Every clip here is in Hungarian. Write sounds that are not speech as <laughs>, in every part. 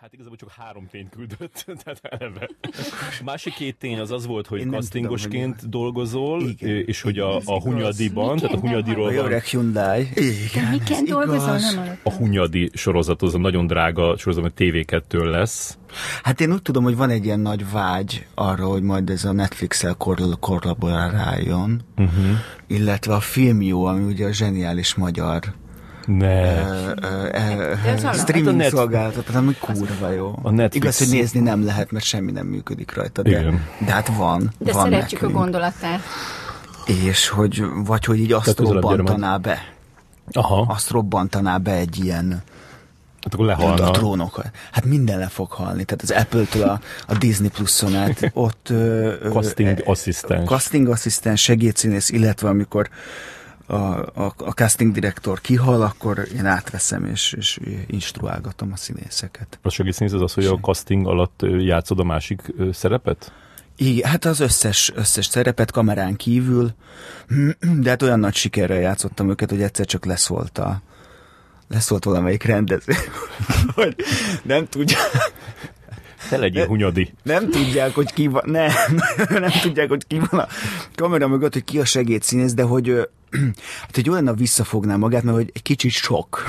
Hát igazából csak három tényt küldött, <laughs> tehát eleve. A másik két tény az az volt, hogy Én castingosként tudom, dolgozol, Igen. és hogy a, a Hunyadiban, Miként tehát a nem Hunyadiról A van öreg Hyundai. Igen, igaz. dolgozol? Nem a Hunyadi sorozat, az a nagyon drága sorozat, ami TV2-től lesz. Hát én úgy tudom, hogy van egy ilyen nagy vágy arra, hogy majd ez a Netflix-el korl- korlaboráljon, uh-huh. illetve a film jó, ami ugye a zseniális magyar Ne. ö, ö, ö, az alap. streaming Hát a Net- szolgáltatás, ami kurva jó. A Netflix- Igaz, hogy nézni nem lehet, mert semmi nem működik rajta, de, Igen. de hát van. De van szeretjük nekünk. a gondolatát. És hogy, vagy hogy így azt robbantaná be. Aha, Azt robbantaná be egy ilyen hát akkor a lehalna. trónokat. Hát minden le fog halni. Tehát az Apple-től a, a Disney Plus-on át ott... Ö, ö, Casting ö, asszisztens. Casting asszisztens, segédszínész, illetve amikor a, a, a casting direktor kihal, akkor én átveszem és, és instruálgatom a színészeket. A segítszínész az az, hogy a casting alatt játszod a másik szerepet? Igen, hát az összes, összes szerepet kamerán kívül, <clears throat> de hát olyan nagy sikerrel játszottam őket, hogy egyszer csak leszólt a leszólt valamelyik rendező, <laughs> hogy nem tudja, Te legyél Hunyadi. nem tudják, hogy ki van, nem, <laughs> nem tudják, hogy ki van a kamera mögött, hogy ki a segédszínész, de hogy <clears throat> hát, hogy jó lenne, visszafogná magát, mert hogy egy kicsit sok.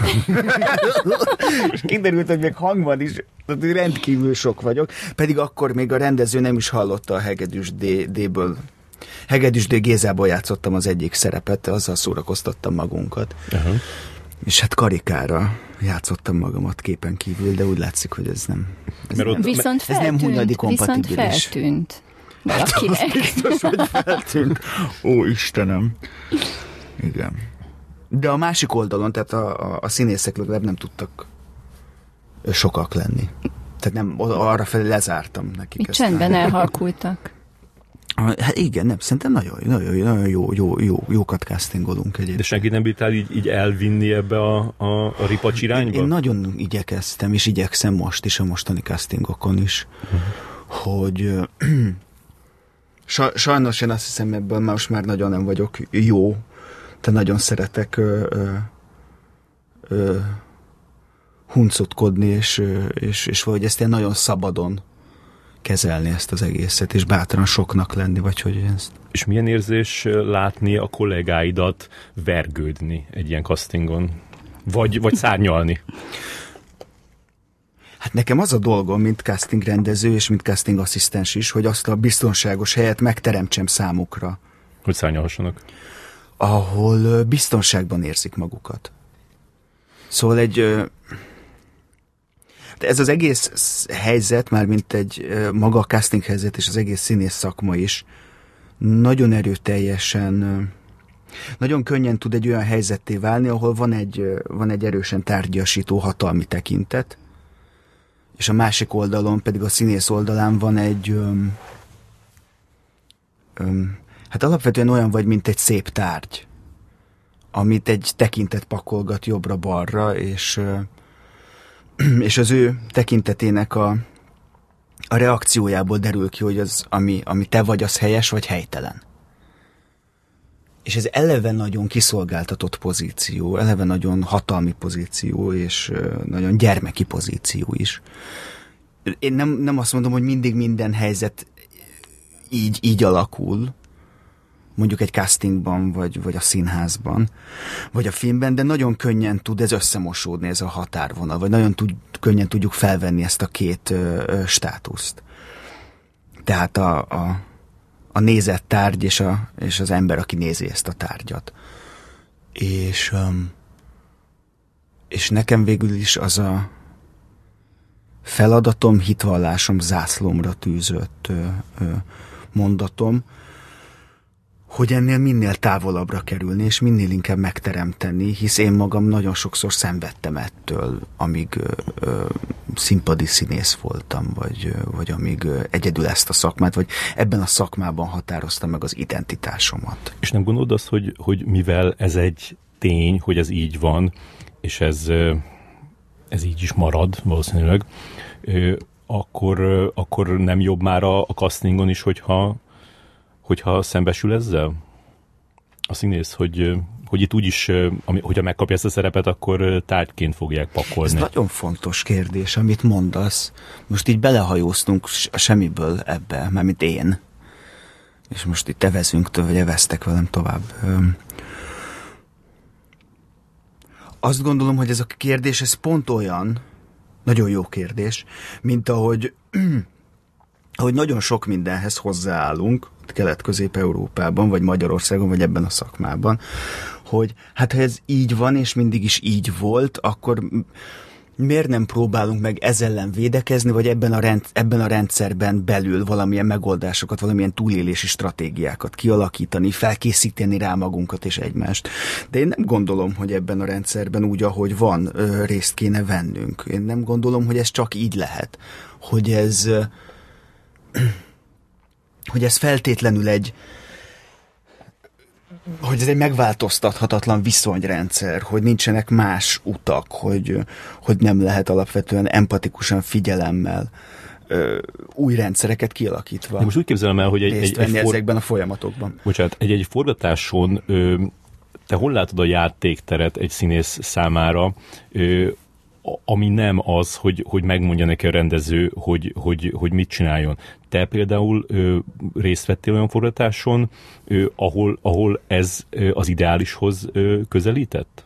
<laughs> És kiderült, hogy még hangban is tehát rendkívül sok vagyok, pedig akkor még a rendező nem is hallotta a Hegedűs D- D-ből. Hegedűs D. Gézából játszottam az egyik szerepet, azzal szórakoztattam magunkat. Aha. És hát karikára játszottam magamat képen kívül, de úgy látszik, hogy ez nem... Ez Mert nem. Viszont Ez nem feltűnt, hunyadi viszont kompatibilis. feltűnt valakinek. Biztos, hogy feltűnt. Ó, Istenem. Igen. De a másik oldalon, tehát a, a, a színészek legalább nem tudtak sokak lenni. Tehát nem, arra felé lezártam nekik. A- csendben elhalkultak. Hát igen, nem, szerintem nagyon, nagyon, nagyon jó, jó, jó, jókat castingolunk De egyébként. senki nem bírtál így, így elvinni ebbe a, a, a ripacs irányba? Én nagyon igyekeztem, és igyekszem most is, a mostani castingokon is, hogy ö, <clears throat> sa- sajnos én azt hiszem ebből most már nagyon nem vagyok jó, de nagyon szeretek ö, ö, ö, huncutkodni, és, és, és valahogy ezt ilyen nagyon szabadon kezelni ezt az egészet, és bátran soknak lenni, vagy hogy ezt És milyen érzés látni a kollégáidat vergődni egy ilyen castingon? Vagy, vagy szárnyalni? Hát nekem az a dolgom, mint casting rendező és mint casting asszisztens is, hogy azt a biztonságos helyet megteremtsem számukra, Hogy szárnyalhassanak? ahol biztonságban érzik magukat. Szóval egy... de ez az egész sz- helyzet, már mint egy maga a casting helyzet és az egész színész szakma is nagyon erőteljesen, nagyon könnyen tud egy olyan helyzetté válni, ahol van egy, van egy erősen tárgyasító hatalmi tekintet, és a másik oldalon pedig a színész oldalán van egy öm, öm, hát alapvetően olyan vagy, mint egy szép tárgy, amit egy tekintet pakolgat jobbra-balra, és, <clears throat> és az ő tekintetének a, a reakciójából derül ki, hogy az, ami, ami te vagy, az helyes vagy helytelen. És ez eleve nagyon kiszolgáltatott pozíció, eleve nagyon hatalmi pozíció, és nagyon gyermeki pozíció is. Én nem, nem azt mondom, hogy mindig minden helyzet így, így alakul, mondjuk egy castingban, vagy, vagy a színházban, vagy a filmben, de nagyon könnyen tud ez összemosódni, ez a határvonal, vagy nagyon tud, könnyen tudjuk felvenni ezt a két ö, ö, státuszt. Tehát a, a, a nézett tárgy és, a, és az ember, aki nézi ezt a tárgyat. És, um, és nekem végül is az a feladatom, hitvallásom, zászlomra tűzött ö, ö, mondatom, hogy ennél minél távolabbra kerülni, és minél inkább megteremteni, hisz én magam nagyon sokszor szenvedtem ettől, amíg ö, ö, színpadi színész voltam, vagy, ö, vagy amíg ö, egyedül ezt a szakmát, vagy ebben a szakmában határoztam meg az identitásomat. És nem gondolod azt, hogy, hogy mivel ez egy tény, hogy ez így van, és ez, ez így is marad valószínűleg, akkor, akkor nem jobb már a, a castingon is, hogyha, hogyha szembesül ezzel? A színész, hogy hogy itt úgyis, hogyha megkapja ezt a szerepet, akkor tárgyként fogják Ez pakolni. nagyon fontos kérdés, amit mondasz. Most így belehajóztunk a semmiből ebbe, mármint én. És most itt evezünk, tő- vagy eveztek velem tovább. Azt gondolom, hogy ez a kérdés, ez pont olyan, nagyon jó kérdés, mint ahogy, <clears throat> ahogy nagyon sok mindenhez hozzáállunk, Kelet-Közép-Európában, vagy Magyarországon, vagy ebben a szakmában, hogy hát ha ez így van, és mindig is így volt, akkor miért nem próbálunk meg ez ellen védekezni, vagy ebben a, rend, ebben a rendszerben belül valamilyen megoldásokat, valamilyen túlélési stratégiákat kialakítani, felkészíteni rá magunkat és egymást. De én nem gondolom, hogy ebben a rendszerben úgy, ahogy van, részt kéne vennünk. Én nem gondolom, hogy ez csak így lehet. Hogy ez, hogy ez feltétlenül egy, hogy ez egy megváltoztathatatlan viszonyrendszer, hogy nincsenek más utak, hogy, hogy nem lehet alapvetően empatikusan figyelemmel ö, új rendszereket kialakítva De most úgy képzelem el, hogy egy, egy, egy, for, ezekben a folyamatokban. bocsánat, egy, egy forgatáson ö, te hol látod a játékteret egy színész számára, ö, ami nem az, hogy, hogy megmondja neki a rendező, hogy, hogy, hogy mit csináljon. Te például ö, részt vettél olyan forgatáson, ö, ahol, ahol ez ö, az ideálishoz ö, közelített?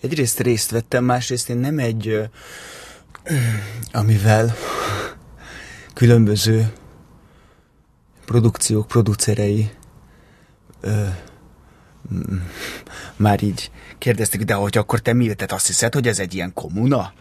Egyrészt részt vettem, másrészt én nem egy, ö, amivel különböző produkciók producerei ö, már így kérdezték, de hogy akkor te mi, tehát azt hiszed, hogy ez egy ilyen kommuna?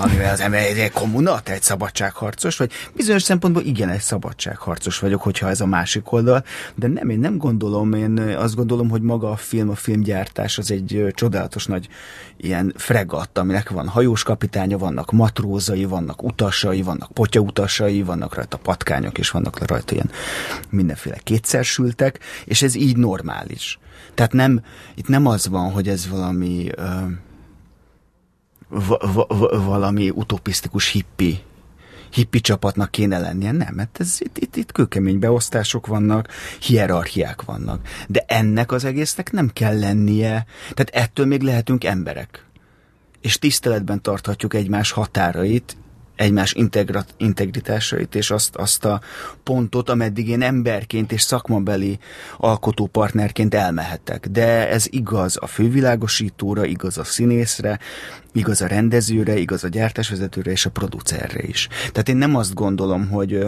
Amivel az ember egy kommuna, te egy szabadságharcos vagy? Bizonyos szempontból igen, egy szabadságharcos vagyok, hogyha ez a másik oldal, de nem, én nem gondolom, én azt gondolom, hogy maga a film, a filmgyártás az egy csodálatos nagy ilyen fregatt, aminek van hajós kapitánya, vannak matrózai, vannak utasai, vannak potyautasai, vannak rajta patkányok, és vannak rajta ilyen mindenféle kétszersültek, és ez így normális. Tehát nem, itt nem az van, hogy ez valami ö, va, va, va, valami utopisztikus hippi hippi csapatnak kéne lennie. Nem, mert ez, itt, itt, itt kőkemény beosztások vannak, hierarchiák vannak. De ennek az egésznek nem kell lennie, tehát ettől még lehetünk emberek. És tiszteletben tarthatjuk egymás határait, egymás integrat, integritásait, és azt, azt a pontot, ameddig én emberként és szakmabeli alkotópartnerként elmehetek. De ez igaz a fővilágosítóra, igaz a színészre, igaz a rendezőre, igaz a gyártásvezetőre és a producerre is. Tehát én nem azt gondolom, hogy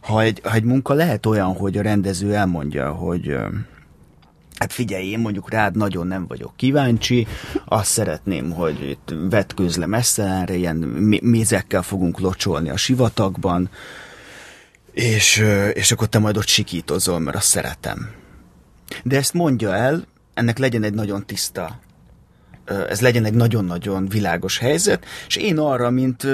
ha egy, ha egy munka lehet olyan, hogy a rendező elmondja, hogy Hát figyelj, én mondjuk rád nagyon nem vagyok kíváncsi, azt szeretném, hogy itt vetkőz le messzelenre, ilyen mézekkel fogunk locsolni a sivatagban, és, és akkor te majd ott sikítozol, mert azt szeretem. De ezt mondja el, ennek legyen egy nagyon tiszta, ez legyen egy nagyon-nagyon világos helyzet, és én arra, mint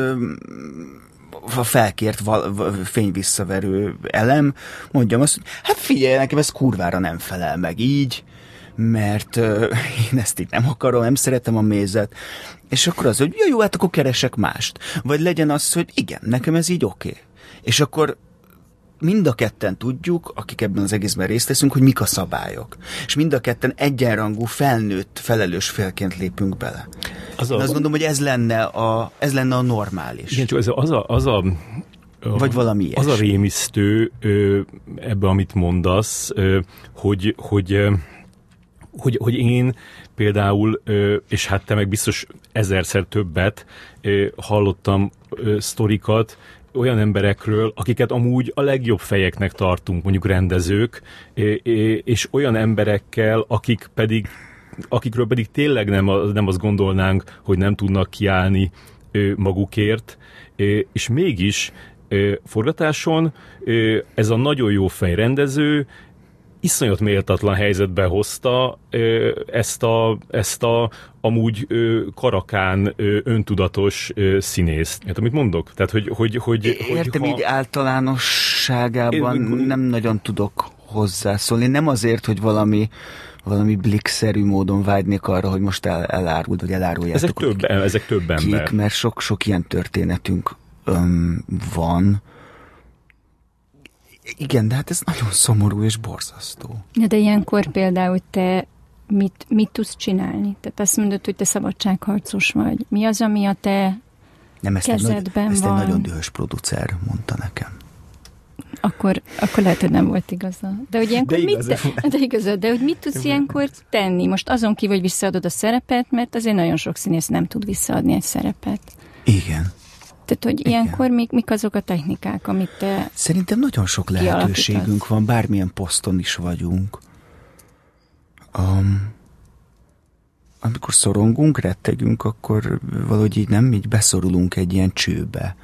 a felkért val- fényvisszaverő elem, mondjam azt, hogy hát figyelj, nekem ez kurvára nem felel meg így, mert ö, <laughs> én ezt így nem akarom, nem szeretem a mézet, és akkor az, hogy jó, jó, hát akkor keresek mást. Vagy legyen az, hogy igen, nekem ez így oké. Okay. És akkor mind a ketten tudjuk, akik ebben az egészben részt veszünk, hogy mik a szabályok. És mind a ketten egyenrangú, felnőtt, felelős félként lépünk bele. Az Én azt gondolom, hogy ez lenne a, ez lenne a normális. Igen, csak ez a, az a, az a Vagy valami Az a rémisztő ebbe, amit mondasz, hogy, hogy, hogy, hogy én például, és hát te meg biztos ezerszer többet hallottam sztorikat, olyan emberekről, akiket amúgy a legjobb fejeknek tartunk, mondjuk rendezők, és olyan emberekkel, akik pedig akikről pedig tényleg nem, nem azt gondolnánk, hogy nem tudnak kiállni magukért, és mégis forgatáson ez a nagyon jó fej rendező iszonyat méltatlan helyzetbe hozta ezt a, ezt a amúgy ö, karakán ö, öntudatos ö, színészt. Érted, amit mondok? Tehát, hogy, hogy, hogy, Értem, hogy így általánosságában Én- nem nagyon tudok hozzászólni. Nem azért, hogy valami valami blikszerű módon vágynék arra, hogy most el, eláruld, vagy eláruljátok, ezek több, ezek több ember. kik, mert sok-sok ilyen történetünk öm, van. Igen, de hát ez nagyon szomorú és borzasztó. Ja, de ilyenkor például te mit, mit tudsz csinálni? Tehát azt mondod, hogy te szabadságharcos vagy. Mi az, ami a te Nem, ezt, egy, kezedben nagy, ezt egy van? nagyon dühös producer mondta nekem. akkor, akkor lehet, hogy nem volt igaza. De hogy ilyenkor De mit, igaza te, de igaza, de hogy mit tudsz ilyenkor tenni? Most azon kívül, hogy visszaadod a szerepet, mert azért nagyon sok színész nem tud visszaadni egy szerepet. Igen. Tehát, hogy Igen. ilyenkor mik, mik azok a technikák, amit te... Szerintem nagyon sok lehetőségünk van, bármilyen poszton is vagyunk. Um, amikor szorongunk, rettegünk, akkor valahogy így nem, így beszorulunk egy ilyen csőbe.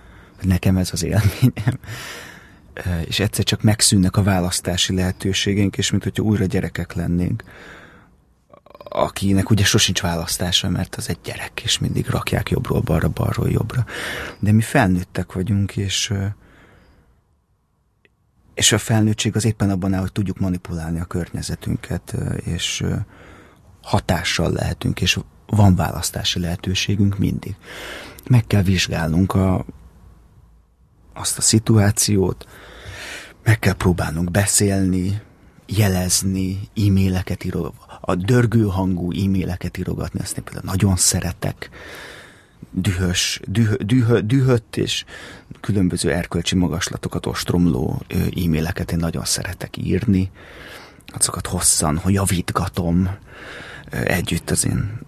Nekem ez az élményem. És egyszer csak megszűnnek a választási lehetőségeink, és mint hogyha újra gyerekek lennénk. Akinek ugye sosincs választása, mert az egy gyerek, és mindig rakják jobbról balra, balról jobbra. De mi felnőttek vagyunk, és és a felnőttség az éppen abban áll, hogy tudjuk manipulálni a környezetünket, és hatással lehetünk, és van választási lehetőségünk mindig. Meg kell vizsgálnunk a, azt a szituációt, meg kell próbálnunk beszélni, jelezni, e-maileket írogatni, a dörgő hangú e-maileket írogatni, azt én például nagyon szeretek, dühös, düh, düh, dühött és különböző erkölcsi magaslatokat ostromló e-maileket én nagyon szeretek írni. Azokat hosszan, hogy javítgatom együtt az én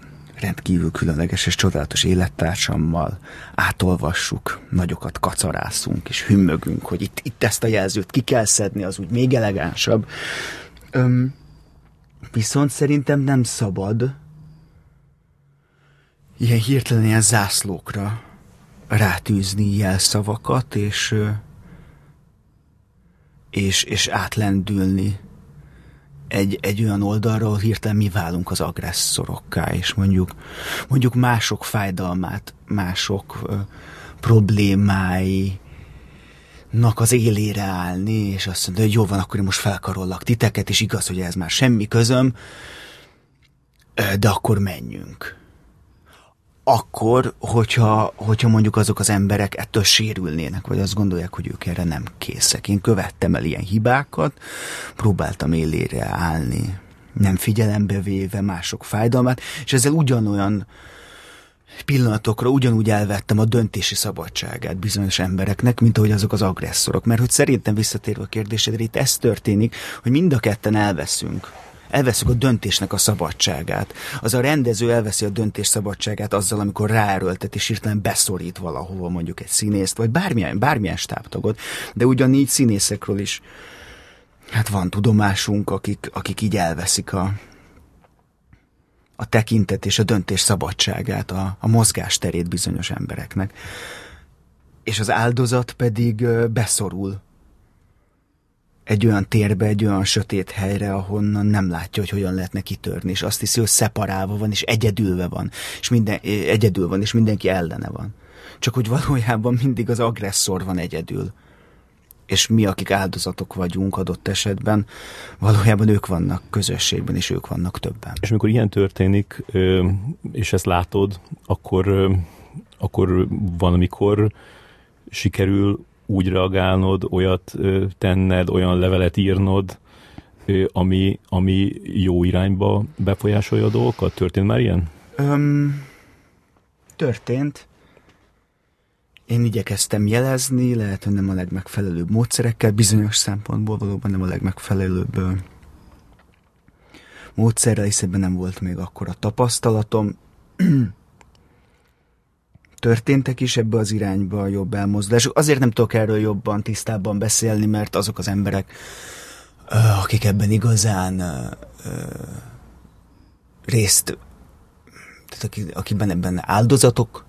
rendkívül különleges és csodálatos élettársammal átolvassuk, nagyokat kacarászunk és hümmögünk, hogy itt, itt ezt a jelzőt ki kell szedni, az úgy még elegánsabb. Öm, viszont szerintem nem szabad ilyen hirtelen ilyen zászlókra rátűzni jelszavakat, és, és, és átlendülni egy, egy olyan oldalról, ahol hirtelen mi válunk az agresszorokká, és mondjuk, mondjuk mások fájdalmát, mások ö, problémái, nak az élére állni, és azt mondja, hogy jó van, akkor én most felkarollak titeket, és igaz, hogy ez már semmi közöm, de akkor menjünk akkor, hogyha, hogyha mondjuk azok az emberek ettől sérülnének, vagy azt gondolják, hogy ők erre nem készek. Én követtem el ilyen hibákat, próbáltam élére állni, nem figyelembe véve mások fájdalmát, és ezzel ugyanolyan pillanatokra ugyanúgy elvettem a döntési szabadságát bizonyos embereknek, mint ahogy azok az agresszorok. Mert hogy szerintem visszatérve a kérdésedre, itt ez történik, hogy mind a ketten elveszünk elveszük a döntésnek a szabadságát. Az a rendező elveszi a döntés szabadságát azzal, amikor ráerőltet és hirtelen beszorít valahova mondjuk egy színészt, vagy bármilyen, bármilyen stábtagot, de ugyanígy színészekről is hát van tudomásunk, akik, akik így elveszik a, a tekintet és a döntés szabadságát, a, a mozgásterét bizonyos embereknek. És az áldozat pedig beszorul egy olyan térbe, egy olyan sötét helyre, ahonnan nem látja, hogy hogyan lehetne kitörni, és azt hiszi, hogy szeparálva van, és egyedülve van, és minden, egyedül van, és mindenki ellene van. Csak hogy valójában mindig az agresszor van egyedül. És mi, akik áldozatok vagyunk adott esetben, valójában ők vannak közösségben, és ők vannak többen. És amikor ilyen történik, és ezt látod, akkor, akkor van, amikor sikerül úgy reagálnod, olyat tenned, olyan levelet írnod, ami, ami jó irányba befolyásolja a dolgokat? Történt már ilyen? Öm, történt. Én igyekeztem jelezni, lehet, hogy nem a legmegfelelőbb módszerekkel, bizonyos szempontból valóban nem a legmegfelelőbb ö, módszerrel, hiszen ebben nem volt még akkor a tapasztalatom. <clears throat> Történtek is ebbe az irányba jobb elmozdulások. Azért nem tudok erről jobban, tisztábban beszélni, mert azok az emberek, akik ebben igazán részt tehát aki, akiben ebben áldozatok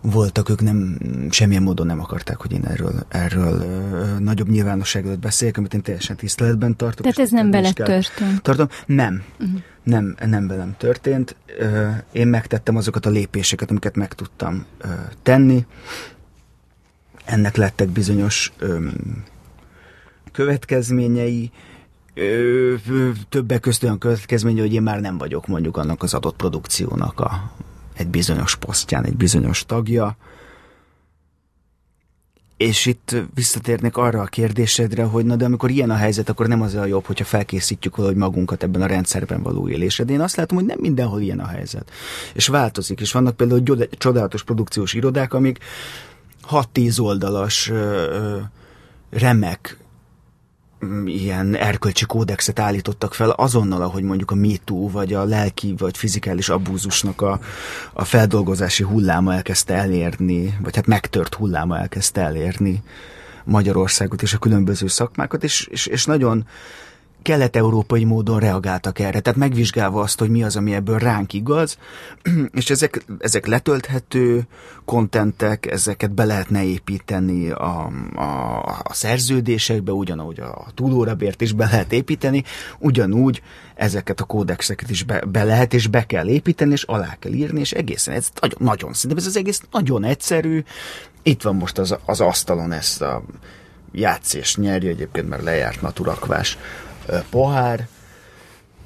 voltak, ők nem, semmilyen módon nem akarták, hogy én erről, erről ö, nagyobb nyilvánosság előtt beszéljek, amit én teljesen tiszteletben tartok. Tehát ez nem veled történt. Tartom? Nem. Uh-huh. Nem, nem velem történt. Ö, Én megtettem azokat a lépéseket, amiket meg tudtam ö, tenni. Ennek lettek bizonyos következményei. Ö, ö, Többek közt olyan következménye, hogy én már nem vagyok mondjuk annak az adott produkciónak a, egy bizonyos posztján, egy bizonyos tagja. és itt visszatérnék arra a kérdésedre, hogy na de amikor ilyen a helyzet, akkor nem az a jobb, hogyha felkészítjük valahogy magunkat ebben a rendszerben való élésre. De én azt látom, hogy nem mindenhol ilyen a helyzet. És változik. És vannak például csodálatos produkciós irodák, amik 6-10 oldalas remek ilyen erkölcsi kódexet állítottak fel azonnal, ahogy mondjuk a MeToo, vagy a lelki, vagy fizikális abúzusnak a, a feldolgozási hulláma elkezdte elérni, vagy hát megtört hulláma elkezdte elérni Magyarországot és a különböző szakmákat, és, és, és nagyon kelet-európai módon reagáltak erre, tehát megvizsgálva azt, hogy mi az, ami ebből ránk igaz, <clears throat> és ezek, ezek letölthető kontentek, ezeket be lehetne építeni a, a, a szerződésekbe, ugyanúgy a túlórabért is be lehet építeni, ugyanúgy ezeket a kódexeket is be, be lehet, és be kell építeni, és alá kell írni, és egészen, ez nagyon, nagyon szerintem ez az egész nagyon egyszerű, itt van most az, az asztalon ezt a játszés nyerje egyébként, mert lejárt naturakvás pohár,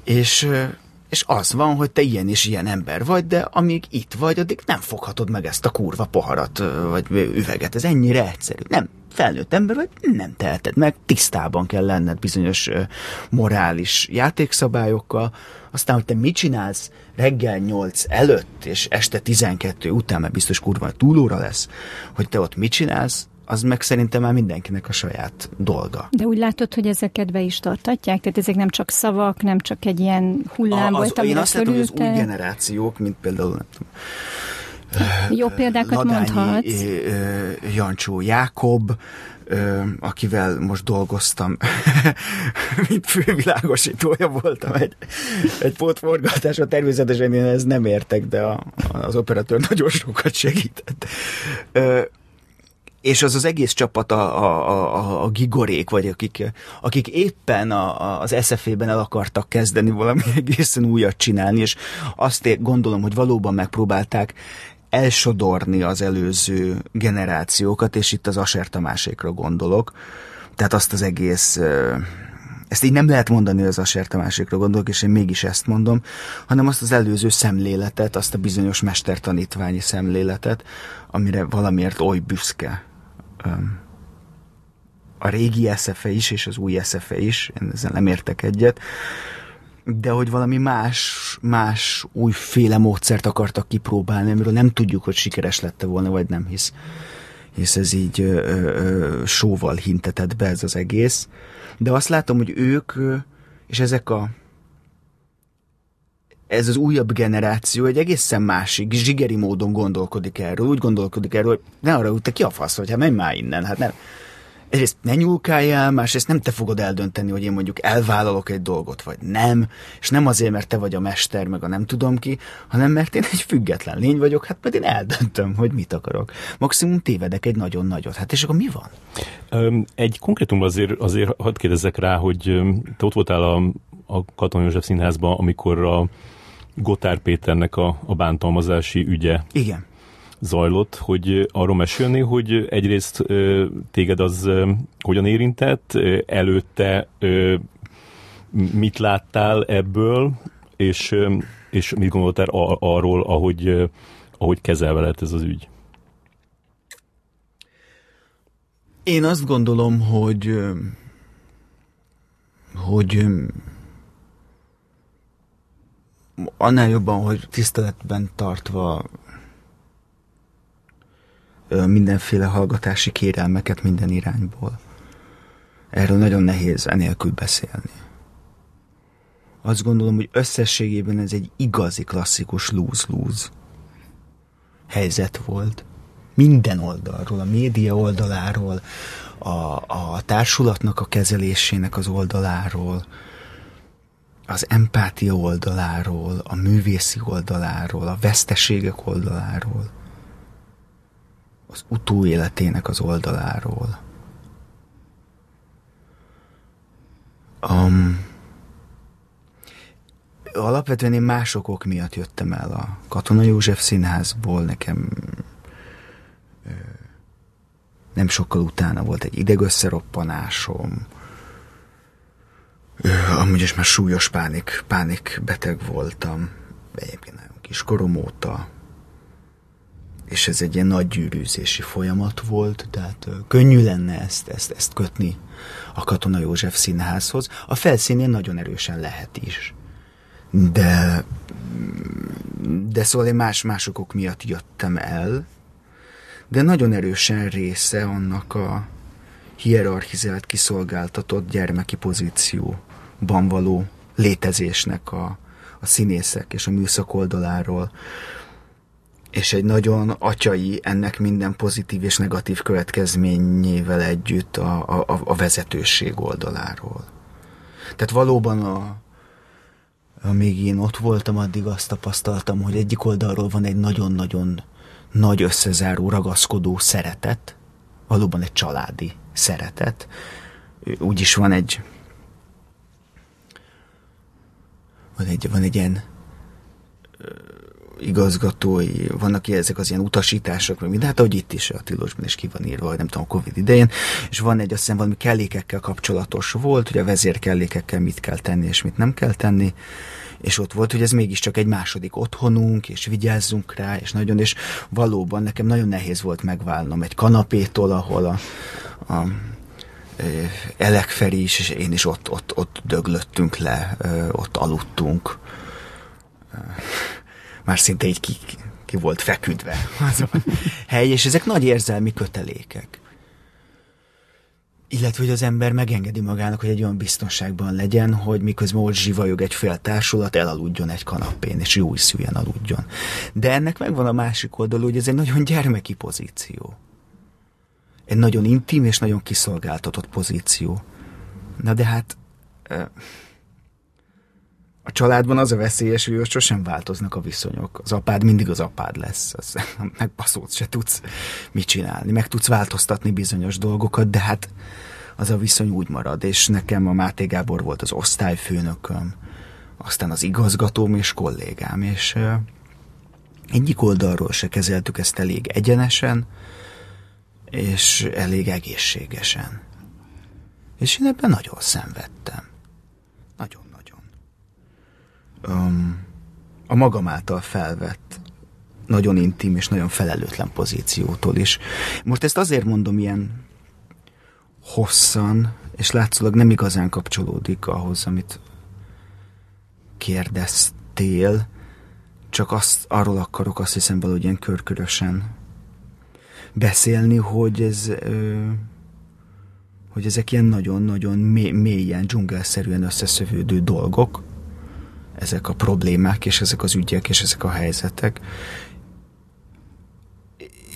és, és az van, hogy te ilyen és ilyen ember vagy, de amíg itt vagy, addig nem foghatod meg ezt a kurva poharat, vagy üveget. Ez ennyire egyszerű. Nem felnőtt ember vagy, nem teheted meg, tisztában kell lenned bizonyos morális játékszabályokkal, aztán, hogy te mit csinálsz reggel 8 előtt, és este 12 után, mert biztos kurva túlóra lesz, hogy te ott mit csinálsz, az meg szerintem már mindenkinek a saját dolga. De úgy látod, hogy ezeket be is tartatják? Tehát ezek nem csak szavak, nem csak egy ilyen hullám a, az, volt, Én azt látom, hogy az új generációk, mint például nem tudom, jó példákat Ladányi, mondhatsz. Jancsó Jákob, akivel most dolgoztam, <laughs> mint fővilágosítója voltam egy, egy pótforgatásra. Természetesen én ez nem értek, de a, az operatőr nagyon sokat segített és az az egész csapat a, a, a, a gigorék, vagy akik, akik éppen a, a, az SFE-ben el akartak kezdeni valami <laughs> egészen újat csinálni, és azt gondolom, hogy valóban megpróbálták elsodorni az előző generációkat, és itt az Aser Tamásékra gondolok. Tehát azt az egész ezt így nem lehet mondani, hogy az Aser Tamásékra gondolok, és én mégis ezt mondom, hanem azt az előző szemléletet, azt a bizonyos mestertanítványi szemléletet, amire valamiért oly büszke a régi SFE is, és az új SFE is, én ezzel nem értek egyet, de hogy valami más, más újféle módszert akartak kipróbálni, amiről nem tudjuk, hogy sikeres lette volna, vagy nem, hisz, hisz ez így ö, ö, sóval hintetett be ez az egész. De azt látom, hogy ők, és ezek a ez az újabb generáció egy egészen másik, zsigeri módon gondolkodik erről. Úgy gondolkodik erről, hogy ne arra, hogy te ki a fasz, hogy hát menj már innen. Hát nem. Egyrészt ne nyúlkáljál, másrészt nem te fogod eldönteni, hogy én mondjuk elvállalok egy dolgot, vagy nem, és nem azért, mert te vagy a mester, meg a nem tudom ki, hanem mert én egy független lény vagyok, hát mert én eldöntöm, hogy mit akarok. Maximum tévedek egy nagyon nagyot. Hát és akkor mi van? Egy konkrétum azért, azért hadd kérdezzek rá, hogy te ott voltál a, a Katon József Színházban, amikor a Gotár Péternek a, a bántalmazási ügye Igen. zajlott, hogy arról mesélni, hogy egyrészt téged az hogyan érintett, előtte mit láttál ebből, és, és mit gondoltál arról, ahogy, ahogy kezelve lett ez az ügy? Én azt gondolom, hogy hogy annál jobban, hogy tiszteletben tartva mindenféle hallgatási kérelmeket minden irányból. Erről nagyon nehéz enélkül beszélni. Azt gondolom, hogy összességében ez egy igazi klasszikus lose-lose helyzet volt. Minden oldalról, a média oldaláról, a, a társulatnak a kezelésének az oldaláról, az empátia oldaláról, a művészi oldaláról, a veszteségek oldaláról, az utóéletének az oldaláról. Um, alapvetően én más okok miatt jöttem el a Katona József színházból, nekem nem sokkal utána volt egy idegösszeroppanásom, amúgy is már súlyos pánik, pánik beteg voltam, egyébként nagyon kiskorom óta. és ez egy ilyen nagy gyűrűzési folyamat volt, tehát könnyű lenne ezt, ezt, ezt kötni a Katona József színházhoz. A felszínén nagyon erősen lehet is. De, de szóval én más másokok miatt jöttem el, de nagyon erősen része annak a hierarchizált, kiszolgáltatott gyermeki pozícióban való létezésnek a, a színészek és a műszak oldaláról, és egy nagyon atyai ennek minden pozitív és negatív következményével együtt a, a, a vezetőség oldaláról. Tehát valóban a, amíg én ott voltam, addig azt tapasztaltam, hogy egyik oldalról van egy nagyon-nagyon nagy összezáró, ragaszkodó szeretet, valóban egy családi szeretet. Úgyis van egy van egy, van egy ilyen igazgatói, vannak ezek az ilyen utasítások, meg minden, hát ahogy itt is a tilosban is ki van írva, vagy nem tudom, a Covid idején, és van egy azt hiszem valami kellékekkel kapcsolatos volt, hogy a vezérkellékekkel mit kell tenni, és mit nem kell tenni, és ott volt, hogy ez mégiscsak egy második otthonunk, és vigyázzunk rá, és nagyon, és valóban nekem nagyon nehéz volt megválnom egy kanapétól, ahol a, a Elekferi is, és én is ott, ott, ott döglöttünk le, ott aludtunk már szinte így ki, ki volt feküdve <laughs> az a hely, és ezek nagy érzelmi kötelékek. Illetve, hogy az ember megengedi magának, hogy egy olyan biztonságban legyen, hogy miközben ott zsivajog egy fél társulat, elaludjon egy kanapén, és jó szűjen aludjon. De ennek megvan a másik oldalú, hogy ez egy nagyon gyermeki pozíció. Egy nagyon intim és nagyon kiszolgáltatott pozíció. Na de hát a családban az a veszélyes, hogy sosem változnak a viszonyok. Az apád mindig az apád lesz. Az, <laughs> megbaszót se tudsz mit csinálni. Meg tudsz változtatni bizonyos dolgokat, de hát az a viszony úgy marad. És nekem a Máté Gábor volt az osztályfőnököm, aztán az igazgatóm és kollégám, és egyik oldalról se kezeltük ezt elég egyenesen, és elég egészségesen. És én ebben nagyon szenvedtem um, a magam által felvett nagyon intim és nagyon felelőtlen pozíciótól is. Most ezt azért mondom ilyen hosszan, és látszólag nem igazán kapcsolódik ahhoz, amit kérdeztél, csak azt, arról akarok azt hiszem valahogy ilyen körkörösen beszélni, hogy ez hogy ezek ilyen nagyon-nagyon mélyen, dzsungelszerűen összeszövődő dolgok, ezek a problémák, és ezek az ügyek, és ezek a helyzetek.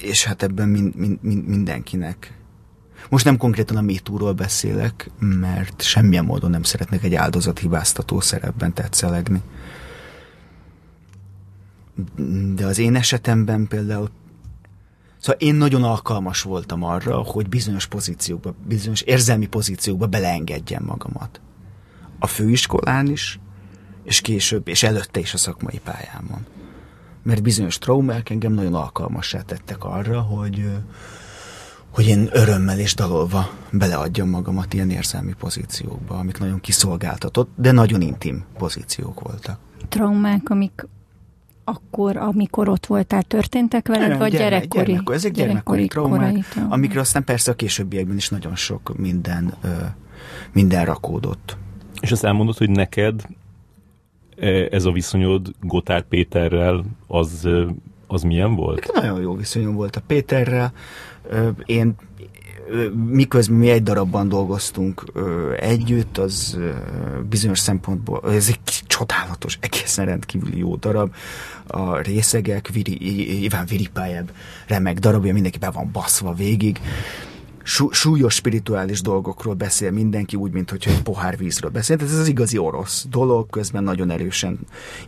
És hát ebben mind, mind, mind, mindenkinek. Most nem konkrétan a MeToo-ról beszélek, mert semmilyen módon nem szeretnek egy áldozat hibáztató szerepben tetszelegni. De az én esetemben például Szóval én nagyon alkalmas voltam arra, hogy bizonyos pozíciókba, bizonyos érzelmi pozíciókba beleengedjem magamat. A főiskolán is, és később, és előtte is a szakmai pályámon. Mert bizonyos traumák engem nagyon alkalmassá tettek arra, hogy, hogy én örömmel és dalolva beleadjam magamat ilyen érzelmi pozíciókba, amik nagyon kiszolgáltatott, de nagyon intim pozíciók voltak. Traumák, amik akkor, amikor ott voltál, történtek veled, vagy gyerek, gyerekkori? Gyermekkor, ezek gyermekkori, gyermekkori traumák, traumák, amikre aztán persze a későbbiekben is nagyon sok minden, minden rakódott. És azt elmondod, hogy neked E, ez a viszonyod Gotár Péterrel, az, az milyen volt? Nagyon jó viszonyom volt a Péterrel. Én miközben mi egy darabban dolgoztunk együtt, az bizonyos szempontból, ez egy csodálatos, egészen rendkívüli jó darab. A részegek, Viri, Iván Viripájebb remek darabja, mindenki be van baszva végig súlyos spirituális dolgokról beszél mindenki, úgy, mint hogyha egy pohár vízről beszél. Ez az igazi orosz dolog, közben nagyon erősen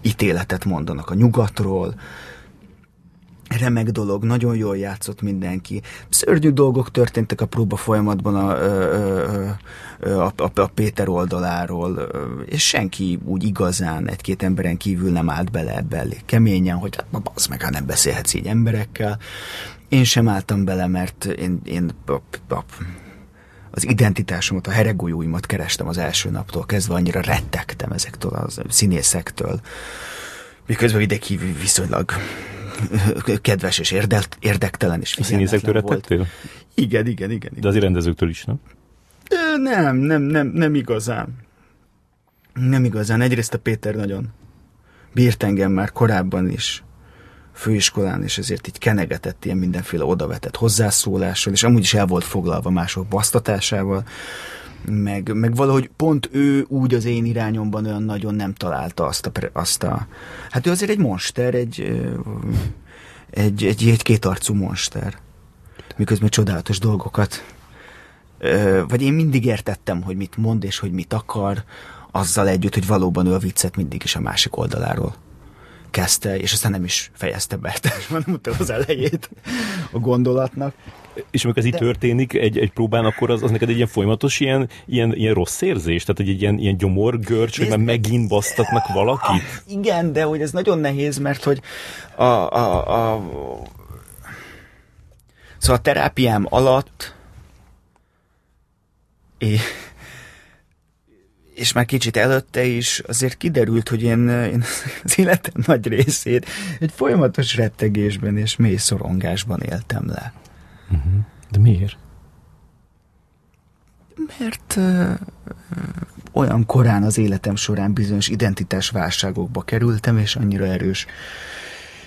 ítéletet mondanak a nyugatról, remek dolog, nagyon jól játszott mindenki. Szörnyű dolgok történtek a próba folyamatban a, a, a, a, Péter oldaláról, és senki úgy igazán egy-két emberen kívül nem állt bele ebbe elég keményen, hogy hát az meg, hát nem beszélhetsz így emberekkel. Én sem álltam bele, mert én, én az identitásomat, a heregolyóimat kerestem az első naptól kezdve, annyira rettegtem ezektől a színészektől. Miközben vidéki viszonylag kedves és érdek, érdektelen és A színészektől volt. rettettél? Igen, igen, igen. De igen. azért rendezőktől is, nem? Nem, nem, nem, nem igazán. Nem igazán. Egyrészt a Péter nagyon bírt engem már korábban is főiskolán, és ezért így kenegetett ilyen mindenféle odavetett hozzászólással, és amúgy is el volt foglalva mások basztatásával, meg, meg valahogy pont ő úgy az én irányomban olyan nagyon nem találta azt a, azt a hát ő azért egy monster, egy, egy, egy, egy kétarcú monster, miközben csodálatos dolgokat vagy én mindig értettem, hogy mit mond és hogy mit akar, azzal együtt, hogy valóban ő a viccet mindig is a másik oldaláról kezdte, és aztán nem is fejezte be, <laughs> tehát mondom az elejét a gondolatnak. És amikor ez így De- történik egy, egy próbán, akkor az, az neked egy ilyen folyamatos ilyen, ilyen, ilyen rossz érzés? Tehát egy ilyen, ilyen gyomorgörcs, hogy már megint basztatnak valakit? <laughs> Igen, de hogy ez nagyon nehéz, mert hogy a, a, a szóval a terápiám alatt és, és már kicsit előtte is azért kiderült, hogy én, én az életem nagy részét egy folyamatos rettegésben és mély szorongásban éltem le. De miért? Mert ö, olyan korán az életem során bizonyos identitásválságokba kerültem, és annyira erős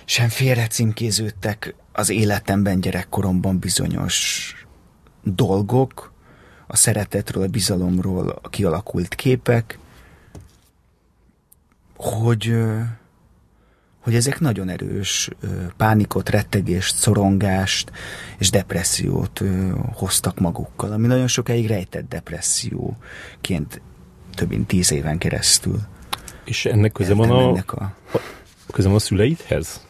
sem félre az életemben gyerekkoromban bizonyos dolgok, a szeretetről, a bizalomról a kialakult képek, hogy, hogy ezek nagyon erős pánikot, rettegést, szorongást és depressziót hoztak magukkal, ami nagyon sokáig rejtett depresszióként több mint tíz éven keresztül. És ennek köze van a, Ennek a... köze van a szüleidhez?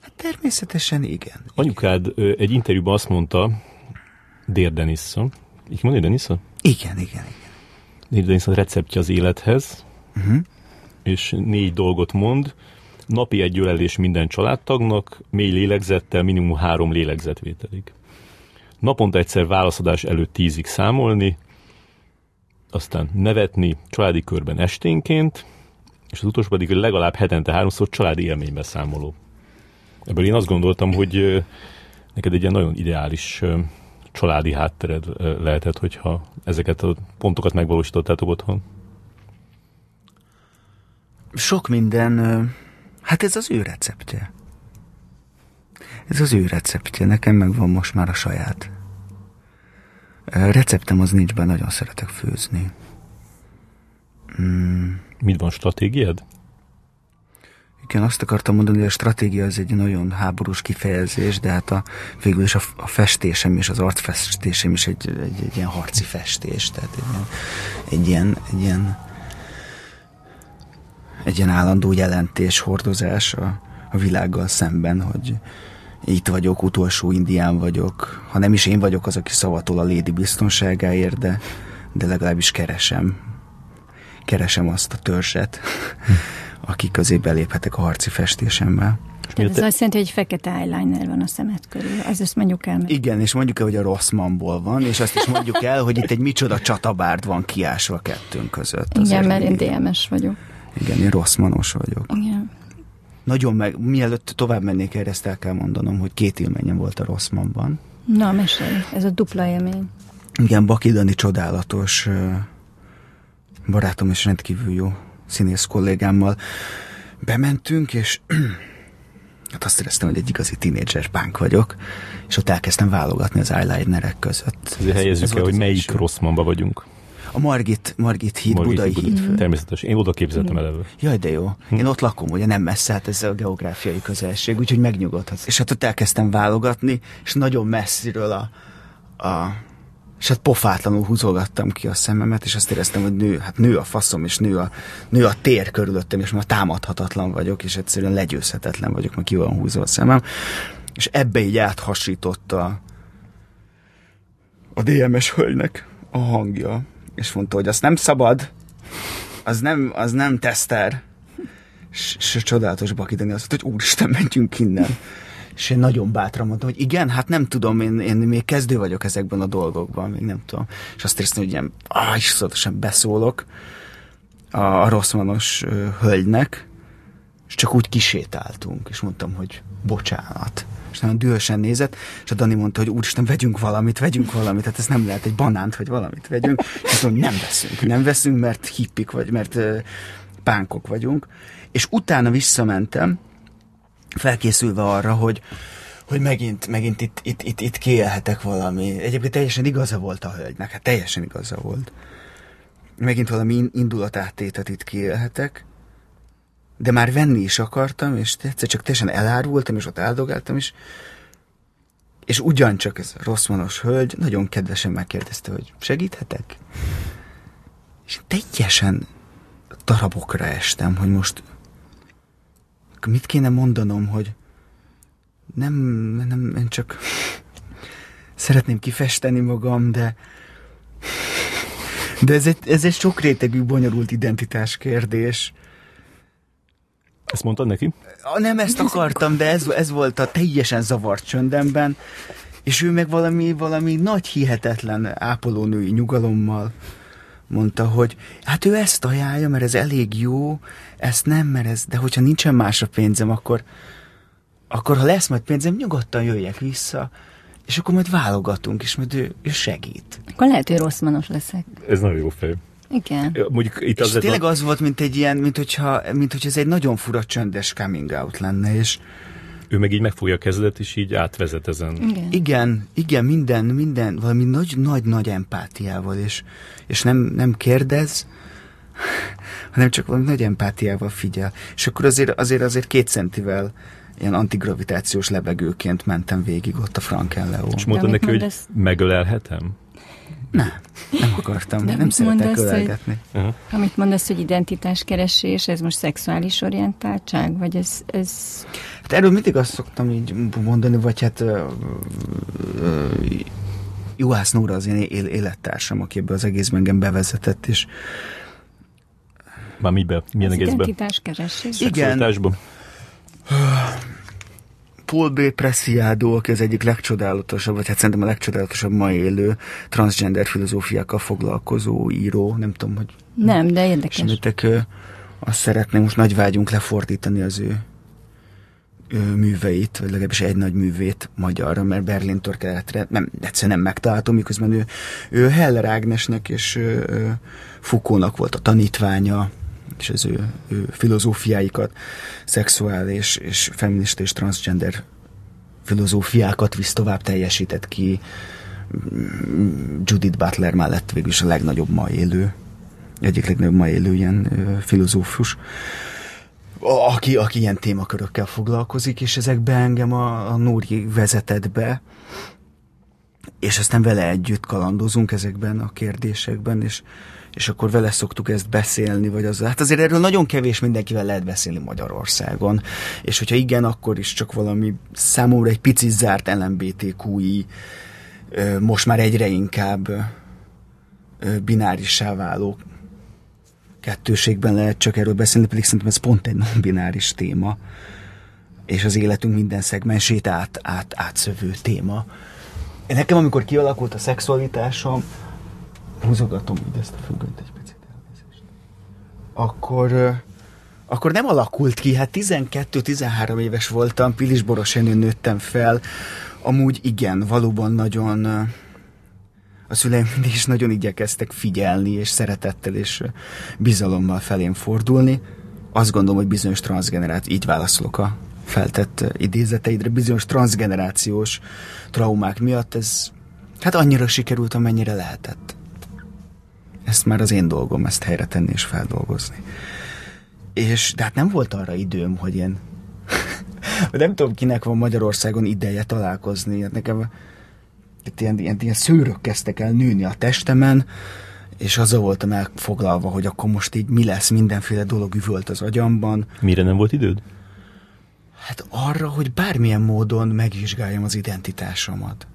Hát természetesen igen. Anyukád ö, egy interjúban azt mondta, Dér Denissa, így mondja Denissa? Igen, igen, igen. Dér Denissa receptje az élethez, Uh-huh. és négy dolgot mond. Napi egy ölelés minden családtagnak, mély lélegzettel, minimum három lélegzetvételig. Naponta egyszer válaszadás előtt tízig számolni, aztán nevetni családi körben esténként, és az utolsó pedig legalább hetente háromszor családi élménybe számoló. Ebből én azt gondoltam, hogy neked egy ilyen nagyon ideális családi háttered lehetett, hogyha ezeket a pontokat megvalósítottátok otthon. Sok minden, hát ez az ő receptje. Ez az ő receptje, nekem meg van most már a saját. Receptem az nincs benne, nagyon szeretek főzni. Mm, Mit van stratégiád? igen, azt akartam mondani, hogy a stratégia az egy nagyon háborús kifejezés, de hát a, végül is a, a festésem és az arcfestésem is egy, egy, egy ilyen harci festés, tehát egy ilyen, egy ilyen, egy ilyen, egy ilyen állandó jelentés, hordozás a, a világgal szemben, hogy itt vagyok, utolsó indián vagyok. Ha nem is én vagyok az, aki szavatol a lédi biztonságáért, de, de legalábbis keresem. Keresem azt a törzset, <laughs> aki közé beléphetek a harci festésemmel. Tehát ez azt jelenti, hogy egy fekete eyeliner van a szemed körül. Az ezt mondjuk el meg. Igen, és mondjuk el, hogy a Rossmanból van, és azt is mondjuk el, hogy itt egy micsoda csatabárd van kiásva a kettőnk között. Igen, mert én DMS vagyok. Igen, én Rossmanos vagyok. Igen. Nagyon meg, mielőtt tovább mennék erre, ezt el kell mondanom, hogy két élményem volt a Rossmanban. Na, mesélj. Ez a dupla élmény. Igen, Baki Dani csodálatos barátom és rendkívül jó színész kollégámmal bementünk, és <clears throat> hát azt éreztem, hogy egy igazi tínédzser pánk vagyok, és ott elkezdtem válogatni az eyelinerek között. Ezért helyezzük Ez el, hogy melyik. Rosszmanba vagyunk. A Margit, Margit híd, Margit Budai Budai. híd. Természetes. Én oda képzeltem eleve. Jaj, de jó. Én ott lakom, ugye nem messze, hát ez a geográfiai közelség, úgyhogy megnyugodhatsz. És hát ott elkezdtem válogatni, és nagyon messziről a, a és hát pofátlanul húzogattam ki a szememet, és azt éreztem, hogy nő, hát nő a faszom, és nő a, nő a tér körülöttem, és már támadhatatlan vagyok, és egyszerűen legyőzhetetlen vagyok, mert ki van húzva a szemem. És ebbe így áthasította a DMS hölgynek a hangja, és mondta, hogy azt nem szabad, az nem, az nem teszter. És, és csodálatos bakidani azt mondta, hogy úristen, menjünk innen. És én nagyon bátran mondtam, hogy igen, hát nem tudom, én, én még kezdő vagyok ezekben a dolgokban, még nem tudom. És azt éreztem, hogy ilyen, áh, iszonyatosan beszólok a, a rosszmanos hölgynek, és csak úgy kisétáltunk, és mondtam, hogy bocsánat. És nagyon dühösen nézett, és a Dani mondta, hogy úristen, vegyünk valamit, vegyünk valamit, hát ez nem lehet egy banánt, vagy valamit vegyünk. És mondom, nem veszünk, nem veszünk, mert hippik vagy, mert pánkok vagyunk. És utána visszamentem, felkészülve arra, hogy hogy megint, megint itt, itt, itt, itt kiélhetek valami. Egyébként teljesen igaza volt a hölgynek, hát teljesen igaza volt. Megint valami indulatáttétet itt kiélhetek, de már venni is akartam, és egyszer csak teljesen elárultam, és ott eldogáltam is, és ugyancsak ez a hölgy nagyon kedvesen megkérdezte, hogy segíthetek? És teljesen darabokra estem, hogy most mit kéne mondanom, hogy nem, nem, én csak szeretném kifesteni magam, de de ez egy, ez egy sok rétegű, bonyolult identitás kérdés. Ezt mondtad neki? Nem ezt akartam, de ez, ez volt a teljesen zavart csöndemben, és ő meg valami, valami nagy hihetetlen ápolónői nyugalommal mondta, hogy hát ő ezt ajánlja, mert ez elég jó, ezt nem, mert ez, de hogyha nincsen másra pénzem, akkor, akkor ha lesz majd pénzem, nyugodtan jöjjek vissza, és akkor majd válogatunk, és majd ő, ő segít. Akkor lehet, hogy rossz manos leszek. Ez nagyon jó fej. Igen. Mondjuk itt és tényleg az volt, mint egy ilyen, mint hogyha, mint hogyha ez egy nagyon fura csöndes coming out lenne, és ő meg így megfogja a kezedet, és így átvezet ezen. Igen, igen, igen minden, minden, valami nagy, nagy, nagy empátiával, és, és nem, nem kérdez, <laughs> hanem csak valami nagy empátiával figyel. És akkor azért, azért, azért két centivel ilyen antigravitációs lebegőként mentem végig ott a Frankenleó. És mondtad neki, hogy ezt... megölelhetem? Nem, nem akartam, De nem szeretek ölelgetni. Hogy, uh-huh. Amit mondasz, hogy identitáskeresés, ez most szexuális orientáltság, vagy ez... ez... Hát erről mindig azt szoktam így mondani, vagy hát uh, uh, Juhász Nóra az én élettársam, aki ebbe az egészben engem bevezetett, és már mibe? Milyen az egészben? Identitáskeresés? Igen. Paul B. Preciado, aki az egyik legcsodálatosabb, vagy hát szerintem a legcsodálatosabb ma élő transgender filozófiákkal foglalkozó író, nem tudom, hogy... Nem, de érdekes. Semitek, azt szeretném most nagy vágyunk lefordítani az ő, ő műveit, vagy legalábbis egy nagy művét magyarra, mert Berlin keletre nem, egyszerűen nem megtaláltam, miközben ő, ő Heller Ágnesnek és Foucault-nak volt a tanítványa, és az ő, ő filozófiáikat, szexuális és feminista és transgender filozófiákat visz tovább, teljesített ki. Judith Butler mellett végül is a legnagyobb ma élő, egyik legnagyobb ma élő ilyen filozófus, aki, aki ilyen témakörökkel foglalkozik, és ezekbe engem a, a Nóri vezetett be, és aztán vele együtt kalandozunk ezekben a kérdésekben, és és akkor vele szoktuk ezt beszélni, vagy az. Hát azért erről nagyon kevés mindenkivel lehet beszélni Magyarországon, és hogyha igen, akkor is csak valami számomra egy picit zárt LMBTQI, most már egyre inkább binárissá váló kettőségben lehet csak erről beszélni, pedig szerintem ez pont egy non-bináris téma, és az életünk minden szegmensét át, át, átszövő téma. Nekem, amikor kialakult a szexualitásom, húzogatom így ezt a függönyt egy picit elnézést. Akkor, akkor nem alakult ki, hát 12-13 éves voltam, Pilisboros nőttem fel, amúgy igen, valóban nagyon a szüleim <laughs> is nagyon igyekeztek figyelni, és szeretettel és bizalommal felém fordulni. Azt gondolom, hogy bizonyos transgeneráció, így válaszolok a feltett idézeteidre, bizonyos transgenerációs traumák miatt ez hát annyira sikerült, amennyire lehetett ezt már az én dolgom ezt helyre tenni és feldolgozni. És de hát nem volt arra időm, hogy én <laughs> nem tudom, kinek van Magyarországon ideje találkozni. Hát nekem itt ilyen, ilyen, ilyen szőrök kezdtek el nőni a testemen, és azzal voltam elfoglalva, hogy akkor most így mi lesz, mindenféle dolog üvölt az agyamban. Mire nem volt időd? Hát arra, hogy bármilyen módon megvizsgáljam az identitásomat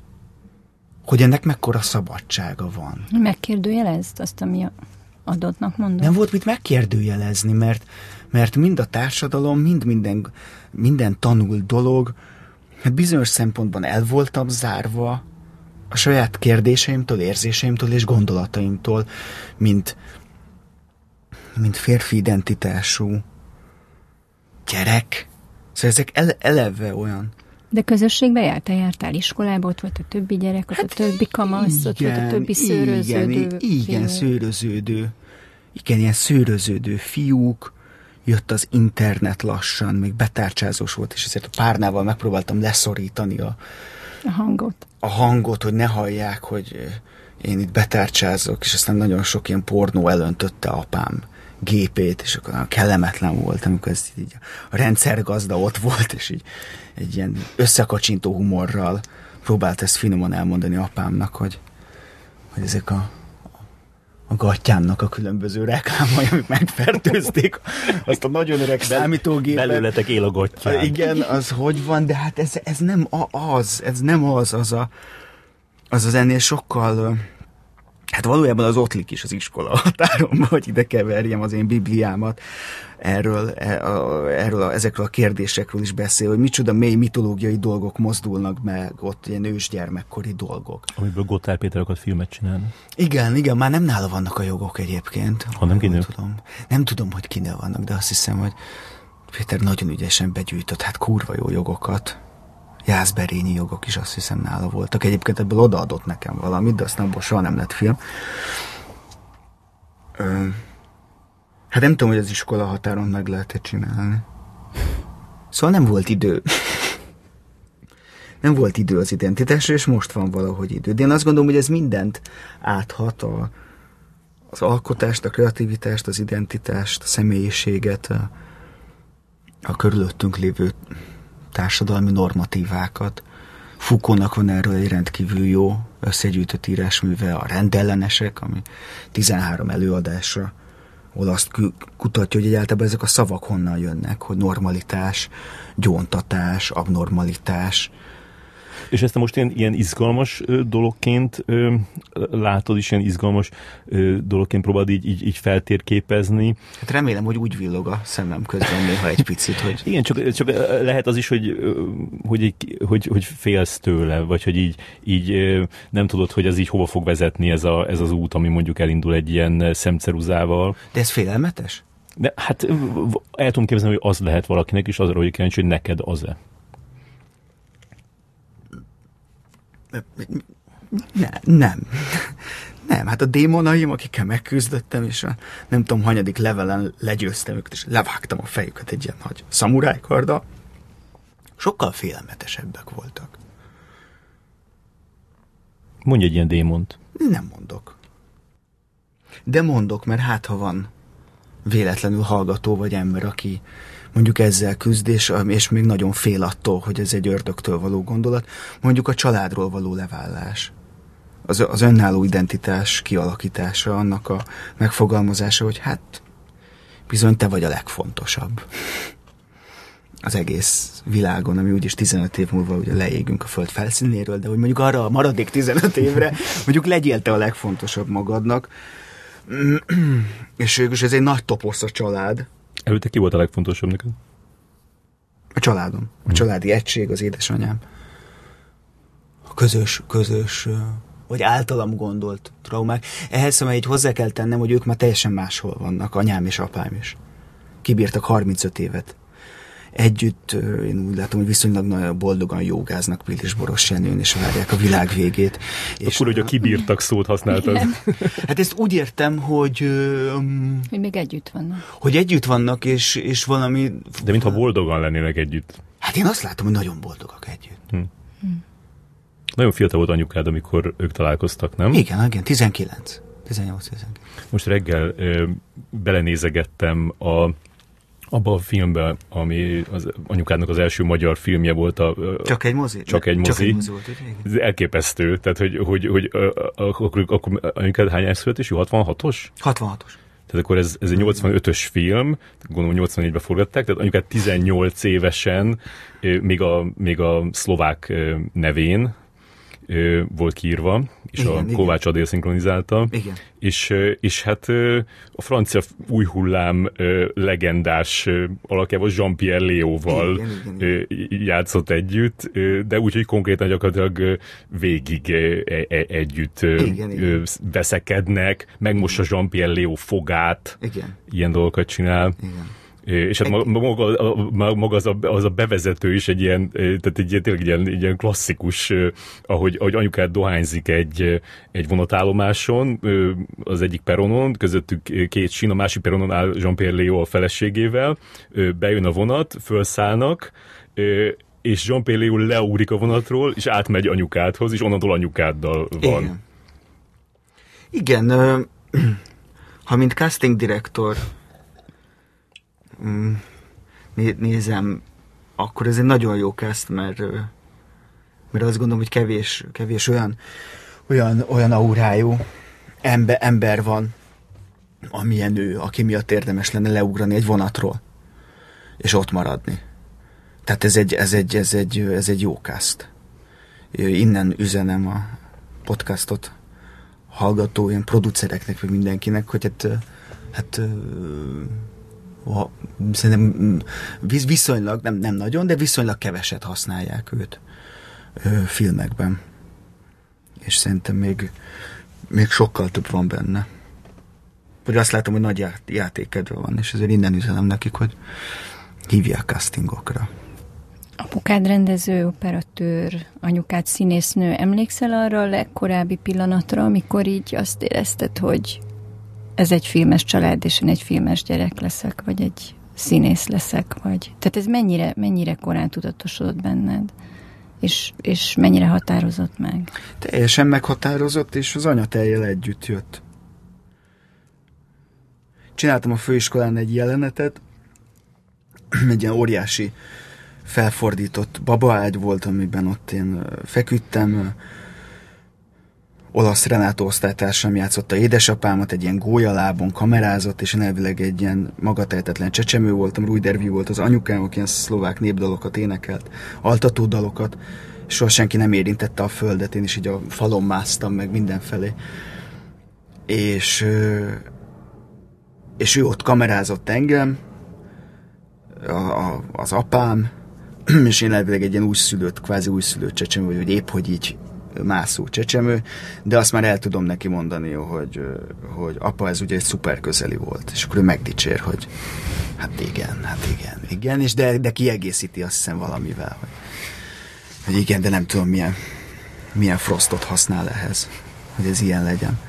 hogy ennek mekkora szabadsága van. Megkérdőjelezd azt, ami adottnak mondom. Nem volt mit megkérdőjelezni, mert, mert mind a társadalom, mind minden, minden tanult dolog, hát bizonyos szempontban el voltam zárva a saját kérdéseimtől, érzéseimtől és gondolataimtól, mint, mint férfi identitású gyerek. Szóval ezek ele, eleve olyan. De közösségbe jártál, jártál iskolába, ott volt a többi gyerek, ott hát a többi kamasz, ott volt a többi szőröződő. Igen, igen szőröződő. Igen, ilyen szőröződő fiúk, jött az internet lassan, még betárcsázós volt, és ezért a párnával megpróbáltam leszorítani a, a hangot. A hangot, hogy ne hallják, hogy én itt betárcsázok, és aztán nagyon sok ilyen pornó elöntötte apám gépét, és akkor kellemetlen volt, amikor ez így a rendszergazda ott volt, és így egy ilyen összekacsintó humorral próbált ezt finoman elmondani apámnak, hogy, hogy ezek a a gatyámnak a különböző reklámai, amik megfertőzték azt a nagyon öreg számítógépet. Belőletek él a gatyám. Igen, az hogy van, de hát ez, ez nem az, ez nem az, az a, az az ennél sokkal Hát valójában az ottlik is az iskola határon, hogy ide keverjem az én bibliámat. Erről, e, erről a, ezekről a kérdésekről is beszél, hogy micsoda mély mitológiai dolgok mozdulnak meg, ott ilyen ősgyermekkori dolgok. Amiből Gotthard Péter akart filmet csinálni. Igen, igen, már nem nála vannak a jogok egyébként. Ha nem kinél? Tudom. Nem tudom, hogy kinél vannak, de azt hiszem, hogy Péter nagyon ügyesen begyűjtött, hát kurva jó jogokat. Jászberényi jogok is azt hiszem nála voltak. Egyébként ebből odaadott nekem valamit, de aztán abból soha nem lett film. Ö, hát nem tudom, hogy az iskola határon meg lehet -e csinálni. Szóval nem volt idő. <laughs> nem volt idő az identitásra, és most van valahogy idő. De én azt gondolom, hogy ez mindent áthat a, az alkotást, a kreativitást, az identitást, a személyiséget, a, a körülöttünk lévő társadalmi normatívákat. Fukónak van erről egy rendkívül jó összegyűjtött írásműve, a rendellenesek, ami 13 előadásra ahol azt kutatja, hogy egyáltalán ezek a szavak honnan jönnek, hogy normalitás, gyóntatás, abnormalitás, és ezt most ilyen, ilyen izgalmas dologként látod is, ilyen izgalmas dologként próbálod így, így, így feltérképezni. Hát remélem, hogy úgy villog a szemem közben néha egy picit, hogy... <laughs> Igen, csak, csak lehet az is, hogy, hogy, hogy, hogy félsz tőle, vagy hogy így, így nem tudod, hogy ez így hova fog vezetni ez, a, ez az út, ami mondjuk elindul egy ilyen szemceruzával. De ez félelmetes? De hát el tudom képzelni, hogy az lehet valakinek, és azra, hogy kíváncsi, hogy neked az-e. Ne, nem. Nem, hát a démonaim, akikkel megküzdöttem, és a nem tudom, hanyadik levelen legyőztem őket, és levágtam a fejüket egy ilyen nagy szamurájkarda, sokkal félelmetesebbek voltak. Mondj egy ilyen démont. Nem mondok. De mondok, mert hát ha van véletlenül hallgató vagy ember, aki mondjuk ezzel küzd, és, és még nagyon fél attól, hogy ez egy ördögtől való gondolat, mondjuk a családról való levállás. Az, az önálló identitás kialakítása, annak a megfogalmazása, hogy hát bizony te vagy a legfontosabb az egész világon, ami úgyis 15 év múlva ugye leégünk a föld felszínéről, de hogy mondjuk arra a maradék 15 évre mondjuk legyél te a legfontosabb magadnak. <clears throat> és végül ez egy nagy toposz a család, Előtte ki volt a legfontosabb neked? A családom. A hmm. családi egység, az édesanyám. A közös, közös, vagy általam gondolt traumák. Ehhez szóval így hozzá kell tennem, hogy ők már teljesen máshol vannak, anyám és apám is. Kibírtak 35 évet együtt, én úgy látom, hogy viszonylag nagyon boldogan jogáznak Pilis Boros Jenőn, és várják a világ végét. És Akkor, hogy a kibírtak szót használtad. <laughs> hát ezt úgy értem, hogy... Um, hogy még együtt vannak. Hogy együtt vannak, és, és valami... De mintha boldogan lennének együtt. Hát én azt látom, hogy nagyon boldogak együtt. Hm. Hm. Nagyon fiatal volt anyukád, amikor ők találkoztak, nem? Igen, igen, 19. 18 19. Most reggel ö, belenézegettem a abba a filmben, ami az anyukádnak az első magyar filmje volt. A, csak egy mozi? Csak egy mozi. Csak egy mozi volt, Ez elképesztő. Tehát, hogy, hogy, hogy akkor, akkor anyukád hány születésű? 66-os? 66-os. Tehát akkor ez, ez egy 85-ös film, gondolom 84-ben forgatták, tehát anyukád 18 évesen még a, még a szlovák nevén ö, volt kiírva, és igen, a igen. Kovács Adél szinkronizálta. Igen. És, és hát a francia új hullám legendás alakjával Jean-Pierre Léóval igen, igen, igen. játszott együtt, de úgy, hogy konkrétan gyakorlatilag végig e, e, együtt igen, igen. veszekednek, megmossa Jean-Pierre Léó fogát, igen. ilyen dolgokat csinál. Igen És hát maga, maga az, a, az a bevezető is egy ilyen, tehát egy, tényleg egy ilyen, egy ilyen klasszikus, ahogy, ahogy anyukád dohányzik egy, egy vonatállomáson, az egyik peronon, közöttük két sín, a másik peronon áll Jean-Pierre Léo a feleségével, bejön a vonat, felszállnak, és Jean-Pierre Léo leúrik a vonatról, és átmegy anyukádhoz, és onnantól anyukáddal van. Igen. Igen, <clears throat> ha mint casting direktor mm, nézem, akkor ez egy nagyon jó cast, mert, mert azt gondolom, hogy kevés, kevés olyan, olyan, olyan aurájú ember, ember van, amilyen ő, aki miatt érdemes lenne leugrani egy vonatról, és ott maradni. Tehát ez egy, ez egy, ez egy, ez egy jó cast. Innen üzenem a podcastot hallgató ilyen producereknek, vagy mindenkinek, hogy hát, hát ha, szerintem viszonylag, nem, nem nagyon, de viszonylag keveset használják őt filmekben. És szerintem még, még sokkal több van benne. Vagy azt látom, hogy nagy játékedve van, és ezért innen üzenem nekik, hogy hívják castingokra. Apukád rendező, operatőr, anyukád színésznő, emlékszel arra a legkorábbi pillanatra, amikor így azt érezted, hogy ez egy filmes család, és én egy filmes gyerek leszek, vagy egy színész leszek, vagy... Tehát ez mennyire, mennyire korán tudatosodott benned? És, és mennyire határozott meg? Teljesen meghatározott, és az anyateljel együtt jött. Csináltam a főiskolán egy jelenetet, <clears throat> egy ilyen óriási felfordított babaágy volt, amiben ott én feküdtem, olasz Renátó osztálytársam játszotta édesapámat, egy ilyen gólyalábon kamerázott, és én elvileg egy ilyen magatehetetlen csecsemő voltam, Rúj Dervi volt az anyukám, aki ilyen szlovák népdalokat énekelt, altató dalokat, soha senki nem érintette a földet, én is így a falon másztam meg mindenfelé. És, és ő ott kamerázott engem, a, a, az apám, <clears throat> és én elvileg egy ilyen újszülött, kvázi újszülött csecsemő, vagy épp hogy így mászó csecsemő, de azt már el tudom neki mondani, hogy, hogy apa, ez ugye egy szuper közeli volt, és akkor ő megdicsér, hogy hát igen, hát igen, igen, és de, de kiegészíti azt hiszem valamivel, hogy, hogy igen, de nem tudom milyen, milyen frostot használ ehhez, hogy ez ilyen legyen.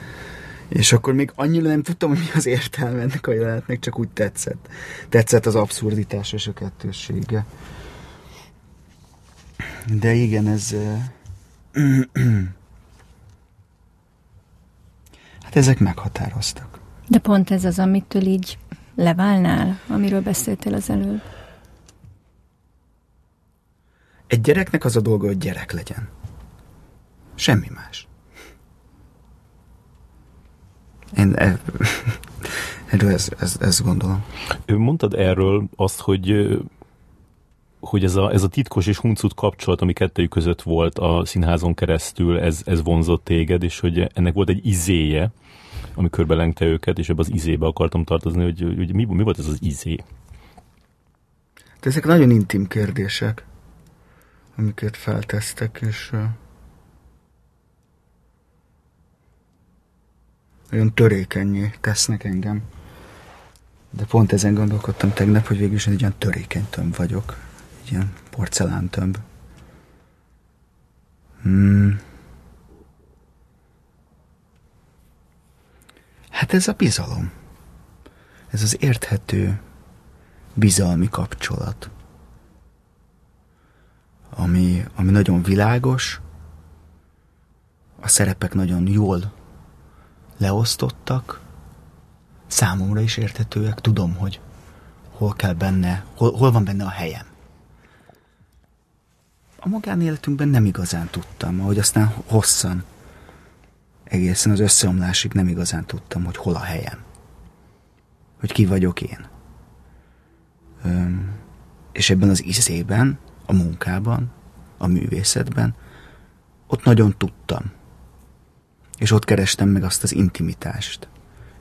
És akkor még annyira nem tudtam, hogy mi az értelme ennek a jelenetnek, csak úgy tetszett. Tetszett az abszurditás és a kettőssége. De igen, ez... Hát ezek meghatároztak. De pont ez az, amitől így leválnál, amiről beszéltél az előbb. Egy gyereknek az a dolga, hogy gyerek legyen. Semmi más. Én e, <laughs> erről ezt, ezt, ezt gondolom. Mondtad erről azt, hogy hogy ez a, ez a titkos és huncut kapcsolat, ami kettőjük között volt a színházon keresztül, ez, ez vonzott téged, és hogy ennek volt egy izéje, ami körbelengte őket, és ebbe az izébe akartam tartozni, hogy, hogy mi, mi volt ez az izé? De ezek nagyon intim kérdések, amiket feltesztek, és uh, olyan törékenyé tesznek engem. De pont ezen gondolkodtam tegnap, hogy végül is egy olyan törékeny tömb vagyok egy ilyen porcelántömb. Hmm. Hát ez a bizalom. Ez az érthető bizalmi kapcsolat. Ami, ami nagyon világos, a szerepek nagyon jól leosztottak, számomra is érthetőek, tudom, hogy hol kell benne, hol, hol van benne a helyem a magánéletünkben nem igazán tudtam, ahogy aztán hosszan, egészen az összeomlásig nem igazán tudtam, hogy hol a helyem. Hogy ki vagyok én. Öm, és ebben az izében, a munkában, a művészetben, ott nagyon tudtam. És ott kerestem meg azt az intimitást,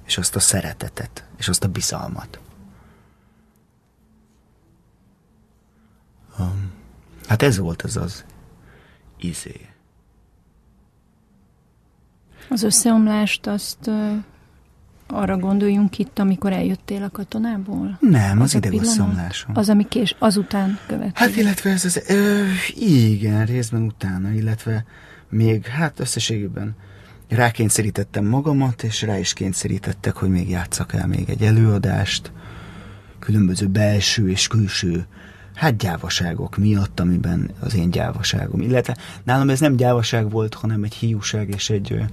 és azt a szeretetet, és azt a bizalmat. Um, Hát ez volt az az izé. Az összeomlást azt arra gondoljunk itt, amikor eljöttél a katonából? Nem, az, az idegosszomlásom. Az, ami kés, azután következik. Hát illetve ez az, ö, igen, részben utána, illetve még, hát összességében rákényszerítettem magamat, és rá is kényszerítettek, hogy még játszak el még egy előadást, különböző belső és külső hát gyávaságok miatt, amiben az én gyávaságom. Illetve nálam ez nem gyávaság volt, hanem egy hiúság és egy,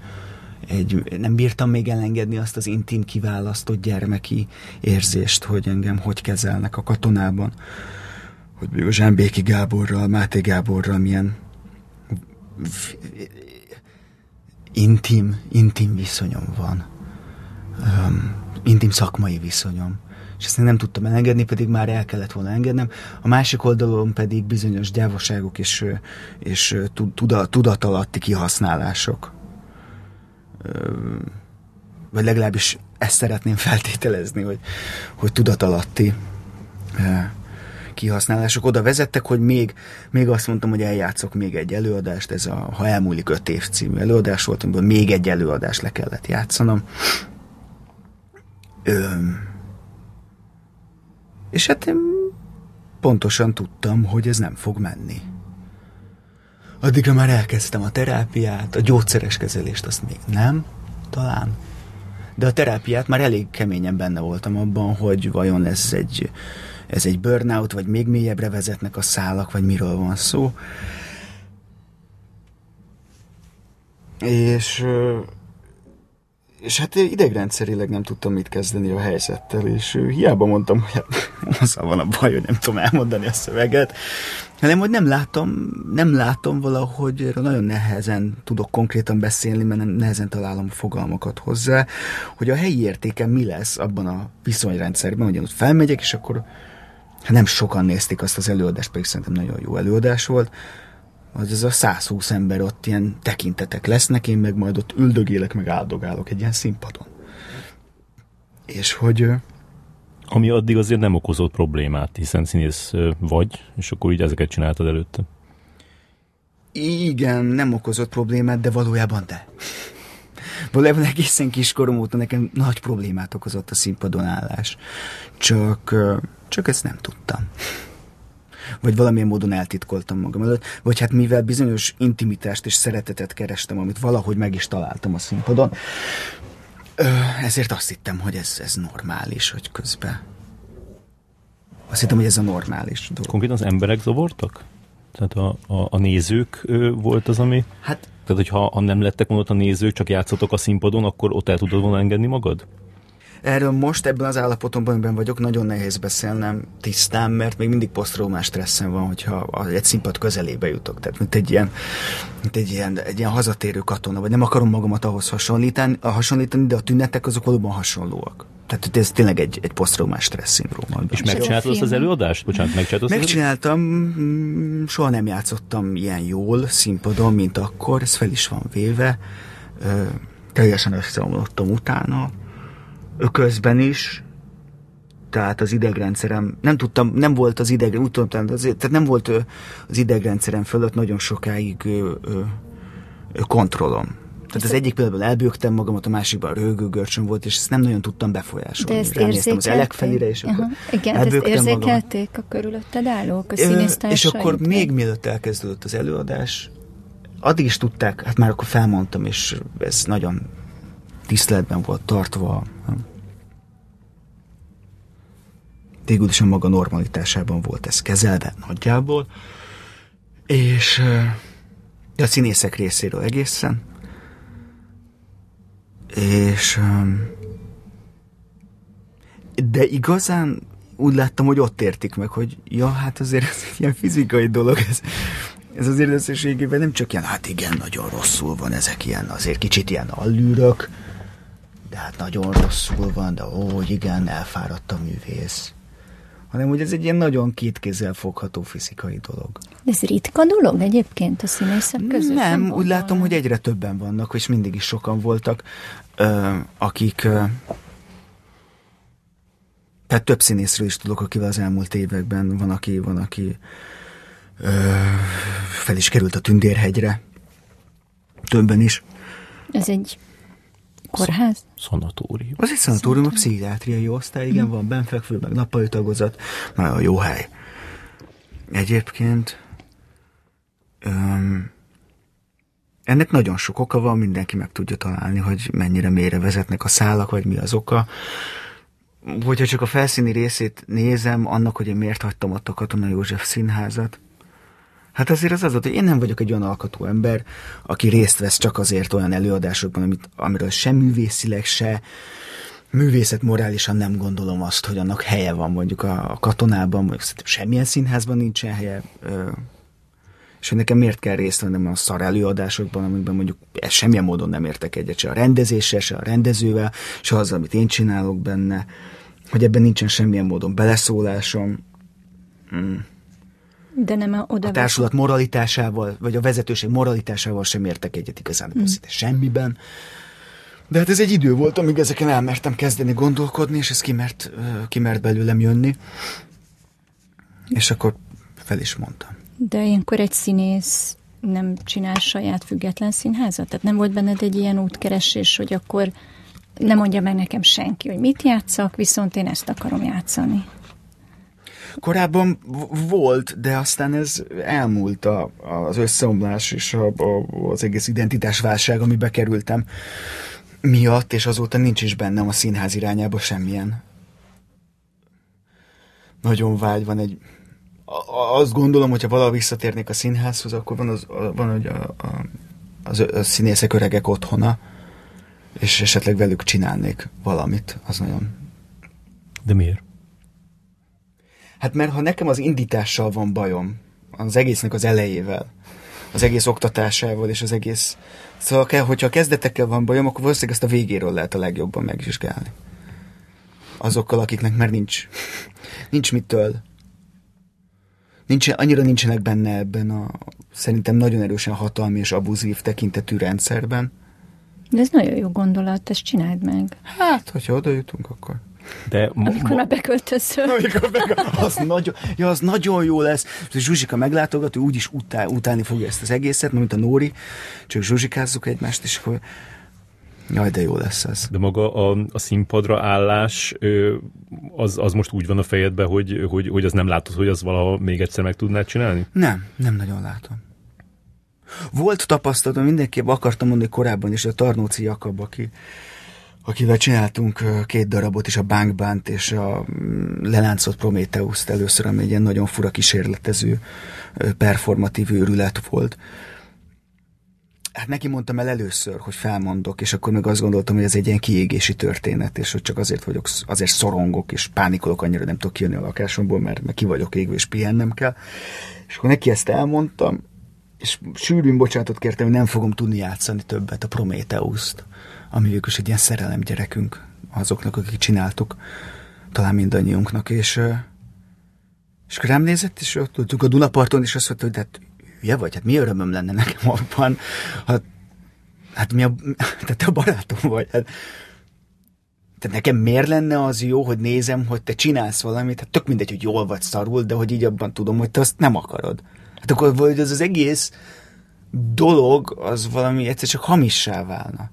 egy nem bírtam még elengedni azt az intim kiválasztott gyermeki érzést, hogy engem hogy kezelnek a katonában. Hogy a Zsámbéki Gáborral, Máté Gáborral milyen intim, intim viszonyom van. Um, intim szakmai viszonyom. És ezt nem tudtam elengedni, pedig már el kellett volna engednem. A másik oldalon pedig bizonyos gyávaságok és, és tudatalatti kihasználások. Vagy legalábbis ezt szeretném feltételezni, hogy, hogy tudatalatti kihasználások oda vezettek, hogy még, még azt mondtam, hogy eljátszok még egy előadást, ez a Ha elmúlik öt év című előadás volt, amiből még egy előadást le kellett játszanom. Ö, és hát én pontosan tudtam, hogy ez nem fog menni. Addigra már elkezdtem a terápiát, a gyógyszeres kezelést azt még nem, talán. De a terápiát már elég keményen benne voltam abban, hogy vajon ez egy ez egy burnout, vagy még mélyebbre vezetnek a szálak, vagy miről van szó. És, és hát idegrendszerileg nem tudtam mit kezdeni a helyzettel, és hiába mondtam, hogy hát, <laughs> azzal van a baj, hogy nem tudom elmondani a szöveget, hanem hogy nem látom, nem látom valahogy, erről nagyon nehezen tudok konkrétan beszélni, mert nem nehezen találom fogalmakat hozzá, hogy a helyi értékem mi lesz abban a viszonyrendszerben, hogy én ott felmegyek, és akkor Hát nem sokan nézték azt az előadást, pedig szerintem nagyon jó előadás volt, az ez a 120 ember ott ilyen tekintetek lesznek, én meg majd ott üldögélek, meg áldogálok egy ilyen színpadon. És hogy... Ami addig azért nem okozott problémát, hiszen színész vagy, és akkor így ezeket csináltad előtte. Igen, nem okozott problémát, de valójában de. Valójában egészen kiskorom óta nekem nagy problémát okozott a színpadon állás. Csak csak ezt nem tudtam. Vagy valamilyen módon eltitkoltam magam előtt, vagy hát mivel bizonyos intimitást és szeretetet kerestem, amit valahogy meg is találtam a színpadon, ezért azt hittem, hogy ez, ez normális, hogy közben. Azt hittem, hogy ez a normális dolog. Konkrétan az emberek zavartak? Tehát a, a, a nézők ö, volt az, ami... Hát... Tehát, hogyha ha nem lettek volna a nézők, csak játszotok a színpadon, akkor ott el tudod volna engedni magad? Erről most ebben az állapotomban, amiben vagyok, nagyon nehéz beszélnem tisztán, mert még mindig posztraumás stresszen van, hogyha egy színpad közelébe jutok. Tehát mint egy ilyen, mint egy ilyen, egy ilyen hazatérő katona, vagy nem akarom magamat ahhoz hasonlítani, hasonlítani de a tünetek azok valóban hasonlóak. Tehát ez tényleg egy, egy posztraumás stressz szindróma. És megcsináltad azt az előadást? Bocsánat, megcsináltad Megcsináltam, mm, soha nem játszottam ilyen jól színpadon, mint akkor, ez fel is van véve. Ö, teljesen összeomlottam utána, közben is, tehát az idegrendszerem, nem tudtam, nem volt az ideg, úgy tudom, tehát nem volt az idegrendszerem fölött nagyon sokáig ö, ö, ö, kontrollom. Tehát az egyik például elbőgtem magamat, a másikban rögő görcsön volt, és ezt nem nagyon tudtam befolyásolni. De ezt érzékelték? az elek felére, és akkor Aha. Igen, ezt érzékelték magamat. a körülötted állók, a színésztársaid? És akkor még mielőtt elkezdődött az előadás, addig is tudták, hát már akkor felmondtam, és ez nagyon tiszteletben volt tartva. Végül is a maga normalitásában volt ez kezelve nagyjából, és a színészek részéről egészen, és de igazán úgy láttam, hogy ott értik meg, hogy ja, hát azért ez egy ilyen fizikai dolog, ez, ez azért összességében nem csak ilyen, hát igen, nagyon rosszul van, ezek ilyen, azért kicsit ilyen allűrök, de hát nagyon rosszul van, de ó, igen, elfáradt a művész hanem hogy ez egy ilyen nagyon két kézzel fogható fizikai dolog. Ez ritka dolog egyébként a színészek között? Nem, úgy látom, hogy egyre többen vannak, és mindig is sokan voltak, ö, akik... Ö, tehát több színészről is tudok, akivel az elmúlt években van, aki, van, aki ö, fel is került a Tündérhegyre. Többen is. Ez egy Kórház? Szanatórium. Az egy szanatórium, a pszichiátriai osztály, igen, van benfekvő, meg nappali tagozat. Nagyon jó hely. Egyébként öm, ennek nagyon sok oka van, mindenki meg tudja találni, hogy mennyire mélyre vezetnek a szálak, vagy mi az oka. Hogyha csak a felszíni részét nézem, annak, hogy én miért hagytam ott a Katona József színházat, Hát azért az az hogy én nem vagyok egy olyan alkotó ember, aki részt vesz csak azért olyan előadásokban, amit, amiről sem művészileg, se művészet morálisan nem gondolom azt, hogy annak helye van mondjuk a, a katonában, vagy semmilyen színházban nincsen helye, és hogy nekem miért kell részt vennem a szar előadásokban, amikben mondjuk ez semmilyen módon nem értek egyet, se a rendezéssel, se a rendezővel, se azzal, amit én csinálok benne, hogy ebben nincsen semmilyen módon beleszólásom. Hmm. De nem a, oda a társulat moralitásával, vagy a vezetőség moralitásával sem értek egyet igazán mm. semmiben. De hát ez egy idő volt, amíg ezeken elmertem kezdeni gondolkodni, és ez kimert, kimert belőlem jönni. És akkor fel is mondtam. De ilyenkor egy színész nem csinál saját független színházat? Tehát nem volt benned egy ilyen útkeresés, hogy akkor nem mondja meg nekem senki, hogy mit játszak, viszont én ezt akarom játszani. Korábban volt, de aztán ez elmúlt a, az összeomlás és a, a, az egész identitásválság, amibe kerültem miatt, és azóta nincs is bennem a színház irányába semmilyen. Nagyon vágy van egy... Azt gondolom, hogyha valaha visszatérnék a színházhoz, akkor van, az, van hogy a, a, az, a színészek öregek otthona, és esetleg velük csinálnék valamit, az nagyon... De miért? Hát mert ha nekem az indítással van bajom, az egésznek az elejével, az egész oktatásával és az egész... Szóval kell, hogyha a kezdetekkel van bajom, akkor valószínűleg ezt a végéről lehet a legjobban megvizsgálni. Azokkal, akiknek már nincs, nincs mitől. Nincs, annyira nincsenek benne ebben a szerintem nagyon erősen hatalmi és abuzív tekintetű rendszerben. De ez nagyon jó gondolat, ezt csináld meg. Hát, hogyha oda jutunk, akkor... De Amikor már beköltözöl. Amikor beköltözöl. Az nagyon, ja, az nagyon jó lesz. Zsuzsika meglátogat, ő úgyis utál, utálni fogja ezt az egészet, mint a Nóri, csak zsuzsikázzuk egymást, és akkor Jaj, de jó lesz ez. De maga a, a színpadra állás, az, az most úgy van a fejedben, hogy, hogy, hogy az nem látod, hogy az valaha még egyszer meg tudnád csinálni? Nem, nem nagyon látom. Volt tapasztalatom, mindenképp akartam mondani korábban is, a Tarnóci Jakab, aki akivel csináltunk két darabot is, a Bankbánt és a mm, Leláncolt Prometheus-t először, ami egy ilyen nagyon fura kísérletező, performatív őrület volt. Hát neki mondtam el először, hogy felmondok, és akkor meg azt gondoltam, hogy ez egy ilyen kiégési történet, és hogy csak azért vagyok, azért szorongok, és pánikolok annyira, nem tudok kijönni a lakásomból, mert, mert ki vagyok égve, és pihennem kell. És akkor neki ezt elmondtam, és sűrűn bocsánatot kértem, hogy nem fogom tudni játszani többet a Prometheus-t ami végül is egy ilyen szerelem gyerekünk azoknak, akik csináltuk, talán mindannyiunknak, és, és akkor rám nézett, és ott tudtuk a Dunaparton, és azt mondta, hogy hát hülye vagy, hát mi örömöm lenne nekem abban, hát, hát mi a, <laughs> te a barátom vagy, hát, tehát nekem miért lenne az jó, hogy nézem, hogy te csinálsz valamit, hát tök mindegy, hogy jól vagy szarul, de hogy így abban tudom, hogy te azt nem akarod. Hát akkor vagy az az egész dolog, az valami egyszer csak hamissá válna.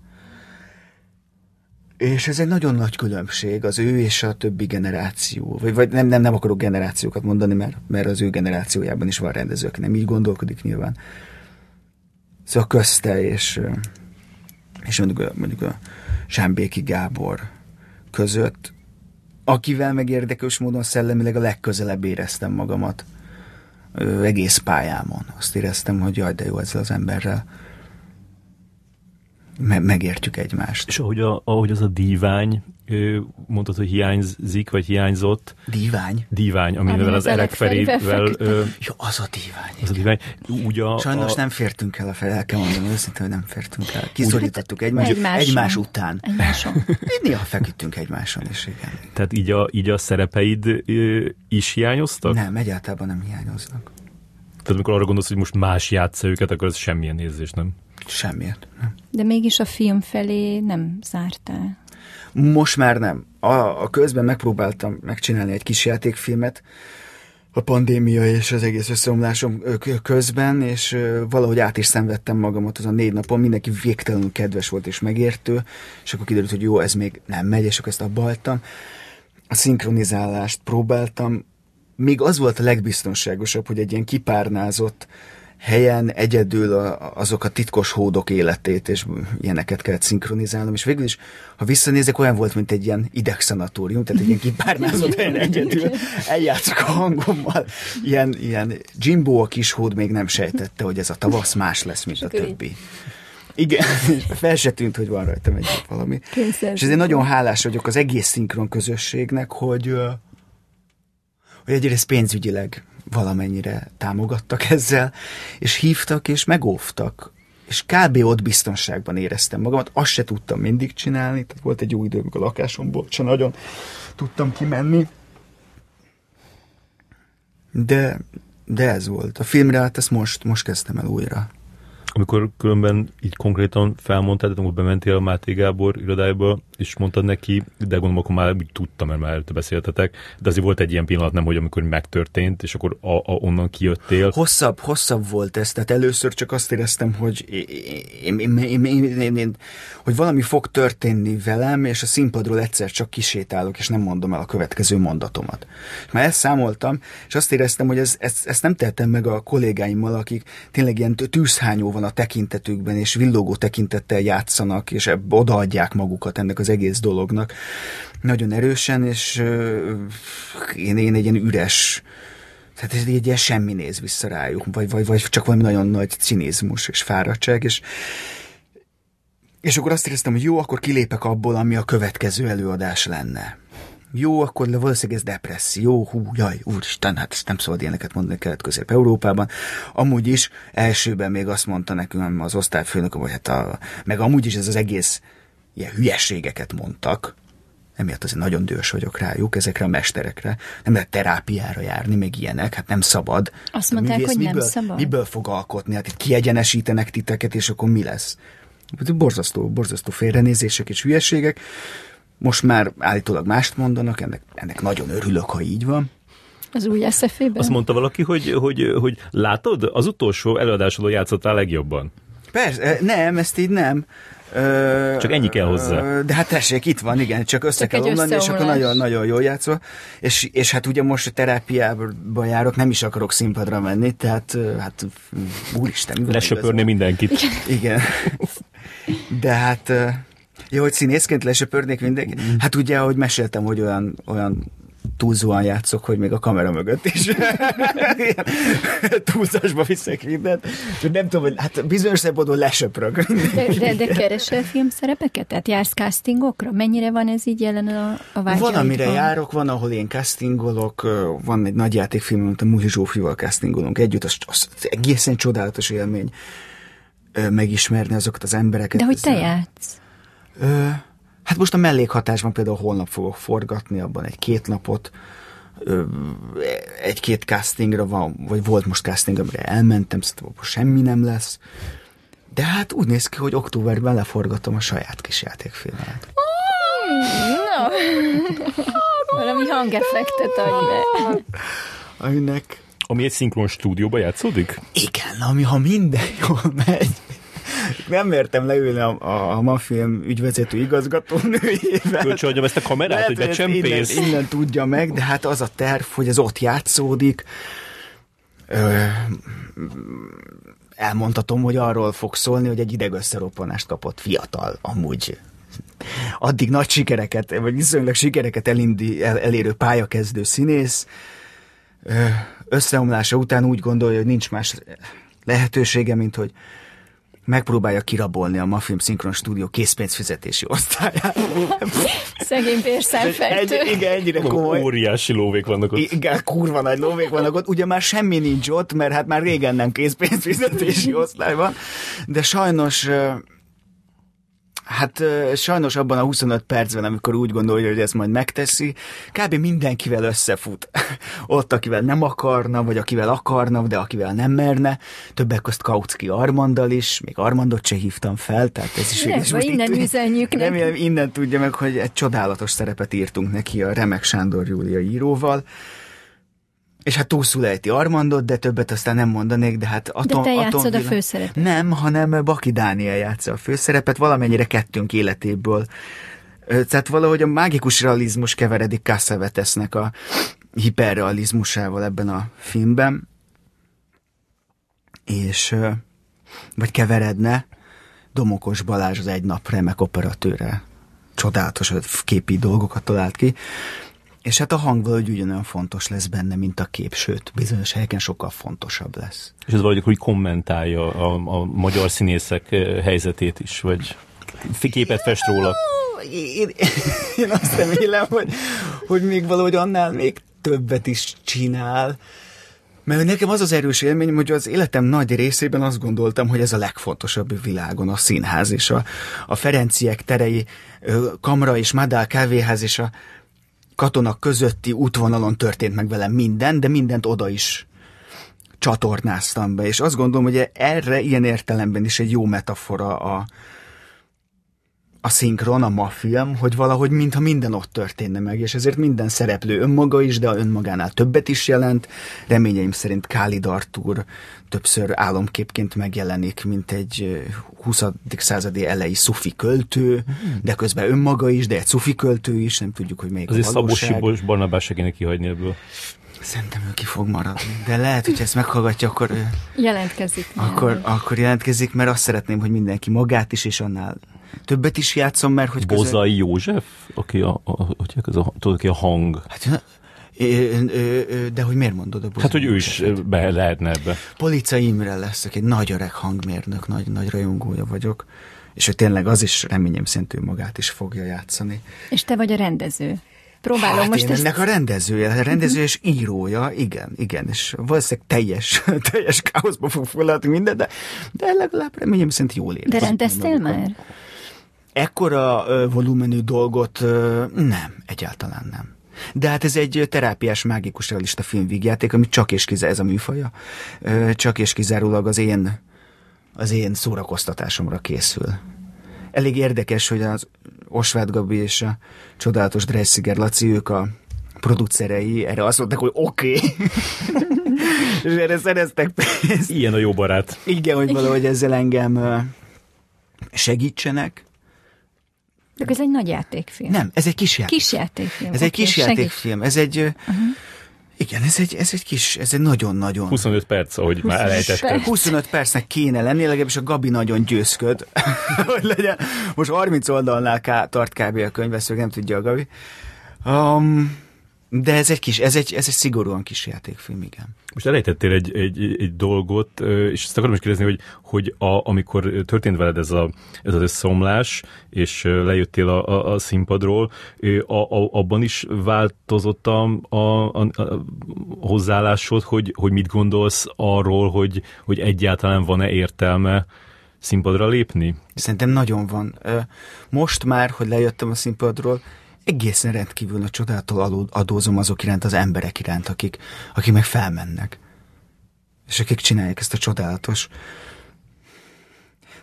És ez egy nagyon nagy különbség az ő és a többi generáció. Vagy, vagy nem, nem, nem akarok generációkat mondani, mert, mert az ő generációjában is van rendező, aki nem így gondolkodik nyilván. Szóval közte és, és mondjuk, mondjuk a Zsámbéki Gábor között, akivel meg érdekes módon szellemileg a legközelebb éreztem magamat egész pályámon. Azt éreztem, hogy jaj, de jó ezzel az emberrel me- megértjük egymást. És ahogy, a, ahogy az a dívány, mondtad, hogy hiányzik, vagy hiányzott. Dívány? Dívány, amivel Ami az, az Elekferivel... Jó, az a dívány. Az a dívány. Úgy a, Sajnos a... nem fértünk el a fel, el kell mondani őszintén, hogy nem fértünk el. Kiszorítottuk egymást, egymáson. egymás után. Egymáson. <laughs> Néha feküdtünk egymáson is, igen. Tehát így a, így a szerepeid is hiányoztak? Nem, egyáltalán nem hiányoznak. Tehát amikor arra gondolsz, hogy most más játsza őket, akkor ez semmilyen érzés, nem? Semmiért. Nem. De mégis a film felé nem zártál. Most már nem. A, a közben megpróbáltam megcsinálni egy kis játékfilmet, a pandémia és az egész összeomlásom közben, és valahogy át is szenvedtem magamat azon négy napon, mindenki végtelenül kedves volt és megértő, és akkor kiderült, hogy jó, ez még nem megy, és akkor ezt abba hagytam. A szinkronizálást próbáltam, még az volt a legbiztonságosabb, hogy egy ilyen kipárnázott helyen egyedül a, azok a titkos hódok életét, és ilyeneket kellett szinkronizálnom, és végül is, ha visszanézek, olyan volt, mint egy ilyen idegszanatórium, tehát egy ilyen kipárnázott helyen egyedül eljátszok a hangommal. Ilyen, ilyen Jimbo a kis hód még nem sejtette, hogy ez a tavasz más lesz, mint a többi. Igen, fel se tűnt, hogy van rajtam egy valami. Kényszer és ezért nagyon hálás vagyok az egész szinkron közösségnek, hogy, hogy egyrészt pénzügyileg valamennyire támogattak ezzel, és hívtak és megóvtak. És kb. ott biztonságban éreztem magamat, azt se tudtam mindig csinálni, tehát volt egy jó idő, amikor a lakásomból se nagyon tudtam kimenni. De, de ez volt. A filmre hát ezt most, most kezdtem el újra amikor különben így konkrétan felmondtad, amikor bementél a Máté Gábor irodájába, és mondtad neki, de gondolom akkor már úgy tudtam, mert már előtte beszéltetek, de azért volt egy ilyen pillanat, nem, hogy amikor megtörtént, és akkor a, a, onnan kijöttél. Hosszabb, hosszabb volt ez, tehát először csak azt éreztem, hogy én, én, én, én, én, hogy valami fog történni velem, és a színpadról egyszer csak kisétálok, és nem mondom el a következő mondatomat. Már ezt számoltam, és azt éreztem, hogy ez, ezt, ezt nem tettem meg a kollégáimmal, akik tényleg ilyen tűzhányó van a tekintetükben, és villogó tekintettel játszanak, és odaadják magukat ennek az egész dolognak. Nagyon erősen, és én, én egy ilyen üres, tehát ez egy ilyen semmi néz vissza rájuk, vagy, vagy, vagy csak valami nagyon nagy cinizmus és fáradtság, és és akkor azt éreztem, hogy jó, akkor kilépek abból, ami a következő előadás lenne jó, akkor valószínűleg ez depresszió, hú, jaj, úristen, hát ezt nem szabad ilyeneket mondani Kelet-Közép-Európában. Amúgy is elsőben még azt mondta nekünk az osztályfőnök, hogy hát a, meg amúgy is ez az egész ilyen hülyeségeket mondtak, emiatt azért nagyon dühös vagyok rájuk, ezekre a mesterekre. Nem lehet terápiára járni, meg ilyenek, hát nem szabad. Azt hát mondták, hogy miből, nem szabad? Miből fog alkotni? Hát itt kiegyenesítenek titeket, és akkor mi lesz? Borzasztó, borzasztó félrenézések és hülyeségek. Most már állítólag mást mondanak, ennek, ennek nagyon örülök, ha így van. Az új eszefében? Azt mondta valaki, hogy, hogy, hogy látod, az utolsó előadásodon játszottál legjobban. Persze, eh, nem, ezt így nem. Ö, csak ennyi kell hozzá. De hát tessék, itt van, igen, csak össze csak kell omlani, és akkor nagyon-nagyon jól játszva. És, és hát ugye most a terápiába járok, nem is akarok színpadra menni, tehát hát úristen. Lesöpörni mindenkit. Igen. igen. De hát jó, hogy színészként lesöpörnék mindenki. Mm. Hát ugye, ahogy meséltem, hogy olyan, olyan túlzóan játszok, hogy még a kamera mögött is <laughs> túlzásba viszek mindent. Csak nem tudom, hogy hát bizonyos szempontból lesöprök. De, de, de keresel filmszerepeket? Tehát jársz castingokra? Mennyire van ez így jelen a, a Van, amire járok, van, ahol én castingolok, van egy nagy játékfilm, amit a Muhi Zsófival castingolunk együtt, az, az egészen csodálatos élmény megismerni azokat az embereket. De hogy te játsz? Ö, hát most a mellékhatásban például holnap fogok forgatni, abban egy-két napot, egy-két castingra van, vagy volt most casting, amire elmentem, szerintem semmi nem lesz. De hát úgy néz ki, hogy októberben leforgatom a saját kis játékfilmet. No. Valami hangeffektet adj be. Aminek... Ami egy szinkron stúdióba játszódik? Igen, ami ha minden jól megy, nem mertem leülni a, a, a mafilm ügyvezető igazgató nőjével. Kölcsönadjam ezt a kamerát, Lehet, hogy becsempész. Innen, innen tudja meg, de hát az a terv, hogy ez ott játszódik. Ö, elmondhatom, hogy arról fog szólni, hogy egy idegösszeroppanást kapott fiatal, amúgy addig nagy sikereket, vagy viszonylag sikereket elindi, el, elérő pályakezdő színész összeomlása után úgy gondolja, hogy nincs más lehetősége, mint hogy megpróbálja kirabolni a Mafilm Szinkron Stúdió készpénzfizetési osztályát. Szegény bérszámfejtő. Egy, igen, ennyire komoly. Óriási lóvék vannak ott. Igen, kurva nagy lóvék vannak ott. Ugye már semmi nincs ott, mert hát már régen nem készpénzfizetési osztály van, de sajnos Hát sajnos abban a 25 percben, amikor úgy gondolja, hogy ezt majd megteszi, kb. mindenkivel összefut. <laughs> Ott, akivel nem akarna, vagy akivel akarna, de akivel nem merne. Többek közt Kautsky Armandal is, még Armandot se hívtam fel, tehát ez is... Nem, is innen üzenjük Remélem innen tudja meg, hogy egy csodálatos szerepet írtunk neki a Remek Sándor Júlia íróval. És hát túlszul ejti Armandot, de többet aztán nem mondanék, de hát atom, De te játszod atom, a főszerepet. Nem, hanem Baki Dániel játsza a főszerepet, valamennyire kettőnk életéből. Tehát valahogy a mágikus realizmus keveredik Cassavetesnek a hiperrealizmusával ebben a filmben. És vagy keveredne Domokos Balázs az egy nap remek operatőre. Csodálatos képi dolgokat talált ki. És hát a hang valahogy ugyanolyan fontos lesz benne, mint a kép, sőt, bizonyos helyeken sokkal fontosabb lesz. És ez valahogy hogy kommentálja a, a magyar színészek eh, helyzetét is, vagy képet fest róla? Én, én azt remélem, hogy, hogy még valahogy annál még többet is csinál. Mert nekem az az erős élmény, hogy az életem nagy részében azt gondoltam, hogy ez a legfontosabb világon a színház és a, a Ferenciek terei, Kamra és Madál kávéház és a katonak közötti útvonalon történt meg velem minden, de mindent oda is csatornáztam be, és azt gondolom, hogy erre ilyen értelemben is egy jó metafora a, a szinkron, a ma film, hogy valahogy mintha minden ott történne meg, és ezért minden szereplő önmaga is, de a önmagánál többet is jelent. Reményeim szerint Kálid Artúr többször álomképként megjelenik, mint egy 20. századi elejé szufi költő, de közben önmaga is, de egy szufi költő is, nem tudjuk, hogy melyik Azért a valóság. Szabó Sibos Barnabás se kéne kihagyni ebből. Szerintem ő ki fog maradni. De lehet, hogy ezt meghallgatja, akkor. Jelentkezik. Akkor, akkor jelentkezik, mert azt szeretném, hogy mindenki magát is, és annál többet is játszom, mert hogy Bozai közel... József, aki a, a, hogy ez a, tudod, aki a hang. Hát, de hogy miért mondod a Bozai Hát, hogy ő is be lehetne ebbe. Polica Imre lesz, aki egy nagy öreg hangmérnök, nagy, nagy rajongója vagyok és hogy tényleg az is reményem szerint ő magát is fogja játszani. És te vagy a rendező. Próbálom hát most én ezt... ennek a rendezője, a rendező és írója, igen, igen, és valószínűleg teljes, <laughs> teljes káoszba fog fulladni minden, de, de legalább reményem szerint jól ér. De rendeztél már? Ekkora volumenű dolgot nem, egyáltalán nem. De hát ez egy terápiás, mágikus realista filmvígjáték, ami csak és kizárólag ez a műfaja, csak és kizárólag az én, az én szórakoztatásomra készül. Elég érdekes, hogy az Osváth Gabi és a csodálatos Dressziger Laci, ők a producerei, erre azt mondták, hogy oké. Okay. <laughs> és erre szereztek pénzt. Ilyen a jó barát. Igen, hogy valahogy ezzel engem segítsenek. De ez egy nagy játékfilm. Nem, ez egy kis játékfilm. Kis játékfilm. Ez okay, egy kis játékfilm. Ez egy... Uh-huh. Igen, ez egy, ez egy kis, ez egy nagyon-nagyon... 25 perc, ahogy 25 már elejtetted. 25 percnek kéne lenni, legalábbis a Gabi nagyon győzköd, <laughs> hogy legyen. Most 30 oldalnál ká, tart kb. a könyvesző, nem tudja a Gabi. Um, de ez egy kis, ez egy, ez egy szigorúan kis játékfilm, igen. Most elejtettél egy, egy, egy dolgot, és ezt akarom is kérdezni, hogy, hogy a, amikor történt veled ez, a, ez az összeomlás, és lejöttél a, a, a színpadról, a, a, abban is változott a, a, a, a hozzáállásod, hogy, hogy mit gondolsz arról, hogy, hogy egyáltalán van-e értelme színpadra lépni? Szerintem nagyon van. Most már, hogy lejöttem a színpadról, egészen rendkívül a csodától adózom azok iránt, az emberek iránt, akik, akik meg felmennek. És akik csinálják ezt a csodálatos,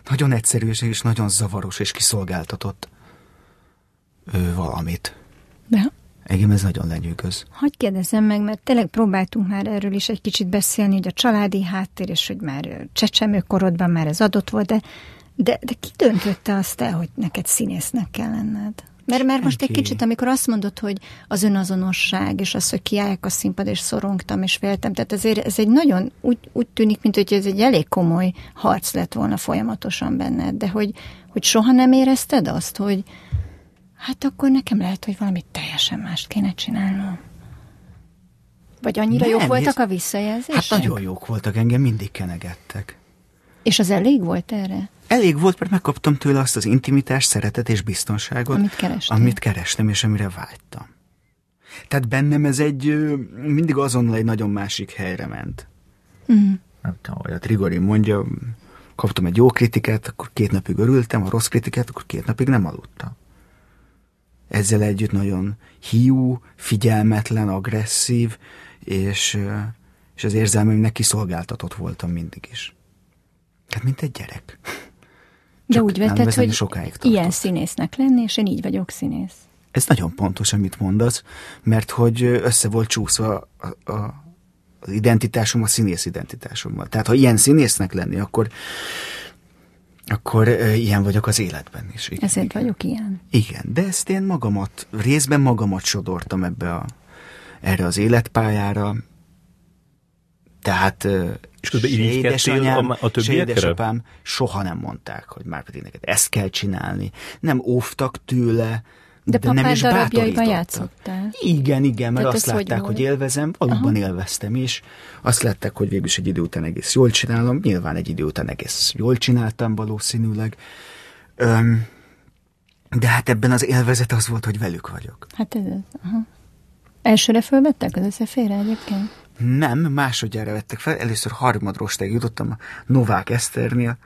nagyon egyszerű és nagyon zavaros és kiszolgáltatott ő, valamit. De Engem ez nagyon lenyűgöz. Hogy kérdezem meg, mert tényleg próbáltunk már erről is egy kicsit beszélni, hogy a családi háttér, és hogy már csecsemőkorodban már ez adott volt, de, de, de ki döntötte azt el, hogy neked színésznek kell lenned? Mert, mert most egy kicsit, amikor azt mondod, hogy az önazonosság, és az, hogy kiállják a színpad, és szorongtam, és féltem, tehát ezért ez egy nagyon, úgy, úgy tűnik, mint hogy ez egy elég komoly harc lett volna folyamatosan benned, de hogy, hogy soha nem érezted azt, hogy hát akkor nekem lehet, hogy valamit teljesen mást kéne csinálnom. Vagy annyira nem, jók voltak a visszajelzések? Hát nagyon jók voltak, engem mindig kenegettek. És az elég volt erre? Elég volt, mert megkaptam tőle azt az intimitást, szeretet és biztonságot, amit kerestem, amit kerestem és amire vágytam. Tehát bennem ez egy, mindig azonnal egy nagyon másik helyre ment. Mm. Nem tudom, hogy a Trigori mondja, kaptam egy jó kritikát, akkor két napig örültem, a rossz kritikát, akkor két napig nem aludtam. Ezzel együtt nagyon hiú, figyelmetlen, agresszív, és, és az érzelmeimnek kiszolgáltatott voltam mindig is. Hát, mint egy gyerek. De úgy vetted, hogy sokáig ilyen színésznek lenni, és én így vagyok színész. Ez nagyon pontos, amit mondasz, mert hogy össze volt csúszva a, a, az identitásom a színész identitásommal. Tehát ha ilyen színésznek lenni, akkor akkor ilyen vagyok az életben is. Igen, Ezért igen. vagyok ilyen. Igen, de ezt én magamat, részben magamat sodortam ebbe a, erre az életpályára. Tehát és közben édesanyám, a, a édesapám soha nem mondták, hogy már pedig neked ezt kell csinálni. Nem óvtak tőle, de, de nem is bátorítottak. játszottál. Igen, igen, mert Tehát azt látták, hogy, hogy élvezem, valóban Aha. élveztem is. Azt látták, hogy végül is egy idő után egész jól csinálom, nyilván egy idő után egész jól csináltam valószínűleg. Öm, de hát ebben az élvezet az volt, hogy velük vagyok. Hát ez az. Aha. Elsőre fölvettek az összefére egyébként? Nem, másodjára vettek fel. Először harmadrostáig jutottam a Novák Eszternél.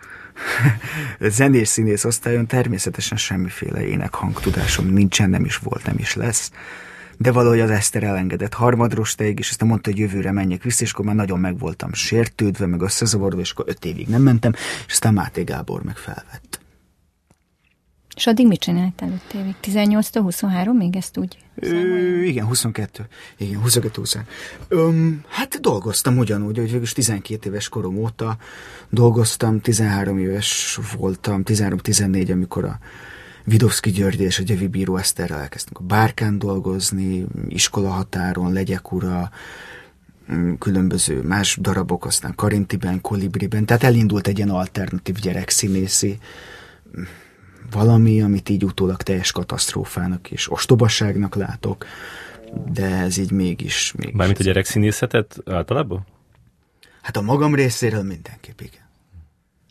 <laughs> Zenés színész osztályon természetesen semmiféle énekhangtudásom nincsen, nem is volt, nem is lesz. De valahogy az Eszter elengedett harmadrostáig, és aztán mondta, hogy jövőre menjek vissza, és akkor már nagyon meg voltam sértődve, meg összezavarodva, és akkor öt évig nem mentem, és aztán Máté Gábor meg felvett. És addig mit csináltál 5 évig? 18 23 még ezt úgy? Ö, igen, 22. Igen, 22 20. Öm, hát dolgoztam ugyanúgy, hogy végülis 12 éves korom óta dolgoztam, 13 éves voltam, 13-14, amikor a Vidovszki György és a Gyevi Bíró Eszterrel elkezdtünk a bárkán dolgozni, iskola határon, legyek ura, különböző más darabok, aztán Karintiben, Kolibriben, tehát elindult egy ilyen alternatív gyerekszínészi valami, amit így utólag teljes katasztrófának és ostobaságnak látok, de ez így mégis... mégis Mármint a gyerekszínészetet általában? Hát a magam részéről mindenképp igen.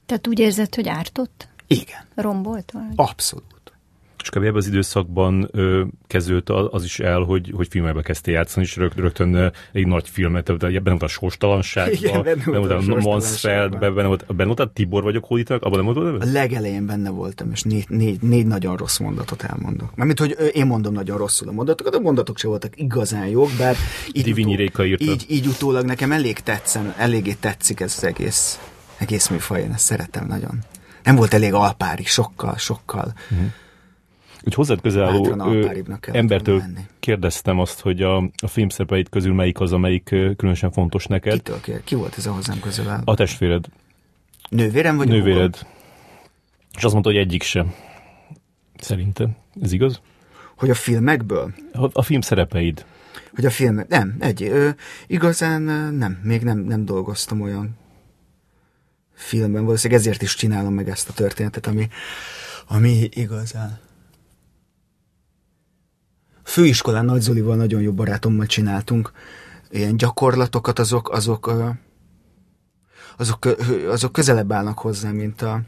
Tehát úgy érzed, hogy ártott? Igen. Rombolt? Vagy? Abszolút. És kb. ebben az időszakban ö, kezdődött az is el, hogy, hogy filmekbe kezdtél játszani, és rögt, rögtön egy nagy filmet, benne volt a Sorstalanságban, benne volt a Mansfeldben, benne volt, benne volt a Tibor vagyok hódítanak, abban nem volt A legelején benne voltam, és négy, négy, négy nagyon rossz mondatot elmondok. Mármint, hogy én mondom nagyon rosszul a mondatokat, a mondatok se voltak igazán jók, bár így, utó, így, így utólag nekem elég tetszem, eléggé tetszik ez az egész, egész műfaj, én ezt szeretem nagyon. Nem volt elég alpári, sokkal, sokkal. Uh-huh egy hozzád közel álló embertől kérdeztem azt, hogy a, a filmszerepeit közül melyik az, amelyik különösen fontos neked. Kitől kér? Ki volt ez a hozzám közel álló? A testvéred. Nővérem vagy Nővéred. Húgom? És azt mondta, hogy egyik sem. Szerintem. Ez igaz? Hogy a filmekből? A, a film szerepeid. Hogy a film... Nem, egy. Ö, igazán nem. Még nem, nem dolgoztam olyan filmben. Valószínűleg ezért is csinálom meg ezt a történetet, ami, ami igazán főiskolán Nagy Zolival nagyon jó barátommal csináltunk ilyen gyakorlatokat, azok, azok, azok, azok közelebb állnak hozzá, mint a,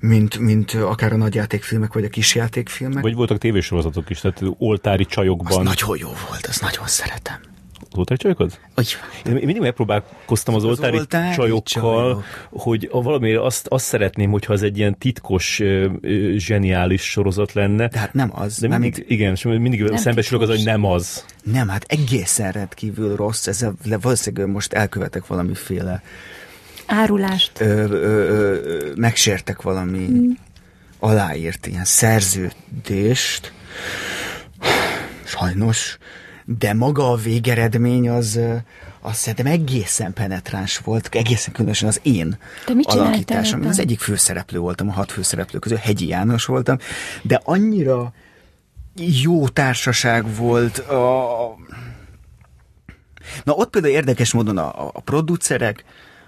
mint, mint akár a nagyjátékfilmek, vagy a kisjátékfilmek. Vagy voltak tévésorozatok is, tehát oltári csajokban. Az nagyon jó volt, azt nagyon szeretem. Az oltári csajokat? Úgy Én mindig megpróbálkoztam az, az oltári, oltári csajokkal, csajok. hogy valamiért azt, azt szeretném, hogyha ez egy ilyen titkos, zseniális sorozat lenne. De hát nem az. De mindig, még... Igen, és mindig szembesülök az, hogy nem az. Nem, hát egészen rendkívül rossz. Ezzel valószínűleg most elkövetek valamiféle árulást. Ö, ö, ö, megsértek valami mm. aláírt ilyen szerződést. Sajnos de maga a végeredmény az, azt szerintem egészen penetráns volt, egészen különösen az én alakításom. Az egyik főszereplő voltam, a hat főszereplő közül, Hegyi János voltam, de annyira jó társaság volt a... Na ott például érdekes módon a, a producerek,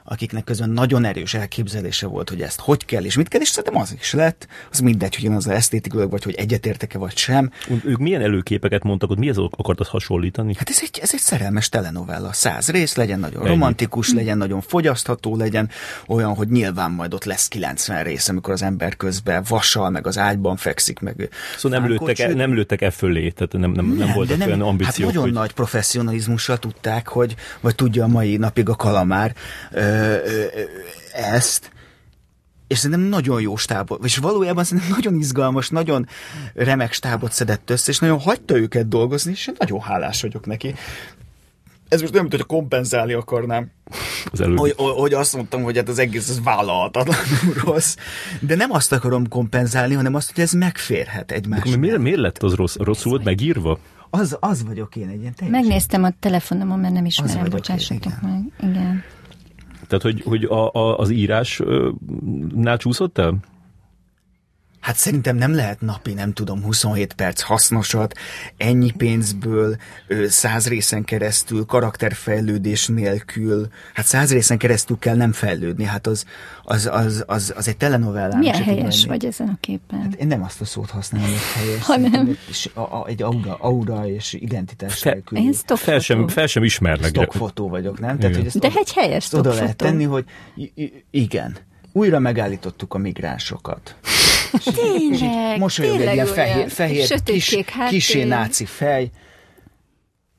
akiknek közben nagyon erős elképzelése volt, hogy ezt hogy kell és mit kell, és szerintem az is lett. Az mindegy, hogy az esztétikailag, vagy hogy egyetértek-e, vagy sem. Ők milyen előképeket mondtak, hogy mihez akartad hasonlítani? Hát ez egy, ez egy szerelmes telenovella. Száz rész legyen, nagyon Ennyi. romantikus legyen, nagyon fogyasztható legyen, olyan, hogy nyilván majd ott lesz 90 rész, amikor az ember közben vasal, meg az ágyban fekszik, meg Szóval nem lőttek, e, nem lőttek e fölé, tehát nem, nem, nem, nem voltak nem, olyan ambíciók. Hát nagyon hogy... nagy professzionalizmussal tudták, hogy, vagy tudja a mai napig a kalamár, ö, ezt, és szerintem nagyon jó stábot, és valójában szerintem nagyon izgalmas, nagyon remek stábot szedett össze, és nagyon hagyta őket dolgozni, és én nagyon hálás vagyok neki. Ez most nem, mint hogy kompenzálni akarnám. Az hogy, hogy azt mondtam, hogy hát az egész az vállalhatatlanul <laughs> rossz. De nem azt akarom kompenzálni, hanem azt, hogy ez megférhet egymásnak. Miért, miért lett az rossz? Rosszul volt megírva? az, az vagyok én egy ilyen teljesen. Megnéztem a telefonomon, mert nem ismerem, bocsássatok meg. Igen. Tehát, hogy, hogy a, a, az írásnál csúszott el? Hát szerintem nem lehet napi, nem tudom, 27 perc hasznosat, ennyi pénzből, száz részen keresztül, karakterfejlődés nélkül. Hát száz részen keresztül kell nem fejlődni, hát az, az, az, az, az egy telenovellán. Milyen helyes vagy ezen a képen? Én nem azt a szót használom, hogy helyes. Hanem. Szerintem Egy, a, a, egy aura, aura és identitás Fe- nélkül. Én stock Fel sem, fotó. fel sem ismernek. Stockfotó vagyok, nem? Tehát, hogy ezt De egy helyes oda stock lehet fotó. tenni, hogy i- i- igen, újra megállítottuk a migránsokat. Tényleg, Mosolyog egy tényleg ilyen olyan. fehér, fehér kis, kisé náci fej,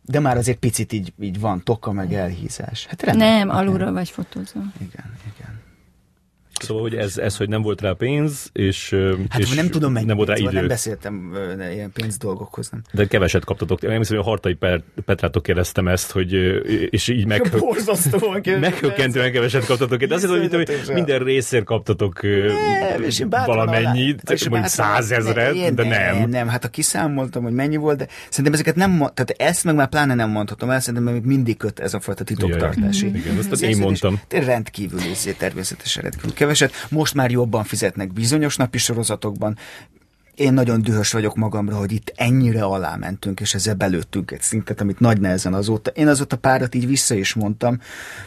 de már azért picit így, így van toka meg elhízás. Hát rendben. Nem, alulról vagy fotózva. Igen, igen. Szóval, hogy ez, ez, hogy nem volt rá pénz, és, Hát és nem tudom mennyi, nem volt rá szóval idő. nem beszéltem ilyen pénzdolgokhoz, nem. De keveset kaptatok. Én hiszem, hogy a Hartai Petrától kérdeztem ezt, hogy, és így meg, <laughs> Borzasztóan meghökkentően keveset kaptatok. De hiszem, hogy, Iszonyatosan. minden részért kaptatok Nem, és valamennyit, alá- és mondjuk százezret, ne, de nem. nem. Nem, hát ha kiszámoltam, hogy mennyi volt, de szerintem ezeket nem, tehát ezt meg már pláne nem mondhatom el, szerintem még mindig köt ez a fajta titoktartási. Igen, Az én mondtam. Rendkívül természetesen rendkívül keveset. Most már jobban fizetnek bizonyos napi sorozatokban. Én nagyon dühös vagyok magamra, hogy itt ennyire alá mentünk, és ezzel belőttünk egy szintet, amit nagy nehezen azóta. Én azóta párat így vissza is mondtam,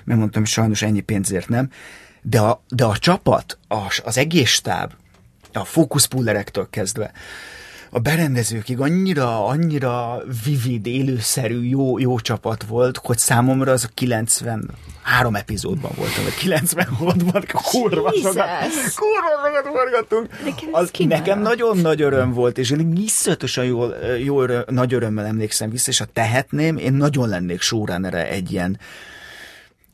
mert mondtam, sajnos ennyi pénzért nem. De a, de a csapat, az, az egész stáb, a fókuszpullerektől kezdve, a berendezőkig annyira, annyira vivid, élőszerű, jó, jó csapat volt, hogy számomra az a 93 epizódban voltam, vagy 96-ban, kurva sokat, kurva sokat forgattunk. Nekem Az nagyon nagy öröm volt, és én iszonyatosan jól, jó öröm, nagy örömmel emlékszem vissza, és ha tehetném, én nagyon lennék showrunnere egy ilyen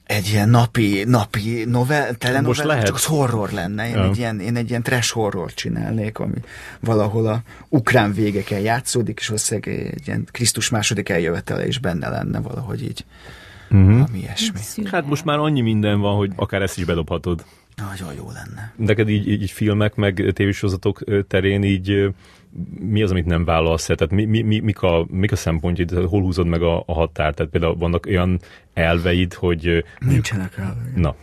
egy ilyen napi, napi novel, telenovella, Most lehet. csak az horror lenne. Én, Ja. egy ilyen, én egy ilyen trash horror csinálnék, ami valahol a ukrán végeken játszódik, és valószínűleg egy ilyen Krisztus második eljövetele is benne lenne valahogy így. Mhm. Uh-huh. Ami ilyesmi. Hát most már annyi minden van, hogy akár ezt is bedobhatod. Nagyon jó lenne. Neked így, így filmek, meg tévésorozatok ö, terén így mi az, amit nem vállalsz? Tehát mi, mi, mi, mik, a, mik a szempontjaid? Tehát Hol húzod meg a, a határt? Tehát például vannak olyan elveid, hogy Nincsenek rá. na,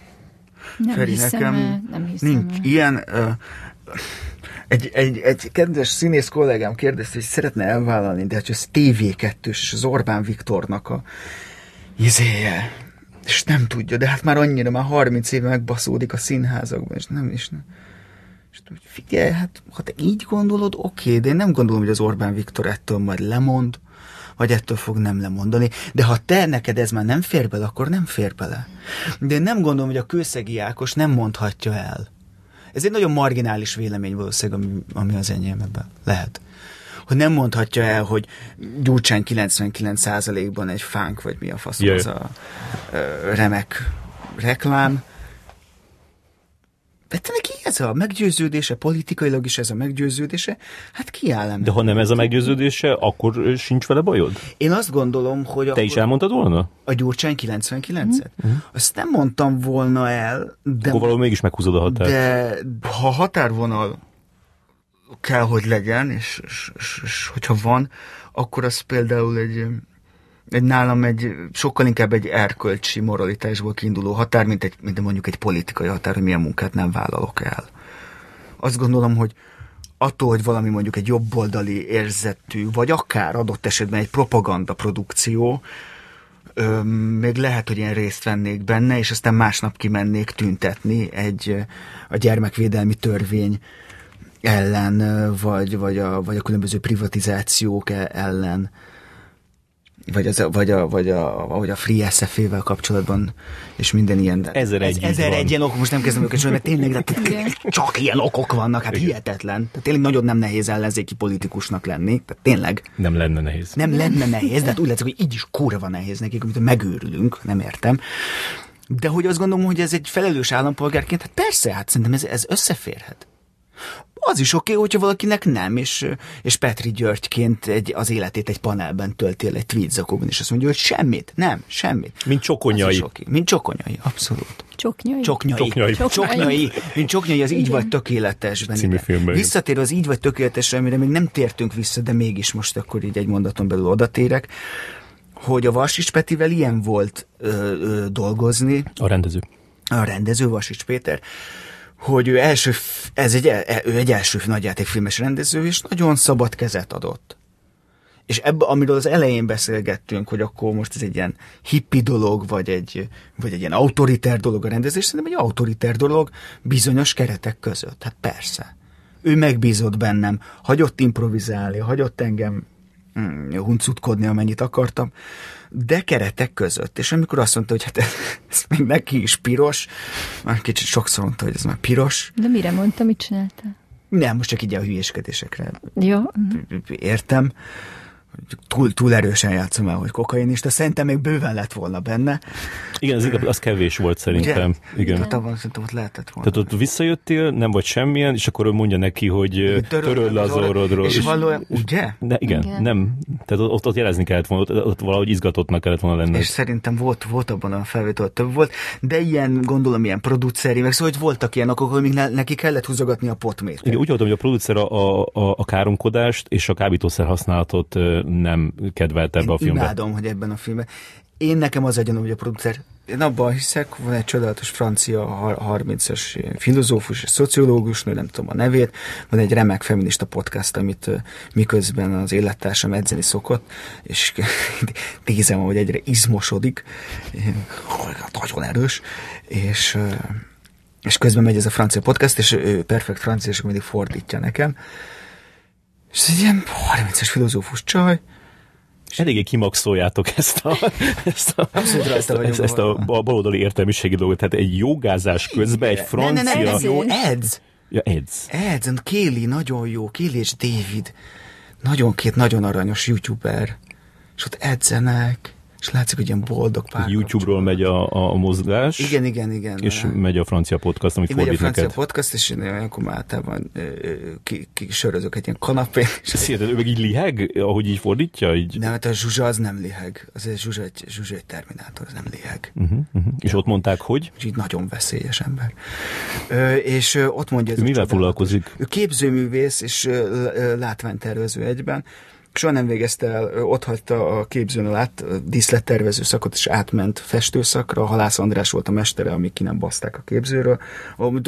Nem Feri, hiszem nekem el, nem hiszem Nincs el. ilyen... Ö, egy, egy, egy kedves színész kollégám kérdezte, hogy szeretne elvállalni, de hát ez TV2 és az Orbán Viktornak a izéje. És nem tudja, de hát már annyira, már 30 éve megbaszódik a színházakban, és nem is nem. És úgy, figyelj, hát ha te így gondolod, oké, de én nem gondolom, hogy az Orbán Viktor ettől majd lemond, vagy ettől fog nem lemondani. De ha te neked ez már nem fér bele, akkor nem fér bele. De én nem gondolom, hogy a kőszegi Ákos nem mondhatja el. Ez egy nagyon marginális vélemény valószínűleg, ami, ami az enyém ebben lehet. Hogy nem mondhatja el, hogy Gyurcsány 99%-ban egy fánk, vagy mi a fasz az a ö, remek reklám. De te neki ez a meggyőződése, politikailag is ez a meggyőződése, hát kiáll de ha nem ez a meggyőződése, akkor sincs vele bajod? Én azt gondolom, hogy Te is elmondtad volna? a Gyurcsány 99-et? Azt nem mondtam volna el, de, Akkor valahol mégis meghúzod a határt. de ha határvonal kell, hogy legyen, és, és, és, és hogyha van, akkor az például egy, egy nálam egy sokkal inkább egy erkölcsi moralitásból kiinduló határ, mint, egy, mint mondjuk egy politikai határ, hogy milyen munkát nem vállalok el. Azt gondolom, hogy attól, hogy valami mondjuk egy jobboldali érzetű, vagy akár adott esetben egy propaganda produkció, ö, még lehet, hogy én részt vennék benne, és aztán másnap kimennék tüntetni egy a gyermekvédelmi törvény ellen, vagy, vagy, a, vagy a különböző privatizációk e- ellen, vagy, az, a- vagy, a, vagy a, vagy a Free SF-vel kapcsolatban, és minden ilyen. de- Ezer egy így ezer egy ilyen ok, most nem kezdem őket sorolni, mert tényleg de <laughs> Igen. csak ilyen okok vannak, hát hihetetlen. Tehát tényleg nagyon nem nehéz ellenzéki politikusnak lenni, tehát tényleg. Nem lenne nehéz. Nem lenne nehéz, de hát úgy látszik, hogy így is kurva nehéz nekik, amit megőrülünk, nem értem. De hogy azt gondolom, hogy ez egy felelős állampolgárként, hát persze, hát szerintem ez, ez összeférhet. Az is oké, okay, hogyha valakinek nem, és, és Petri Györgyként egy, az életét egy panelben töltél egy tweedzakóban, és azt mondja, hogy semmit, nem, semmit. Mint csokonyai. Okay. Mint csokonyai, abszolút. Csoknyai. Csoknyai. Csoknyai. Csoknyai. Mint csoknyai, az így Igen. vagy tökéletesben. Című filmben. Visszatér az így vagy tökéletesre, amire még nem tértünk vissza, de mégis most akkor így egy mondaton belül odatérek, hogy a Varsics Petivel ilyen volt ö, ö, dolgozni, A rendező. a rendező Vasics Péter, hogy ő első, ez egy, el- ő egy első nagyjátékfilmes rendező, és nagyon szabad kezet adott. És ebbe, amiről az elején beszélgettünk, hogy akkor most ez egy ilyen hippi dolog, vagy egy, vagy egy ilyen autoriter dolog a rendezés, szerintem egy autoriter dolog bizonyos keretek között. Hát persze. Ő megbízott bennem, hagyott improvizálni, hagyott engem mm, huncutkodni, amennyit akartam, de keretek között. És amikor azt mondta, hogy hát ez, ez még neki is piros, már kicsit sokszor mondta, hogy ez már piros, De mire mondta, mit csináltál? nem, most csak így a hülyéskedésekre Jó. értem, túl, túl erősen játszom el, hogy kokainista, szerintem még bőven lett volna benne. Igen, az, inkább, az kevés volt szerintem. Ugye? Igen. Hát abban szerintem ott lehetett volna. Tehát ott visszajöttél, nem vagy semmilyen, és akkor ő mondja neki, hogy ö, töröld le az orrodról. És valójában, ugye? De igen, Igen. nem. Tehát ott, ott jelezni kellett volna, ott, ott valahogy izgatottnak kellett volna lenned. És szerintem volt, volt abban a felvétel, több volt, de ilyen, gondolom, ilyen produceri, meg szóval, hogy voltak ilyenek, akkor még ne, neki kellett húzogatni a potmét. Igen, úgy voltam, hogy a producer a, a, a káromkodást és a kábítószer használatot ö, nem kedvelte ebbe a Én filmbe. imádom, hogy ebben a filmben. Én nekem az egyen, hogy a producer, én abban hiszek, van egy csodálatos francia har- 30-as filozófus és szociológus, nő, nem tudom a nevét, van egy remek feminista podcast, amit miközben az élettársam edzeni szokott, és <laughs> nézem, hogy egyre izmosodik, nagyon erős, és és közben megy ez a francia podcast, és ő perfekt francia, és mindig fordítja nekem. És ez egy ilyen 30-as filozófus csaj, Eléggé kimaxoljátok ezt a, ezt a, Abszolút ezt a, ezt, ezt a, a baloldali értelmiségi dolgot. Tehát egy jogázás közben egy francia... Ne, ne, ne, jó, edz. Ja, edz. Edz, Kéli, nagyon jó, Kéli és David. Nagyon két nagyon aranyos youtuber. És ott edzenek, és látszik, hogy ilyen boldog pár. YouTube-ról megy a, a mozgás, Igen, igen, igen. és megy a francia podcast, amit Én megy a fordít francia neked. podcast, és én olyankor már általában ö, ki, egy ilyen kanapén, Szerinted ő meg így liheg, ahogy így fordítja? Így? nem, hát a Zsuzsa az nem liheg. Az egy Zsuzsa egy, Zsuzsa egy terminátor, az nem liheg. Uh-huh, uh-huh. És ott mondták, hogy? És így nagyon veszélyes ember. Ö, és ott mondja... ez Ő mivel foglalkozik? Ő képzőművész és látványtervező egyben. Soha nem végezte el, ott hagyta a képzőn a díszlettervező szakot, és átment festőszakra. Halász András volt a mestere, amíg ki nem baszták a képzőről.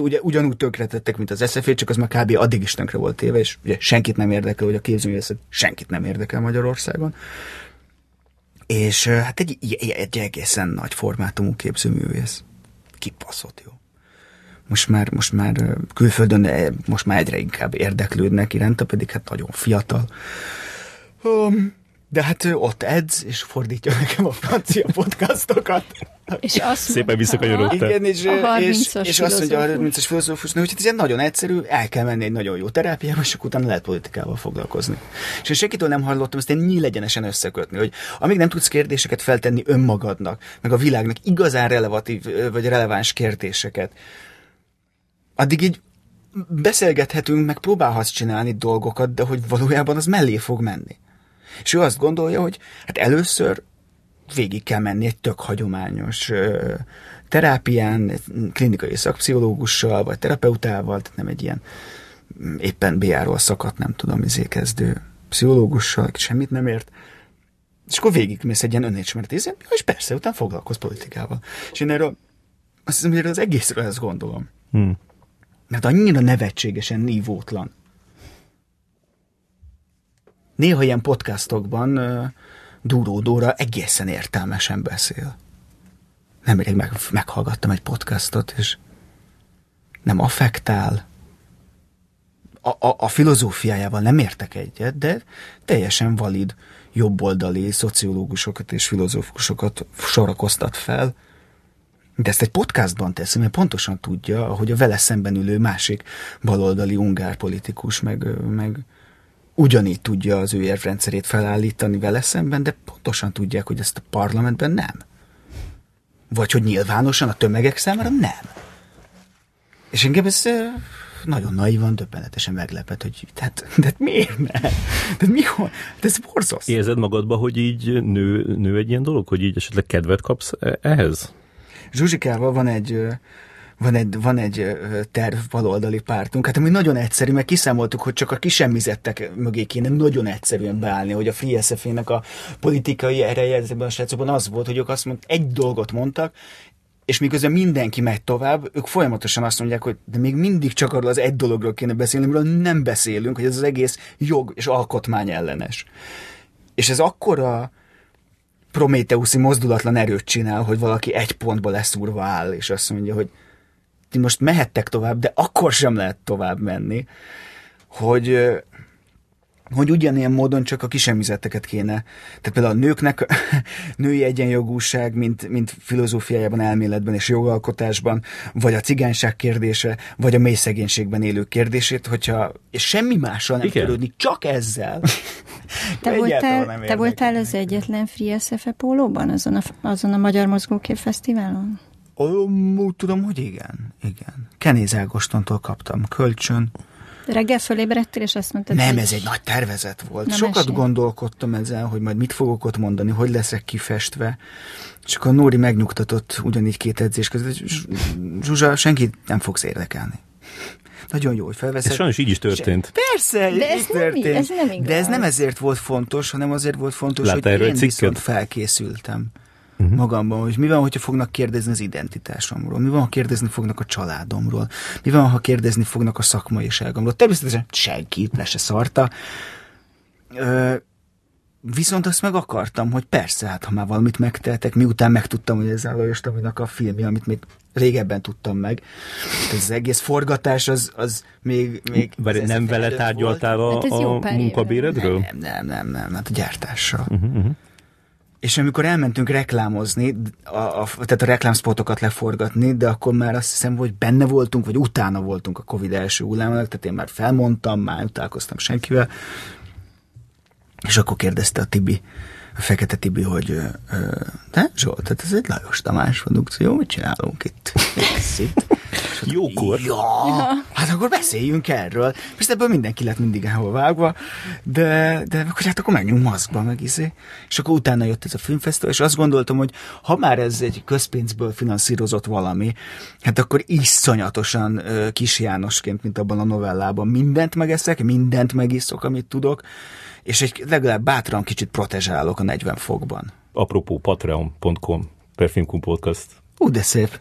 Ugye, ugyanúgy tönkretettek, mint az SZF, csak az már kb. addig is tönkre volt téve, és ugye senkit nem érdekel, hogy a képzőművészet senkit nem érdekel Magyarországon. És hát egy, egy, egy egészen nagy formátumú képzőművész. Kipaszott jó. Most már, most már külföldön most már egyre inkább érdeklődnek iránta, pedig hát nagyon fiatal. Um, de hát ő ott edz, és fordítja nekem a francia <laughs> podcastokat. És azt Szépen visszakanyarodtál. Igen, és, A és, 30-as és azt mondja a filozófus. 30-as filozófusnak, hogy hát ez ilyen nagyon egyszerű, el kell menni egy nagyon jó terápiába, és akkor utána lehet politikával foglalkozni. És én senkitől nem hallottam ezt ilyen nyílegyenesen összekötni, hogy amíg nem tudsz kérdéseket feltenni önmagadnak, meg a világnak igazán relevatív vagy releváns kérdéseket, addig így beszélgethetünk, meg próbálhatsz csinálni dolgokat, de hogy valójában az mellé fog menni. És ő azt gondolja, hogy hát először végig kell menni egy tök hagyományos ö, terápián, klinikai szakpszichológussal, vagy terapeutával, tehát nem egy ilyen mm, éppen BA-ról szakadt, nem tudom, izé kezdő pszichológussal, aki semmit nem ért, és akkor végigmész egy ilyen önismereti és persze, utána foglalkozz politikával. És én erről, azt hiszem, hogy erről az egészről ezt gondolom. Hm. Mert annyira nevetségesen nívótlan. Néha ilyen podcastokban Dúró Dóra egészen értelmesen beszél. Nemrég meg, meghallgattam egy podcastot, és nem affektál. A, a, a filozófiájával nem értek egyet, de teljesen valid jobboldali szociológusokat és filozófusokat sorakoztat fel, de ezt egy podcastban teszi, mert pontosan tudja, hogy a vele szemben ülő másik baloldali ungár politikus meg, meg ugyanígy tudja az ő érvrendszerét felállítani vele szemben, de pontosan tudják, hogy ezt a parlamentben nem. Vagy hogy nyilvánosan a tömegek számára nem. És engem ez nagyon naivan, döbbenetesen meglepett, hogy tehát, de miért ne? De mi, de ez borzasztó. Érzed magadba, hogy így nő, nő egy ilyen dolog, hogy így esetleg kedvet kapsz e- ehhez? Zsuzsikával van egy van egy, van egy terv baloldali pártunk, hát ami nagyon egyszerű, mert kiszámoltuk, hogy csak a kisemmizettek mögé kéne nagyon egyszerűen beállni, hogy a Free SF-nek a politikai ereje ezekben a srácokban az volt, hogy ők azt mondták, egy dolgot mondtak, és miközben mindenki megy tovább, ők folyamatosan azt mondják, hogy de még mindig csak arról az egy dologról kéne beszélni, amiről nem beszélünk, hogy ez az egész jog és alkotmány ellenes. És ez akkora prométeuszi mozdulatlan erőt csinál, hogy valaki egy pontba leszúrva áll, és azt mondja, hogy ti most mehettek tovább, de akkor sem lehet tovább menni, hogy, hogy ugyanilyen módon csak a kisemizeteket kéne. Tehát például a nőknek <laughs> női egyenjogúság, mint, mint filozófiájában, elméletben és jogalkotásban, vagy a cigányság kérdése, vagy a mély szegénységben élő kérdését, hogyha, és semmi mással nem törődni, csak ezzel. <laughs> te voltál, te voltál az egyetlen Free SFE pólóban azon a, azon a Magyar Mozgókép Fesztiválon? Ó, tudom, hogy igen. Igen. Kenéz Ágostontól kaptam kölcsön. Reggel fölébredtél, és azt mondtad, Nem, hogy... ez egy nagy tervezet volt. Na, Sokat mesélj. gondolkodtam ezzel, hogy majd mit fogok ott mondani, hogy leszek kifestve. Csak a Nóri megnyugtatott ugyanígy két edzés között. Zsuzsa, senki nem fogsz érdekelni. Nagyon jó, hogy felveszed. Ez sajnos így is történt. Persze, de ez, történt. Nem, ez nem igaz. De ez nem ezért volt fontos, hanem azért volt fontos, Látta hogy én viszont felkészültem uh-huh. magamban, hogy mi van, hogyha fognak kérdezni az identitásomról, mi van, ha kérdezni fognak a családomról, mi van, ha kérdezni fognak a szakmaiságomról. Természetesen senki, le se szarta. Ö, viszont azt meg akartam, hogy persze, hát ha már valamit megtehetek, miután megtudtam, hogy ez a Lajos Tavinak a filmje, amit még régebben tudtam meg. Ez az egész forgatás az, az még... még Bár nem vele tárgyaltál a, hát a munkabéredről? Nem, nem, nem, nem, hát a gyártással. Uh-huh, uh-huh. És amikor elmentünk reklámozni, a, a, tehát a reklámspotokat leforgatni, de akkor már azt hiszem, hogy benne voltunk, vagy utána voltunk a Covid első hullámának, tehát én már felmondtam, már utálkoztam senkivel, és akkor kérdezte a Tibi, a Fekete Tibi, hogy de Zsolt, tehát ez egy Lajos Tamás produkció, mit csinálunk itt? <laughs> Jókor. Ja, hát akkor beszéljünk erről. Persze ebből mindenki lett mindig elvágva, de, de akkor hát akkor menjünk maszkba, meg izé. És akkor utána jött ez a filmfesztivál, és azt gondoltam, hogy ha már ez egy közpénzből finanszírozott valami, hát akkor iszonyatosan kis Jánosként, mint abban a novellában, mindent megeszek, mindent megiszok, amit tudok, és egy legalább bátran kicsit protezsálok a 40 fokban. Apropó patreon.com per Podcast. Ú, de szép.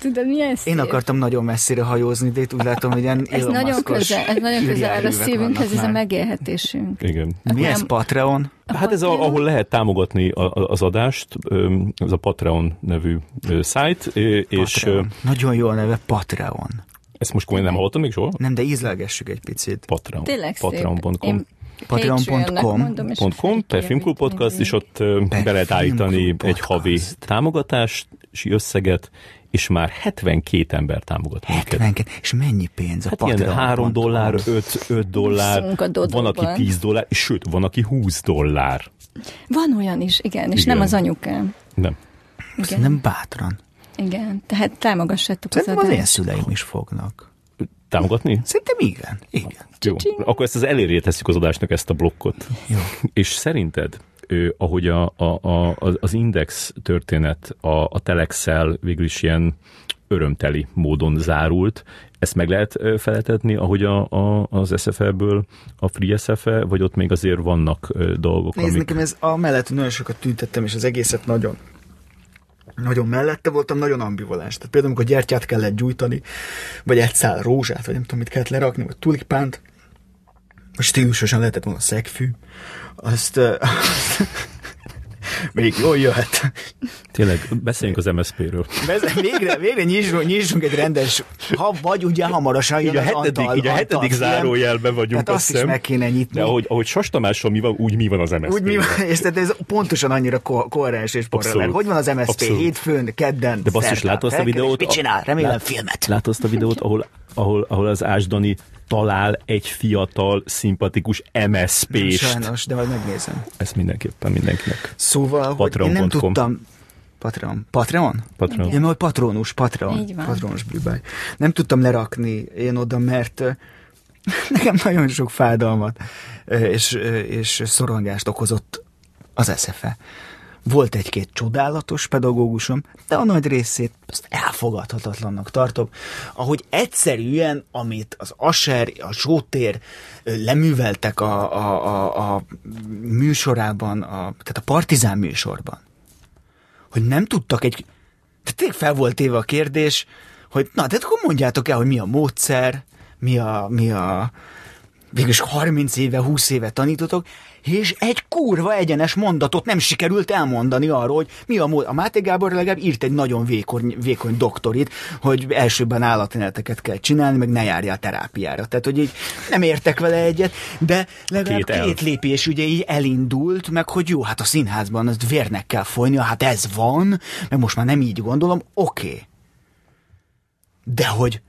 Tudod, milyen szép? Én akartam nagyon messzire hajózni, de itt úgy látom, hogy ilyen ez nagyon közel, ez nagyon közel áll a szívünkhez, ez a megélhetésünk. Igen. Mi ez Patreon? A hát ez, a, ahol lehet támogatni a, az adást, ez a Patreon nevű szájt, és... Patreon. Nagyon jó a neve, Patreon. Ezt most komolyan nem hallottam még soha? Nem, de ízlelgessük egy picit. Patreon. Tényleg Patreon.com. Patreon.com per Filmklub Podcast, és ott be lehet állítani egy havi támogatási összeget, és már 72 ember támogat 72, és mennyi pénz a hát ilyen 3 dollár, 5, 5 dollár, van aki 10 dollár, és sőt, van aki 20 dollár. Van olyan is, igen, és igen. nem az anyukám. Nem. Igen. Nem bátran. Igen, tehát támogassátok Szerintem az, az én szüleim is fognak. Támogatni? Szerintem igen. igen. Jó, akkor ezt az elérjét tesszük az adásnak ezt a blokkot. Jó. És szerinted ő, ahogy a, a, a, az Index történet a, a Telexel végül is ilyen örömteli módon zárult. Ezt meg lehet feltetni, ahogy a, a, az SFE-ből a Free SFE, vagy ott még azért vannak dolgok, Nézd, amik... nekem ez a mellett nagyon sokat tüntettem, és az egészet nagyon nagyon mellette voltam, nagyon ambivalens. Tehát például, amikor gyertyát kellett gyújtani, vagy egy szál rózsát, vagy nem tudom, mit kellett lerakni, vagy tulipánt, stílusosan lehetett volna szegfű, azt, azt <laughs> még jól jöhet. Tényleg, beszéljünk az MSZP-ről. Végre, végre nyissunk, nyissunk egy rendes, ha vagy ugye hamarosan jön így a hetedik, Antal, így a hetedik zárójelben vagyunk, tehát azt, azt is meg kéne nyitni. De ahogy, ahogy Sastamással mi van, úgy mi van az MSZP. Úgy mi van, és tehát ez pontosan annyira ko- koherens és paralel. Hogy van az MSZP Abszolút. hétfőn, kedden, De basszus, látod azt a videót? Mit csinál? Remélem lát, filmet. Látod azt a videót, ahol, ahol, ahol az Ásdani talál egy fiatal, szimpatikus MSZP-st. Sajnos, de majd megnézem. Ezt mindenképpen mindenkinek. Szóval, hogy én nem tudtam, Patreon. Patreon? Patreon. Igen, majd patronus, Patreon. Így van. Patronus blübáj. Nem tudtam lerakni én oda, mert <laughs> nekem nagyon sok fájdalmat és, és szorongást okozott az SFE. Volt egy-két csodálatos pedagógusom, de a nagy részét azt elfogadhatatlannak tartom, ahogy egyszerűen, amit az Aser, a Zsótér leműveltek a, a, a, a műsorában, a, tehát a partizán műsorban, hogy nem tudtak egy... Tehát tényleg fel volt téve a kérdés, hogy na, de akkor mondjátok el, hogy mi a módszer, mi a, mi a végülis 30 éve, 20 éve tanítotok, és egy kurva egyenes mondatot nem sikerült elmondani arról, hogy mi a mód. A Máté Gábor legalább írt egy nagyon vékony, vékony doktorit, hogy elsőben állatmeneteket kell csinálni, meg ne járjál terápiára. Tehát, hogy így nem értek vele egyet, de legalább Két két, lépés ugye így elindult, meg hogy jó, hát a színházban az vérnek kell folynia, hát ez van, meg most már nem így gondolom, oké. Okay. De hogy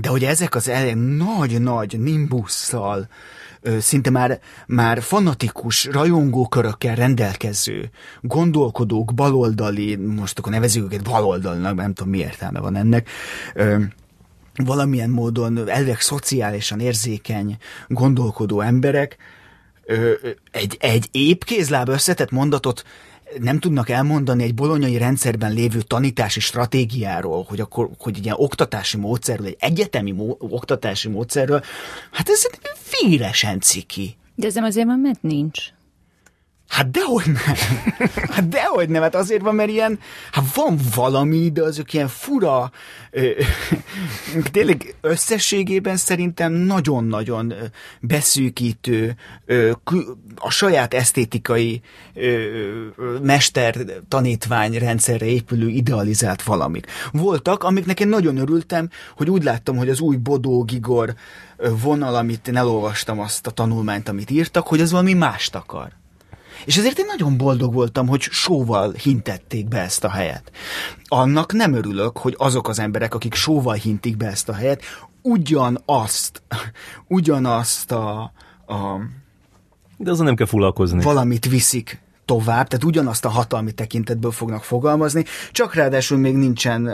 de hogy ezek az nagy-nagy nimbusszal, szinte már, már fanatikus rajongókörökkel rendelkező gondolkodók, baloldali, most akkor nevezzük őket baloldalnak, nem tudom mi értelme van ennek, valamilyen módon elvek szociálisan érzékeny, gondolkodó emberek egy, egy épp kézláb összetett mondatot nem tudnak elmondani egy bolonyai rendszerben lévő tanítási stratégiáról, hogy akkor, hogy egy ilyen oktatási módszerről, egy egyetemi mó, oktatási módszerről, hát ez víresen ciki. De ez nem azért van, mert nincs. Hát dehogy nem. Hát dehogy nem, hát azért van, mert ilyen, hát van valami, de azok ilyen fura, ö, tényleg összességében szerintem nagyon-nagyon beszűkítő, ö, a saját esztétikai ö, mester tanítvány rendszerre épülő idealizált valamik. Voltak, amiknek én nagyon örültem, hogy úgy láttam, hogy az új Bodó Gigor vonal, amit én elolvastam azt a tanulmányt, amit írtak, hogy az valami mást akar. És ezért én nagyon boldog voltam, hogy sóval hintették be ezt a helyet. Annak nem örülök, hogy azok az emberek, akik sóval hintik be ezt a helyet, ugyanazt, ugyanazt a, a De azzal nem kell foglalkozni. valamit viszik tovább, tehát ugyanazt a hatalmi tekintetből fognak fogalmazni, csak ráadásul még nincsen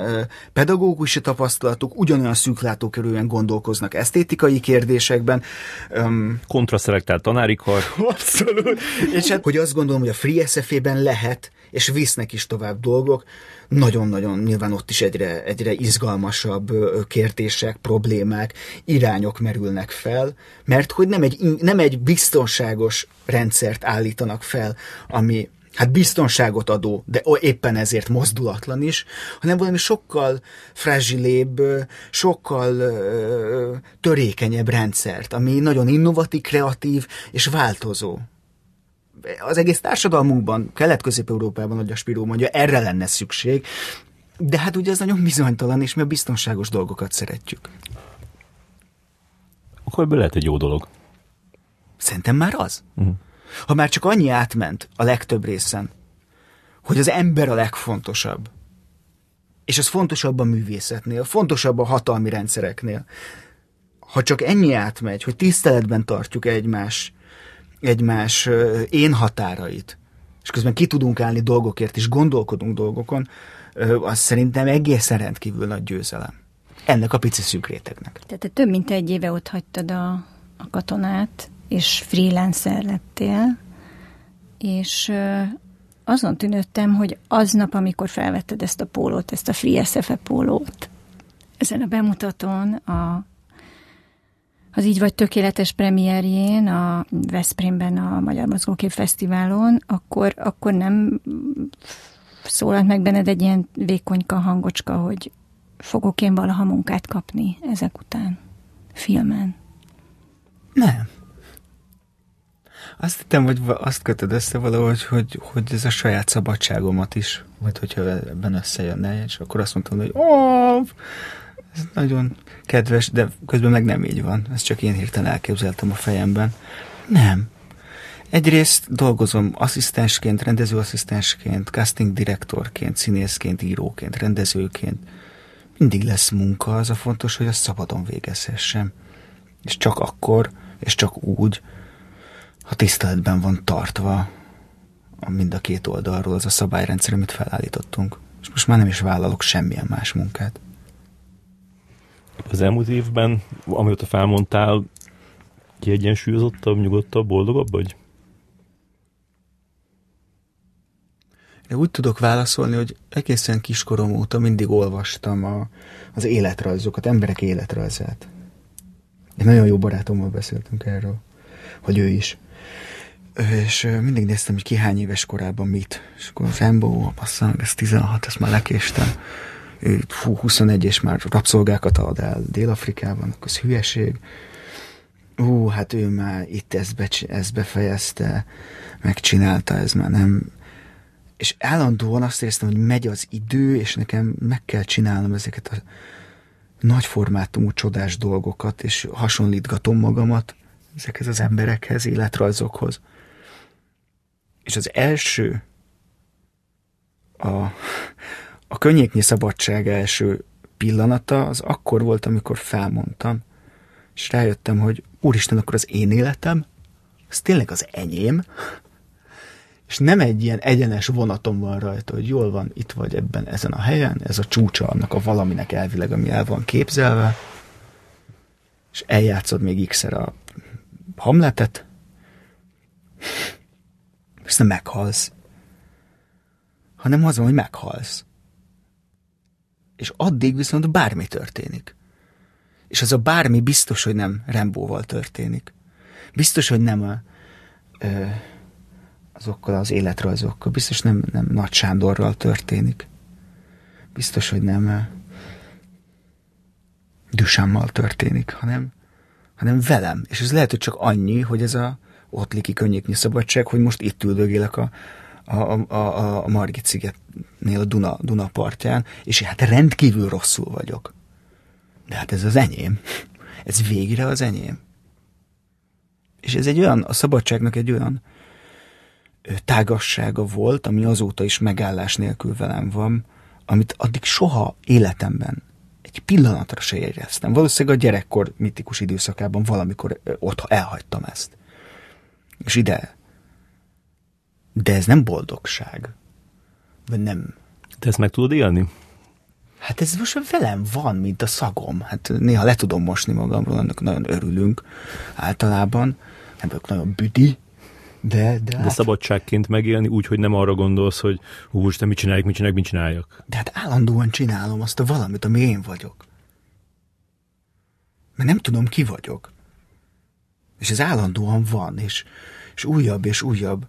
pedagógusi tapasztalatuk, ugyanolyan szűklátókörűen gondolkoznak esztétikai kérdésekben. Öm, Kontraszelektált tanári kar. Abszolút. És hát, hogy azt gondolom, hogy a Free SF-ben lehet, és visznek is tovább dolgok, nagyon-nagyon nyilván ott is egyre, egyre izgalmasabb kérdések, problémák, irányok merülnek fel, mert hogy nem egy, nem egy biztonságos rendszert állítanak fel, ami hát biztonságot adó, de éppen ezért mozdulatlan is, hanem valami sokkal frázsilébb, ö, sokkal törékenyebb rendszert, ami nagyon innovatív, kreatív és változó az egész társadalmunkban, Kelet-Közép-Európában, hogy a Spiró mondja, erre lenne szükség, de hát ugye ez nagyon bizonytalan, és mi a biztonságos dolgokat szeretjük. Akkor ebből lehet egy jó dolog. Szerintem már az. Mhm. Ha már csak annyi átment a legtöbb részen, hogy az ember a legfontosabb, és az fontosabb a művészetnél, fontosabb a hatalmi rendszereknél. Ha csak ennyi átmegy, hogy tiszteletben tartjuk egymás, egymás én határait, és közben ki tudunk állni dolgokért, és gondolkodunk dolgokon, az szerintem egészen rendkívül nagy győzelem. Ennek a pici szűk rétegnek. Tehát te több mint egy éve ott hagytad a, a katonát, és freelancer lettél, és azon tűnődtem, hogy aznap, amikor felvetted ezt a pólót, ezt a Free SFE pólót, ezen a bemutatón, a, az Így vagy tökéletes premierjén, a Veszprémben, a Magyar Mozgókép Fesztiválon, akkor, akkor nem szólalt meg benned egy ilyen vékonyka hangocska, hogy fogok én valaha munkát kapni ezek után, filmen. Nem. Azt hittem, hogy azt kötöd össze valahogy, hogy, hogy ez a saját szabadságomat is, vagy hogyha ebben összejönne, és akkor azt mondtam, hogy ó, ez nagyon kedves, de közben meg nem így van. Ezt csak én hirtelen elképzeltem a fejemben. Nem. Egyrészt dolgozom asszisztensként, rendezőasszisztensként, casting direktorként, színészként, íróként, rendezőként. Mindig lesz munka, az a fontos, hogy azt szabadon végezhessem. És csak akkor, és csak úgy, ha tiszteletben van tartva a mind a két oldalról az a szabályrendszer, amit felállítottunk. És most már nem is vállalok semmilyen más munkát. Az elmúlt évben, amióta felmondtál, kiegyensúlyozottabb, nyugodtabb, boldogabb vagy? De úgy tudok válaszolni, hogy egészen kiskorom óta mindig olvastam a, az életrajzokat, emberek életrajzát. Egy nagyon jó barátommal beszéltünk erről, hogy ő is. És mindig néztem, hogy ki hány éves korában mit. És akkor az Embo, bassza ez 16, ezt már lekéstem. Fú, 21 és már rabszolgákat ad el Dél-Afrikában, akkor ez hülyeség. Ú, hát ő már itt ezt, be, ezt befejezte, megcsinálta, ez már nem, és állandóan azt éreztem, hogy megy az idő, és nekem meg kell csinálnom ezeket a nagy formátumú csodás dolgokat, és hasonlítgatom magamat ezekhez az emberekhez, életrajzokhoz. És az első, a, a könnyéknyi szabadság első pillanata az akkor volt, amikor felmondtam, és rájöttem, hogy úristen, akkor az én életem, ez tényleg az enyém, és nem egy ilyen egyenes vonatom van rajta, hogy jól van, itt vagy ebben, ezen a helyen, ez a csúcsa annak a valaminek elvileg, ami el van képzelve, és eljátszod még x a hamletet, nem meghalsz. Hanem az van, hogy meghalsz. És addig viszont bármi történik. És az a bármi biztos, hogy nem Rembóval történik. Biztos, hogy nem a, ö, azokkal az életrajzokkal. Biztos nem, nem Nagy Sándorral történik. Biztos, hogy nem eh, Duchammal történik, hanem, hanem velem. És ez lehet, hogy csak annyi, hogy ez a Otliki könnyéknyi szabadság, hogy most itt üldögélek a, a, a, a Margit szigetnél a Duna, Duna partján, és hát rendkívül rosszul vagyok. De hát ez az enyém. Ez végre az enyém. És ez egy olyan, a szabadságnak egy olyan tágassága volt, ami azóta is megállás nélkül velem van, amit addig soha életemben egy pillanatra se éreztem. Valószínűleg a gyerekkor mitikus időszakában valamikor ott elhagytam ezt. És ide. De ez nem boldogság. Vagy nem. Te ezt meg tudod élni? Hát ez most velem van, mint a szagom. Hát néha le tudom mosni magamról, annak nagyon örülünk általában. Nem vagyok nagyon büdi, de, de, de hát... szabadságként megélni úgy, hogy nem arra gondolsz, hogy hú, te mit csinálják, mit csinálják, mit csináljak. De hát állandóan csinálom azt a valamit, ami én vagyok. Mert nem tudom, ki vagyok. És ez állandóan van, és, és újabb és újabb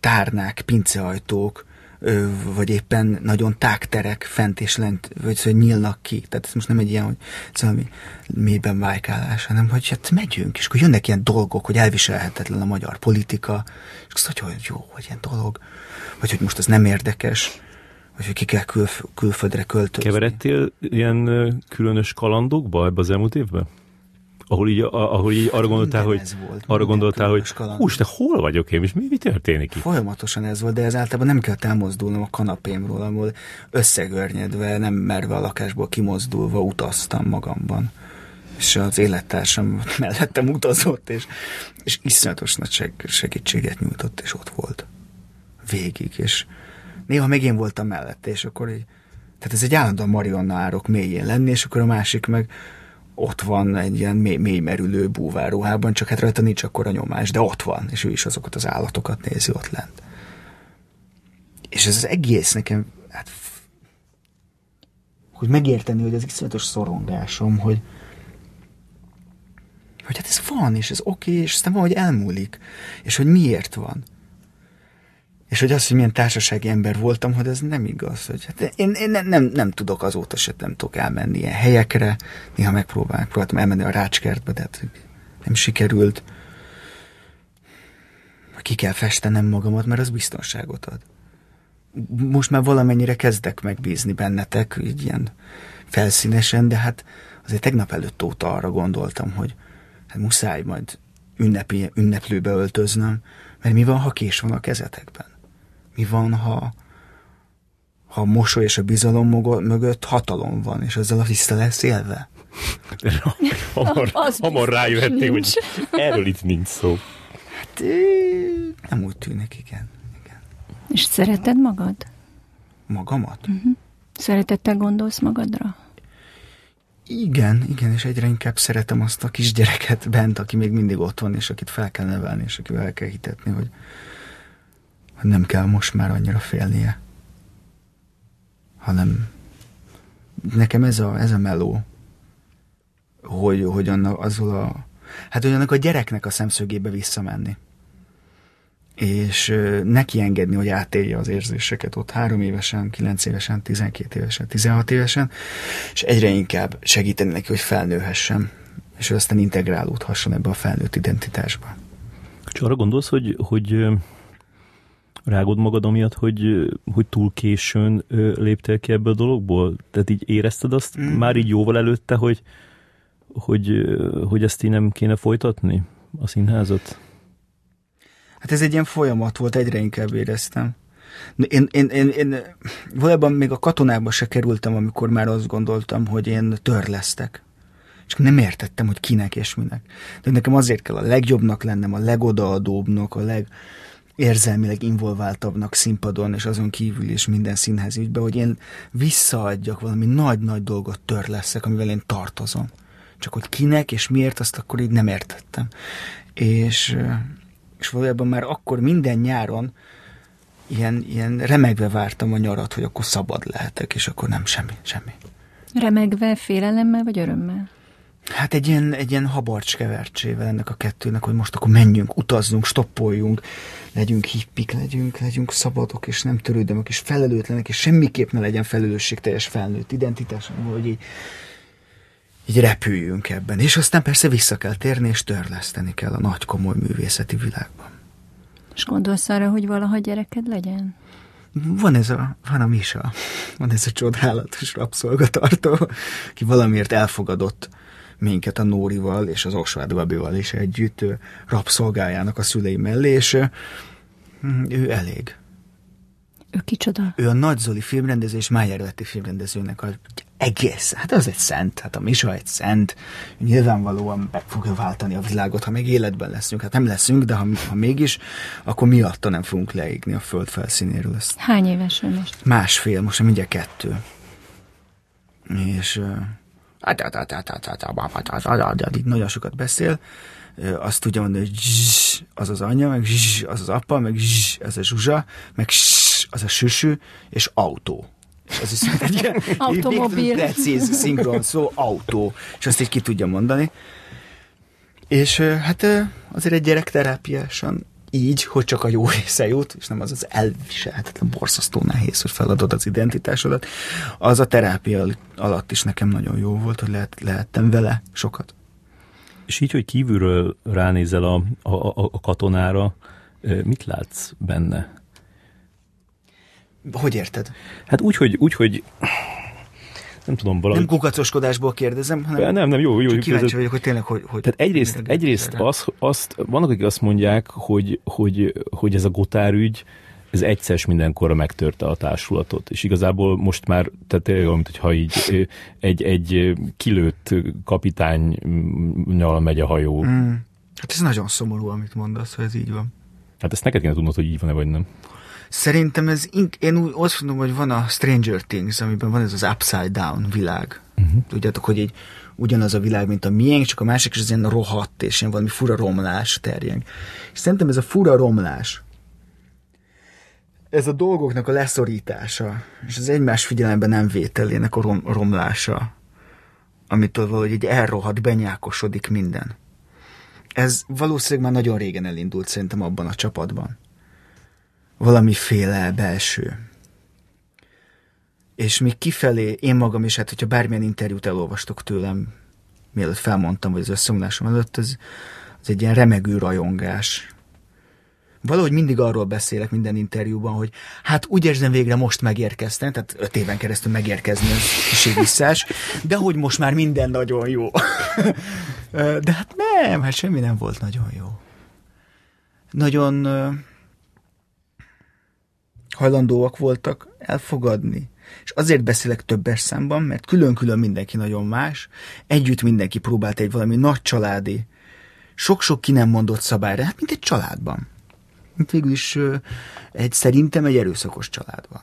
tárnák, pinceajtók, vagy éppen nagyon tágterek fent és lent, vagy szóval nyílnak ki. Tehát ez most nem egy ilyen, hogy szóval mélyben vájkálás, hanem hogy hát megyünk, és akkor jönnek ilyen dolgok, hogy elviselhetetlen a magyar politika, és azt hogy jó, hogy ilyen dolog, vagy hogy most az nem érdekes, vagy hogy ki kell külf- külföldre költözni. Keveredtél ilyen különös kalandokba ebbe az elmúlt évben? Ahol így, ahol így arra gondoltál, hogy, volt, arra gondoltál, hogy hú, te hol vagyok én, és mi, mi történik itt? Folyamatosan ez volt, de ez általában nem kellett elmozdulnom a kanapémról, ahol összegörnyedve, nem merve a lakásból kimozdulva utaztam magamban. És az élettársam <laughs> mellettem utazott, és, és iszonyatos nagy segítséget nyújtott, és ott volt. Végig, és néha még én voltam mellette, és akkor így, tehát ez egy állandóan Marionna árok mélyén lenni, és akkor a másik meg ott van egy ilyen mély, mély merülő búváruhában, csak hát rajta nincs akkor a nyomás, de ott van, és ő is azokat az állatokat nézi ott lent. És ez az egész nekem, hát, hogy megérteni, hogy az iszonyatos szorongásom, hogy, hogy hát ez van, és ez oké, okay, és aztán valahogy elmúlik, és hogy miért van. És hogy az, hogy milyen társasági ember voltam, hogy ez nem igaz. Hogy hát én, én nem, nem, nem, tudok azóta se nem tudok elmenni ilyen helyekre. Néha megpróbáltam, próbáltam elmenni a rácskertbe, de hát nem sikerült. Ki kell festenem magamat, mert az biztonságot ad. Most már valamennyire kezdek megbízni bennetek, így ilyen felszínesen, de hát azért tegnap előtt óta arra gondoltam, hogy hát muszáj majd ünnepi, ünneplőbe öltöznöm, mert mi van, ha kés van a kezetekben? Mi van, ha, ha a mosoly és a bizalom mögött hatalom van, és ezzel a vissza lesz élve? hamar, <laughs> hamar rájöhetnél, hogy erről itt nincs szó. Hát nem úgy tűnik, igen. igen. És szereted magad? Magamat? Uh-huh. Szeretettel gondolsz magadra? Igen, igen, és egyre inkább szeretem azt a kisgyereket bent, aki még mindig ott van, és akit fel kell nevelni, és akivel el kell hitetni, hogy, hogy nem kell most már annyira félnie. Hanem nekem ez a, ez a meló, hogy, hogy annak azul a, hát hogy annak a gyereknek a szemszögébe visszamenni és neki engedni, hogy átélje az érzéseket ott három évesen, kilenc évesen, tizenkét évesen, tizenhat évesen, és egyre inkább segíteni neki, hogy felnőhessen, és hogy aztán integrálódhasson ebbe a felnőtt identitásba. És arra gondolsz, hogy, hogy rágod magad amiatt, hogy, hogy túl későn léptél ki ebből a dologból? Tehát így érezted azt mm. már így jóval előtte, hogy, hogy, hogy ezt így nem kéne folytatni, a színházat? Hát ez egy ilyen folyamat volt, egyre inkább éreztem. Én, én, én, én valójában még a katonába se kerültem, amikor már azt gondoltam, hogy én törlesztek. És nem értettem, hogy kinek és minek. De nekem azért kell a legjobbnak lennem, a legodaadóbbnak, a leg érzelmileg involváltabbnak színpadon, és azon kívül is minden színház ügybe, hogy én visszaadjak valami nagy-nagy dolgot törleszek, amivel én tartozom. Csak hogy kinek és miért, azt akkor így nem értettem. És és valójában már akkor minden nyáron ilyen, ilyen remegve vártam a nyarat, hogy akkor szabad lehetek, és akkor nem semmi, semmi. Remegve, félelemmel vagy örömmel? Hát egy ilyen, egy ilyen habarcs kevertsével ennek a kettőnek, hogy most akkor menjünk, utazzunk, stoppoljunk, legyünk hippik, legyünk, legyünk szabadok, és nem törődömök, és felelőtlenek, és semmiképp ne legyen felelősségteljes felnőtt identitás, hogy így így repüljünk ebben. És aztán persze vissza kell térni, és törleszteni kell a nagy komoly művészeti világban. És gondolsz arra, hogy valaha gyereked legyen? Van ez a, van a Misa, van ez a csodálatos rabszolgatartó, aki valamiért elfogadott minket a Nórival és az Osvád Gabival is együtt rabszolgájának a szülei mellé, és ő elég. Ő kicsoda? Ő a Nagy Zoli filmrendező és Májárvetti filmrendezőnek a egész, hát az egy szent, hát a Misa egy szent, nyilvánvalóan meg fogja váltani a világot, ha még életben leszünk. Hát nem leszünk, de ha, ha mégis, akkor miatta nem fogunk leégni a föld felszínéről. Ezt. Hány éves ő most? Másfél, most mindjárt kettő. És nagyon sokat beszél, azt tudja mondani, hogy az az anyja, meg az az apa, meg az a zsuzsa, meg az a süsű, és autó ez is egy ilyen Automobil. precíz szinkron szó, autó, és azt így ki tudja mondani. És hát azért egy gyerekterápiásan így, hogy csak a jó része jut, és nem az az elviselhetetlen, borzasztó nehéz, hogy feladod az identitásodat, az a terápia alatt is nekem nagyon jó volt, hogy lehet, lehettem vele sokat. És így, hogy kívülről ránézel a, a, a katonára, mit látsz benne? Hogy érted? Hát úgy, hogy, úgy, hogy nem tudom, valami... Nem kukacoskodásból kérdezem, hanem nem, nem, jó, jó. Csak kíváncsi vagyok, hogy tényleg hogy... hogy Tehát egyrészt, egyrészt az, azt, vannak, akik azt mondják, hogy, hogy, hogy ez a gotárügy, ez egyszer mindenkorra megtörte a társulatot, és igazából most már, tehát tényleg olyan, hogyha így egy, egy kilőtt kapitánynyal megy a hajó. Mm. Hát ez nagyon szomorú, amit mondasz, hogy ez így van. Hát ezt neked kéne tudnod, hogy így van-e, vagy nem. Szerintem ez, én úgy azt mondom, hogy van a Stranger Things, amiben van ez az upside down világ. Uh-huh. Tudjátok, hogy egy ugyanaz a világ, mint a miénk, csak a másik is az ilyen rohadt, és ilyen valami fura romlás terjeng. És szerintem ez a fura romlás, ez a dolgoknak a leszorítása, és az egymás figyelembe nem vételének a rom- romlása, amitől valahogy egy elrohadt, benyákosodik minden. Ez valószínűleg már nagyon régen elindult szerintem abban a csapatban valamiféle belső. És még kifelé, én magam is, hát hogyha bármilyen interjút elolvastok tőlem, mielőtt felmondtam, vagy az összeomlásom előtt, az, az egy ilyen remegő rajongás. Valahogy mindig arról beszélek minden interjúban, hogy hát úgy érzem végre most megérkeztem, tehát öt éven keresztül megérkezni, az kicsi de hogy most már minden nagyon jó. <laughs> de hát nem, hát semmi nem volt nagyon jó. Nagyon hajlandóak voltak elfogadni. És azért beszélek többes számban, mert külön-külön mindenki nagyon más, együtt mindenki próbált egy valami nagy családi, sok-sok ki nem mondott szabályra, hát mint egy családban. Itt végül is egy, szerintem egy erőszakos család van.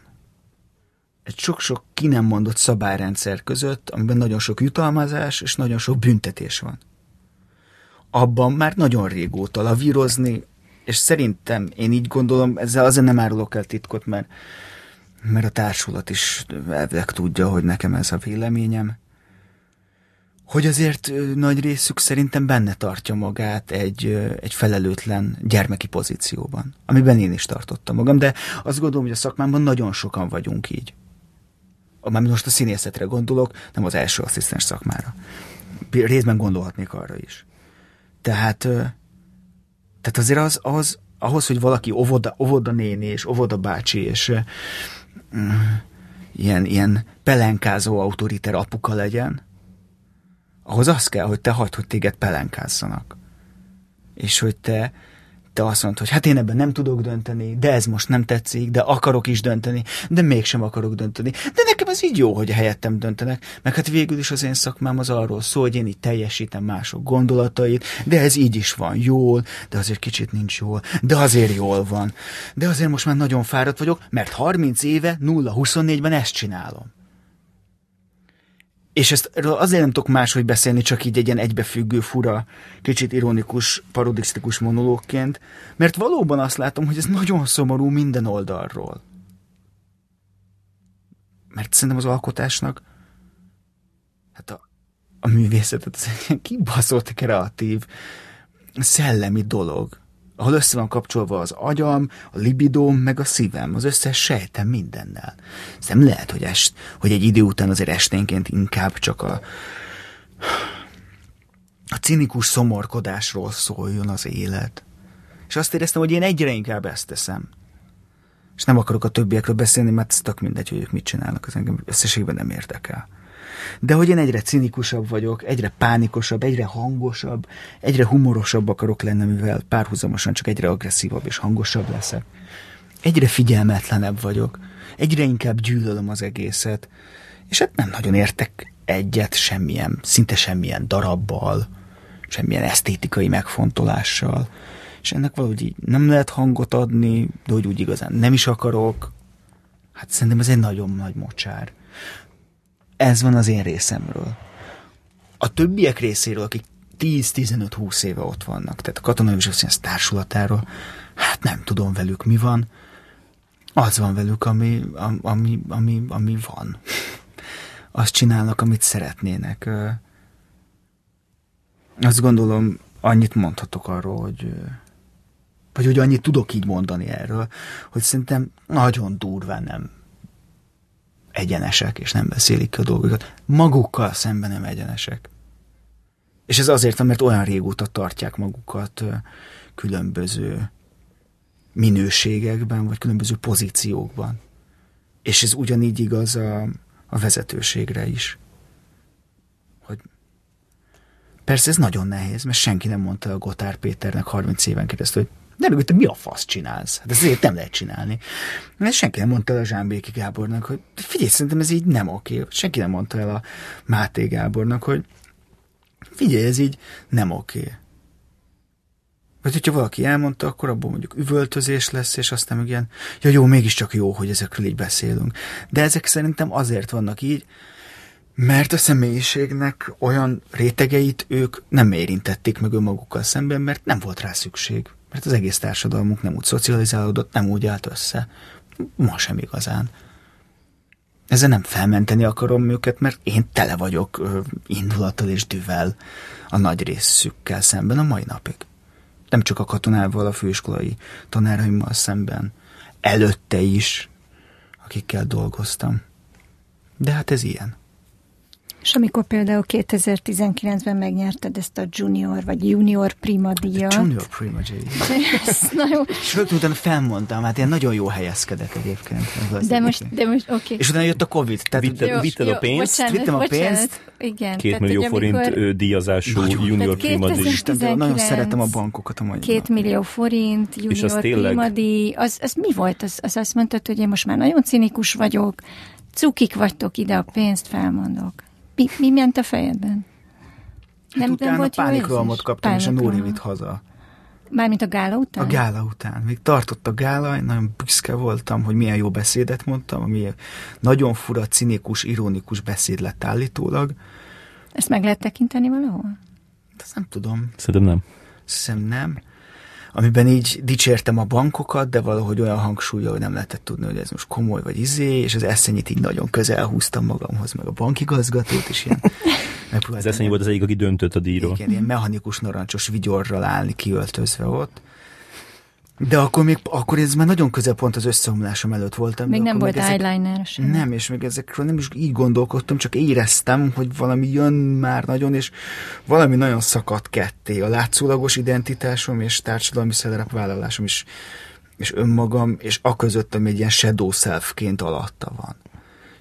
Egy sok-sok ki nem mondott szabályrendszer között, amiben nagyon sok jutalmazás és nagyon sok büntetés van. Abban már nagyon régóta lavírozni, és szerintem én így gondolom, ezzel azért nem árulok el titkot, mert, mert a társulat is elvileg tudja, hogy nekem ez a véleményem, hogy azért nagy részük szerintem benne tartja magát egy, egy felelőtlen gyermeki pozícióban, amiben én is tartottam magam, de azt gondolom, hogy a szakmámban nagyon sokan vagyunk így. Mármint most a színészetre gondolok, nem az első asszisztens szakmára. Részben gondolhatnék arra is. Tehát, tehát azért az, az, ahhoz, hogy valaki óvoda, óvoda néni és óvoda bácsi és uh, ilyen, ilyen pelenkázó autoriter apuka legyen, ahhoz az kell, hogy te hagyd, hogy téged pelenkázzanak. És hogy te, te azt mondod, hogy hát én ebben nem tudok dönteni, de ez most nem tetszik, de akarok is dönteni, de mégsem akarok dönteni. De nekem ez így jó, hogy helyettem döntenek, meg hát végül is az én szakmám az arról szól, hogy én itt teljesítem mások gondolatait, de ez így is van jól, de azért kicsit nincs jól, de azért jól van. De azért most már nagyon fáradt vagyok, mert 30 éve 0-24-ben ezt csinálom. És ezt azért nem tudok máshogy beszélni, csak így egy ilyen egybefüggő, fura, kicsit ironikus, parodisztikus monológként, mert valóban azt látom, hogy ez nagyon szomorú minden oldalról. Mert szerintem az alkotásnak, hát a, a művészetet, ez egy kibaszott kreatív, szellemi dolog ahol össze van kapcsolva az agyam, a libidóm, meg a szívem, az összes sejtem mindennel. Ez lehet, hogy, est, hogy egy idő után azért esténként inkább csak a, a cinikus szomorkodásról szóljon az élet. És azt éreztem, hogy én egyre inkább ezt teszem. És nem akarok a többiekről beszélni, mert ez tök mindegy, hogy ők mit csinálnak, az engem összességben nem érdekel de hogy én egyre cinikusabb vagyok, egyre pánikosabb, egyre hangosabb, egyre humorosabb akarok lenni, mivel párhuzamosan csak egyre agresszívabb és hangosabb leszek. Egyre figyelmetlenebb vagyok, egyre inkább gyűlölöm az egészet, és hát nem nagyon értek egyet semmilyen, szinte semmilyen darabbal, semmilyen esztétikai megfontolással, és ennek valahogy így nem lehet hangot adni, de hogy úgy igazán nem is akarok. Hát szerintem ez egy nagyon nagy mocsár. Ez van az én részemről. A többiek részéről, akik 10-15-20 éve ott vannak, tehát a Katonai József társulatáról, hát nem tudom velük mi van. Az van velük, ami, ami, ami, ami van. Azt csinálnak, amit szeretnének. Azt gondolom, annyit mondhatok arról, hogy vagy hogy annyit tudok így mondani erről, hogy szerintem nagyon durván nem egyenesek, és nem beszélik ki a dolgokat. Magukkal szemben nem egyenesek. És ez azért, mert olyan régóta tartják magukat különböző minőségekben, vagy különböző pozíciókban. És ez ugyanígy igaz a, a vezetőségre is. Hogy persze ez nagyon nehéz, mert senki nem mondta a Gotár Péternek 30 éven keresztül, hogy de meg, te mi a fasz csinálsz? Hát ezért nem lehet csinálni. Mert senki nem mondta el a Zsámbéki Gábornak, hogy figyelj, szerintem ez így nem oké. Senki nem mondta el a Máté Gábornak, hogy figyelj, ez így nem oké. Vagy hogyha valaki elmondta, akkor abból mondjuk üvöltözés lesz, és aztán meg ilyen, ja jó, mégiscsak jó, hogy ezekről így beszélünk. De ezek szerintem azért vannak így, mert a személyiségnek olyan rétegeit ők nem érintették meg önmagukkal szemben, mert nem volt rá szükség mert az egész társadalmunk nem úgy szocializálódott, nem úgy állt össze. Ma sem igazán. Ezzel nem felmenteni akarom őket, mert én tele vagyok ö, indulattal és düvel a nagy részükkel szemben a mai napig. Nem csak a katonával, a főiskolai tanáraimmal szemben, előtte is, akikkel dolgoztam. De hát ez ilyen. És amikor például 2019-ben megnyerted ezt a junior vagy junior prima díjat. Junior prima díjat. nagyon... És rögtön utána felmondtam, hát ilyen nagyon jó helyezkedett egyébként. De most, de most, oké. Okay. És utána jött a Covid. Tehát Vitte, jó, vitted jó, a pénzt? Bocsánat, vittem a bocsánat, pénzt. Igen. Két millió amikor... forint díjazású nagyon, junior prima díj. Nagyon szeretem a bankokat a mai Két millió forint, junior és az prima díj. Az, az mi volt? Az, az azt mondtad, hogy én most már nagyon cinikus vagyok, cukik vagytok, ide a pénzt felmondok. Mi, mi ment a fejedben? Hát nem, utána nem volt pánikrohamot kaptam, Pánikrohamot. és a Nóri vitt haza. Mármint a gála után? A gála után. Még tartott a gála, én nagyon büszke voltam, hogy milyen jó beszédet mondtam, ami nagyon fura, cinikus, ironikus beszéd lett állítólag. Ezt meg lehet tekinteni valahol? Ezt nem tudom. Szerintem nem. Szerintem nem. Amiben így dicsértem a bankokat, de valahogy olyan hangsúlya, hogy nem lehetett tudni, hogy ez most komoly vagy izé, és az eszenyit így nagyon közel húztam magamhoz, meg a bankigazgatót, és ilyen <laughs> Az eszenyi volt az egyik, aki döntött a díjról. Igen, ilyen mechanikus narancsos vigyorral állni kiöltözve ott. De akkor még, akkor ez már nagyon közel pont az összeomlásom előtt voltam. Még nem volt ezek, eyeliner sem. Nem, és még ezekről nem is így gondolkodtam, csak éreztem, hogy valami jön már nagyon, és valami nagyon szakadt ketté. A látszólagos identitásom és társadalmi szerepvállalásom is, és önmagam, és a között, ami egy ilyen shadow selfként alatta van.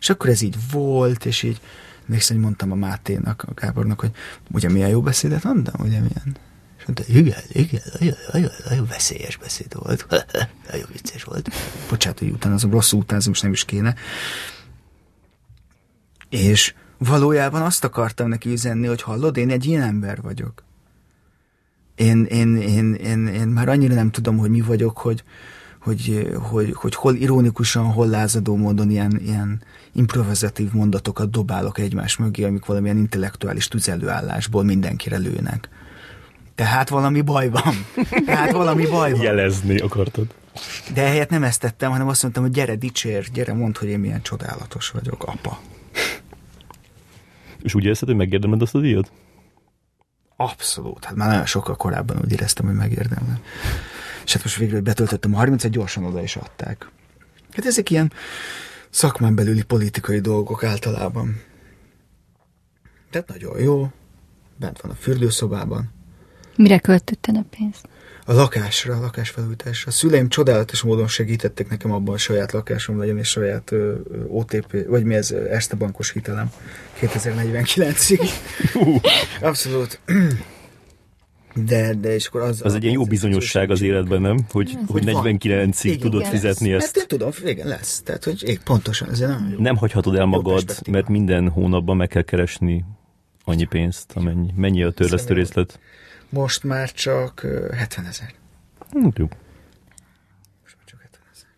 És akkor ez így volt, és így még hogy mondtam a Máténak, a Gábornak, hogy ugye milyen jó beszédet mondtam, ugye milyen és mondta, igen, igen, nagyon, nagyon, nagyon veszélyes beszéd volt. <laughs> nagyon vicces volt. Bocsánat, hogy utánozom, rosszul utánozom, most nem is kéne. És valójában azt akartam neki üzenni, hogy hallod, én egy ilyen ember vagyok. Én, én, én, én, én már annyira nem tudom, hogy mi vagyok, hogy, hogy, hogy, hogy hol ironikusan, hol lázadó módon ilyen, ilyen improvizatív mondatokat dobálok egymás mögé, amik valamilyen intellektuális tüzelőállásból mindenkire lőnek. Tehát valami baj van. Tehát valami baj van. Jelezni akartad. De ehelyett nem ezt tettem, hanem azt mondtam, hogy gyere, dicsér, gyere, mondd, hogy én milyen csodálatos vagyok, apa. És úgy érzed, hogy megérdemed azt a díjat? Abszolút. Hát már nagyon sokkal korábban úgy éreztem, hogy megérdemlem. És hát most hogy betöltöttem a 30 gyorsan oda is adták. Hát ezek ilyen szakmán belüli politikai dolgok általában. Tehát nagyon jó. Bent van a fürdőszobában. Mire költötted a pénzt? A lakásra, a lakásfelújításra. A szüleim csodálatos módon segítettek nekem abban, hogy saját lakásom legyen, és saját ö, OTP, vagy mi ez, Erste bankos hitelem 2049-ig. Abszolút. De, de és akkor az... Az egy ilyen jó bizonyosság az életben, nem? Hogy, hogy 49-ig tudod fizetni ezt. ezt. Hát én tudom, igen, lesz. Tehát, hogy ég, pontosan, ez nagyon jó. Nem hagyhatod el magad, mert minden hónapban meg kell keresni annyi pénzt, amennyi. Mennyi a törlesztő részlet? Most már csak ö, 70 ezer. Hm, jó. Most már csak 70 ezer.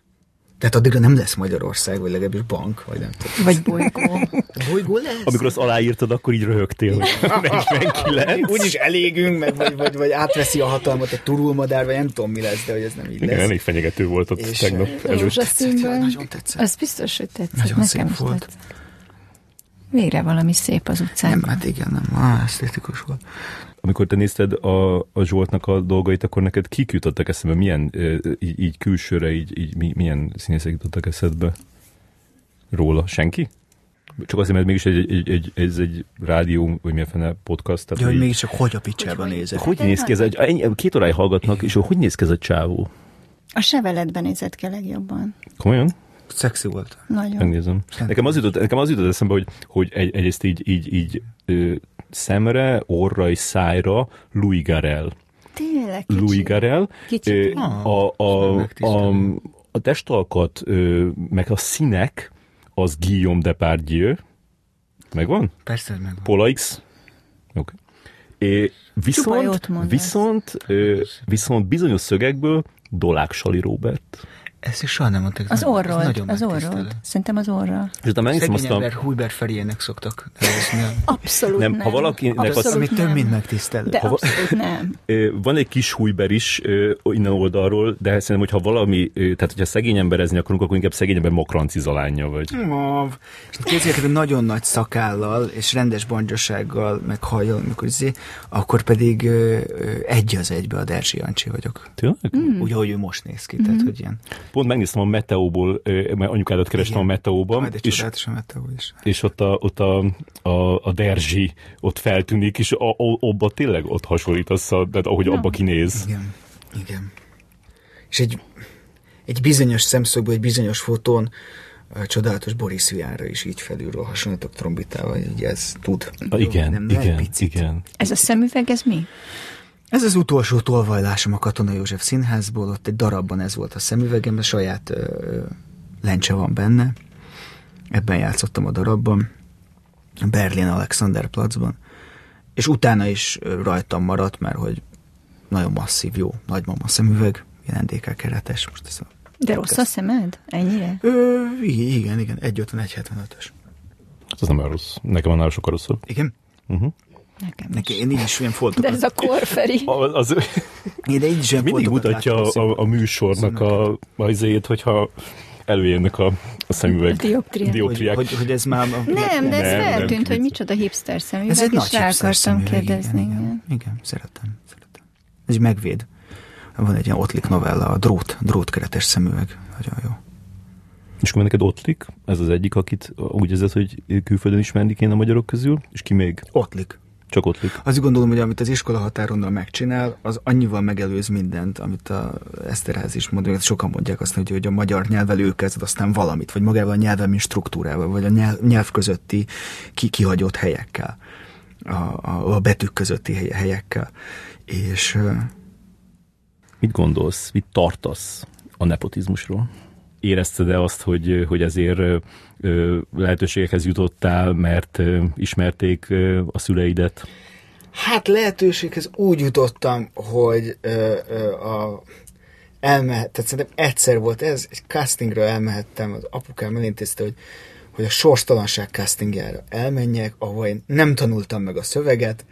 Tehát addigra nem lesz Magyarország, vagy legalábbis bank, vagy nem tudom. Vagy bolygó. Bolygó lesz? Amikor azt aláírtad, akkor így röhögtél. hogy <laughs> 49. Úgyis elégünk, meg vagy, vagy, vagy átveszi a hatalmat a turulmadár, vagy nem tudom mi lesz, de hogy ez nem így Igen, lesz. elég fenyegető volt ott És, tegnap előtt. Rózsaszínben. Nagyon tetszett. Az biztos, hogy tetszett. Nagyon Nekem szép volt. tetszett. Végre valami szép az Nem, utcán. hát igen, nem, ah, esztétikus volt. Amikor te nézted a, a Zsoltnak a dolgait, akkor neked kik jutottak eszembe? Milyen, így, így külsőre, így, így mi- milyen színészek jutottak eszedbe róla? Senki? Csak azért, mert mégis egy, egy, egy, ez egy rádió, vagy milyen fene podcast. Tehát Ja, hogy mégiscsak hogy a picsába nézek. hogy néz ki ez egy, két óráig hallgatnak, és hogy néz ki ez a csávó? A seveletben nézett ki a legjobban. Komolyan? Szexi volt. Nagyon. Megnézem. Nekem az jutott, nekem az jutott eszembe, hogy, hogy egy, egyrészt így, így, így ö, szemre, orra és szájra Louis Garel. Tényleg kicsi. Louis Garel. Kicsit, Ö, igen. a, a, a, megtisztelem. a testalkat, ö, meg a színek, az Guillaume Depardieu. Megvan? Persze, hogy megvan. Pola X. Okay. É, viszont, viszont, ö, viszont bizonyos szögekből Dolák Sali Robert. Ezt is soha nem mondták. Az Ez orrod, nagyon az megtisztelő. orrod. Szerintem az orra. És utána megnéztem azt a... ember Hubert Feriének szoktak nevezni. Abszolút Nem, nem. ha valakinek Abszolút Ami több, mint megtisztelő. De Ha abszolút nem. <laughs> Van egy kis hújber is innen oldalról, de szerintem, hogyha valami, tehát hogyha szegény emberezni akarunk, akkor inkább szegény ember zalánya vagy. Mav. És hogy nagyon nagy szakállal és rendes bongyasággal, meg hajjal, amikor izé, akkor pedig egy az egybe a Derzsi Jancsi vagyok. Tényleg? Hmm. Úgy, ahogy ő most néz ki. Tehát, hogy ilyen. Pont megnéztem a Meteóból, mert anyukádat kerestem Igen. a Meteóban, Majd egy és, csodálatos a Meteó is. és ott, a, ott a, a, a Derzsi ott feltűnik, és a, a, abba tényleg ott hasonlítasz, a, tehát ahogy abba kinéz. Igen, igen. És egy, egy bizonyos szemszögből, egy bizonyos fotón a csodálatos Boris Vianra is így felülről hasonlítok trombitával, így ez tud. A, igen, Nem, nem, igen, picit. igen. Ez a szemüveg, ez mi? Ez az utolsó tolvajlásom a Katona József Színházból, ott egy darabban ez volt a szemüvegem, saját ö, lencse van benne. Ebben játszottam a darabban, a Berlin Alexanderplatzban. És utána is rajtam maradt, mert hogy nagyon masszív, jó, nagymama szemüveg, ilyen NDK keretes. Most ez a, De rossz a szemed? Ennyire? Ö, igen, igen, 1,51-75-ös. Ez nem olyan rossz. Nekem annál sokkal rosszabb. Igen? Uh-huh. Nekem Neki, is. én így is olyan foltokat. De ez a korferi. Az, az Én de így is olyan mindig mutatja a, a, a műsornak a, a izéjét, hogyha előjönnek a, a szemüveg A dioptriák. hogy, dioptriák. hogy, hogy, ez már... Nem, de ez Nem, nem, feltűnt, hogy vicc. micsoda hipster szemüveg, Ez egy és nagy rá hipster akartam szemüveg, kérdezni. Igen, igen. igen, szeretem, szeretem. Ez megvéd. Van egy ilyen ottlik novella, a drót, drótkeretes szemüveg. Nagyon jó. És akkor neked ottlik, ez az egyik, akit úgy érzed, hogy külföldön ismerni kéne a magyarok közül, és ki még? Ottlik. Csak ottlik. Azt gondolom, hogy amit az iskola határonnal megcsinál, az annyival megelőz mindent, amit a Eszterház is mond, hogy sokan mondják azt, hogy, hogy a magyar nyelvvel ő kezd aztán valamit, vagy magával a nyelvvel, mint struktúrával, vagy a nyelv, nyelv közötti ki, kihagyott helyekkel, a, a, a betűk közötti hely- helyekkel. És Mit gondolsz, mit tartasz a nepotizmusról? Érezted-e azt, hogy, hogy ezért lehetőségekhez jutottál, mert ismerték a szüleidet? Hát lehetőséghez úgy jutottam, hogy a elmehet, tehát szerintem egyszer volt ez, egy castingra elmehettem, az apukám elintézte, hogy, hogy a sorstalanság castingjára elmenjek, ahol én nem tanultam meg a szöveget,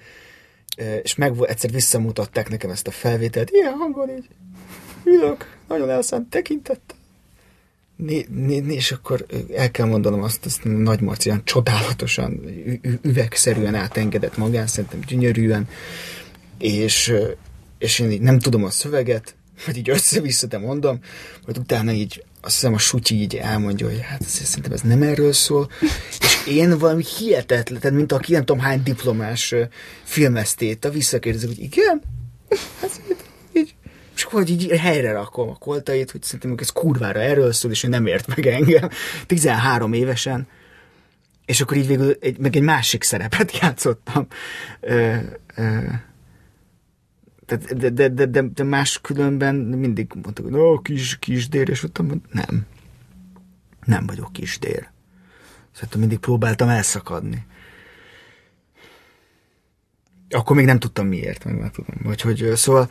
és meg egyszer visszamutatták nekem ezt a felvételt, ilyen hangon így ülök, nagyon elszánt tekintettel. Né, né, és akkor el kell mondanom azt, azt Nagy Marci olyan csodálatosan, üvegszerűen átengedett magán, szerintem gyönyörűen, és, és én így nem tudom a szöveget, vagy így össze-vissza, de mondom, hogy utána így azt hiszem a sutyi így elmondja, hogy hát szerintem ez nem erről szól, és én valami hihetetlen, tehát mint aki nem tudom hány diplomás filmesztét, a visszakérdezek, hogy igen? <laughs> Hát akkor hogy így helyre rakom a koltait, hogy szerintem ez kurvára erről szól, és ő nem ért meg engem. <laughs> 13 évesen. És akkor így végül egy, meg egy másik szerepet <laughs> játszottam. Ö, ö, de, de, de, de, de más különben mindig mondtak, hogy no, kis, kisdér, és hogy nem. Nem vagyok kisdér. Szóval mindig próbáltam elszakadni. Akkor még nem tudtam miért, meg már tudom. Vagy hogy, szóval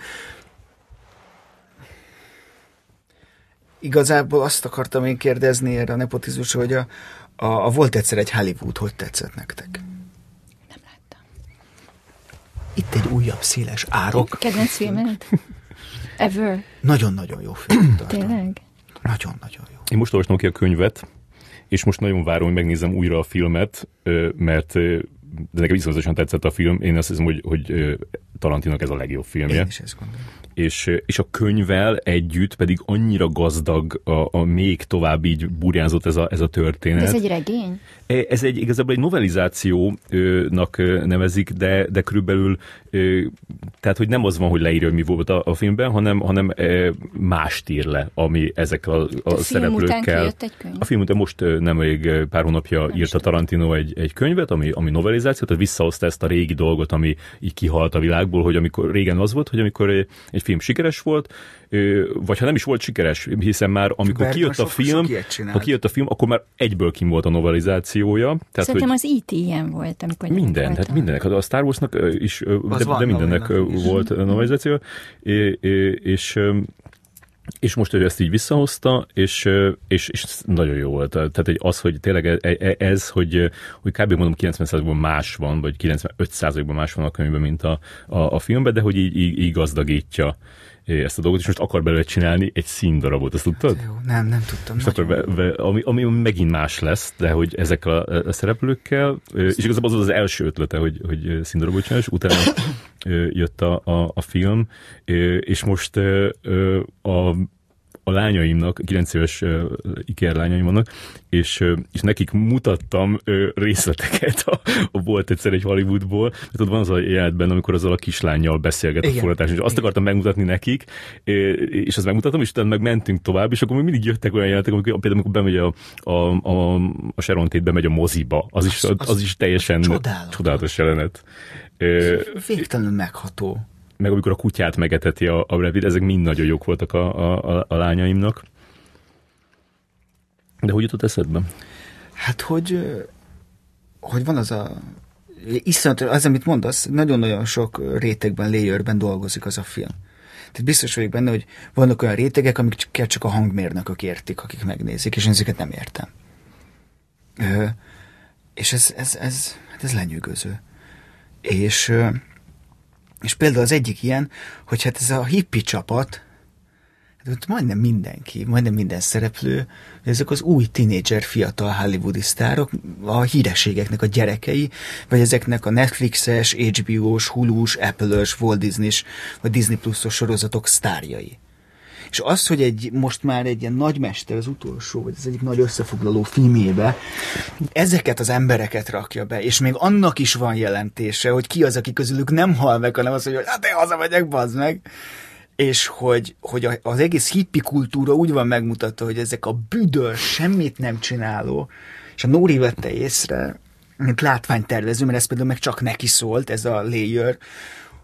igazából azt akartam én kérdezni erre a nepotizmusra, hogy a, a, a volt egyszer egy Hollywood, hogy tetszett nektek? Nem láttam. Itt egy újabb széles árok. Kedvenc filmed? Ever? Nagyon-nagyon jó film. Tényleg? Nagyon-nagyon jó. Én most olvastam ki a könyvet, és most nagyon várom, hogy megnézem újra a filmet, mert de nekem iszonyatosan tetszett a film. Én azt hiszem, hogy, hogy Tarantinak ez a legjobb filmje. Én is ezt gondolom. és, és a könyvvel együtt pedig annyira gazdag, a, a még tovább így burjánzott ez a, ez a történet. Ez egy regény? E- Ez egy igazából egy novelizációnak nevezik, de, de körülbelül tehát, hogy nem az van, hogy leírja, hogy mi volt a, a filmben, hanem, hanem mást ír le, ami ezekkel a, a, A film után szereplőkkel. kijött egy könyv? A film után most nemrég pár hónapja Nem írta is Tarantino egy, egy könyvet, ami, ami novelizáció, tehát visszahozta ezt a régi dolgot, ami így kihalt a világból, hogy amikor régen az volt, hogy amikor egy film sikeres volt, vagy ha nem is volt sikeres, hiszen már amikor Bergman kijött a film, ha kijött a film, akkor már egyből kim volt a novelizációja. Tehát, Szerintem hogy az IT ilyen volt, amikor minden, voltam. hát mindennek, a Star Warsnak is, Az de, de mindennek is. volt ö, novelizáció, és ö, és most ő ezt így visszahozta, és, és, és nagyon jó volt. Tehát egy az, hogy tényleg e- e- ez, hogy, hogy kb. mondom 90%-ban más van, vagy 95%-ban más van a könyvben, mint a, a, a filmben, de hogy így, így, így gazdagítja ezt a dolgot, és most akar belőle csinálni egy színdarabot, azt tudtad? Jó, nem, nem tudtam. És akkor be, be, ami, ami megint más lesz, de hogy ezekkel a, a szereplőkkel, ö, és igazából az az első ötlete, hogy, hogy színdarabot csinál, és utána jött a, a, a film, és most ö, a a lányaimnak, 9 éves uh, iker lányaim vannak, és, uh, és nekik mutattam uh, részleteket, a, a volt egyszer egy Hollywoodból, mert ott van az a jelenetben, amikor azzal a kislányjal beszélget Igen. a forgatáson, és azt Igen. akartam megmutatni nekik, és azt megmutatom, és utána meg mentünk tovább, és akkor még mindig jöttek olyan jelenetek, amikor, például amikor bemegy a, a, a, a Sharon Tate bemegy a moziba, az is, az, Az- az is teljesen csodálatos. csodálatos jelenet. Végtelenül megható. Meg amikor a kutyát megeteti a, a Brad Pitt, ezek mind nagyon jók voltak a, a, a, a lányaimnak. De hogy jutott eszedbe? Hát, hogy, hogy van az a iszonyat, az, amit mondasz, nagyon-nagyon sok rétegben, layerben dolgozik az a film. Tehát biztos vagyok benne, hogy vannak olyan rétegek, amiket csak a hangmérnökök értik, akik megnézik, és én ezeket nem értem. Ö, és ez, ez, ez, hát ez lenyűgöző. És, és például az egyik ilyen, hogy hát ez a hippi csapat, hát ott majdnem mindenki, majdnem minden szereplő, ezek az új tinédzser fiatal hollywoodi sztárok, a hírességeknek a gyerekei, vagy ezeknek a Netflixes, HBO-s, Hulu-s, Apple-ös, Walt Disney-s, vagy Disney Plus-os sorozatok sztárjai. És az, hogy egy, most már egy ilyen nagymester, az utolsó, vagy az egyik nagy összefoglaló filmjébe, ezeket az embereket rakja be, és még annak is van jelentése, hogy ki az, aki közülük nem hal meg, hanem az, hogy hát én hazamegyek, bazd meg. És hogy, hogy az egész hippi kultúra úgy van megmutatva, hogy ezek a büdös, semmit nem csináló, és a Nóri vette észre, mint látványtervező, mert ez például meg csak neki szólt, ez a layer,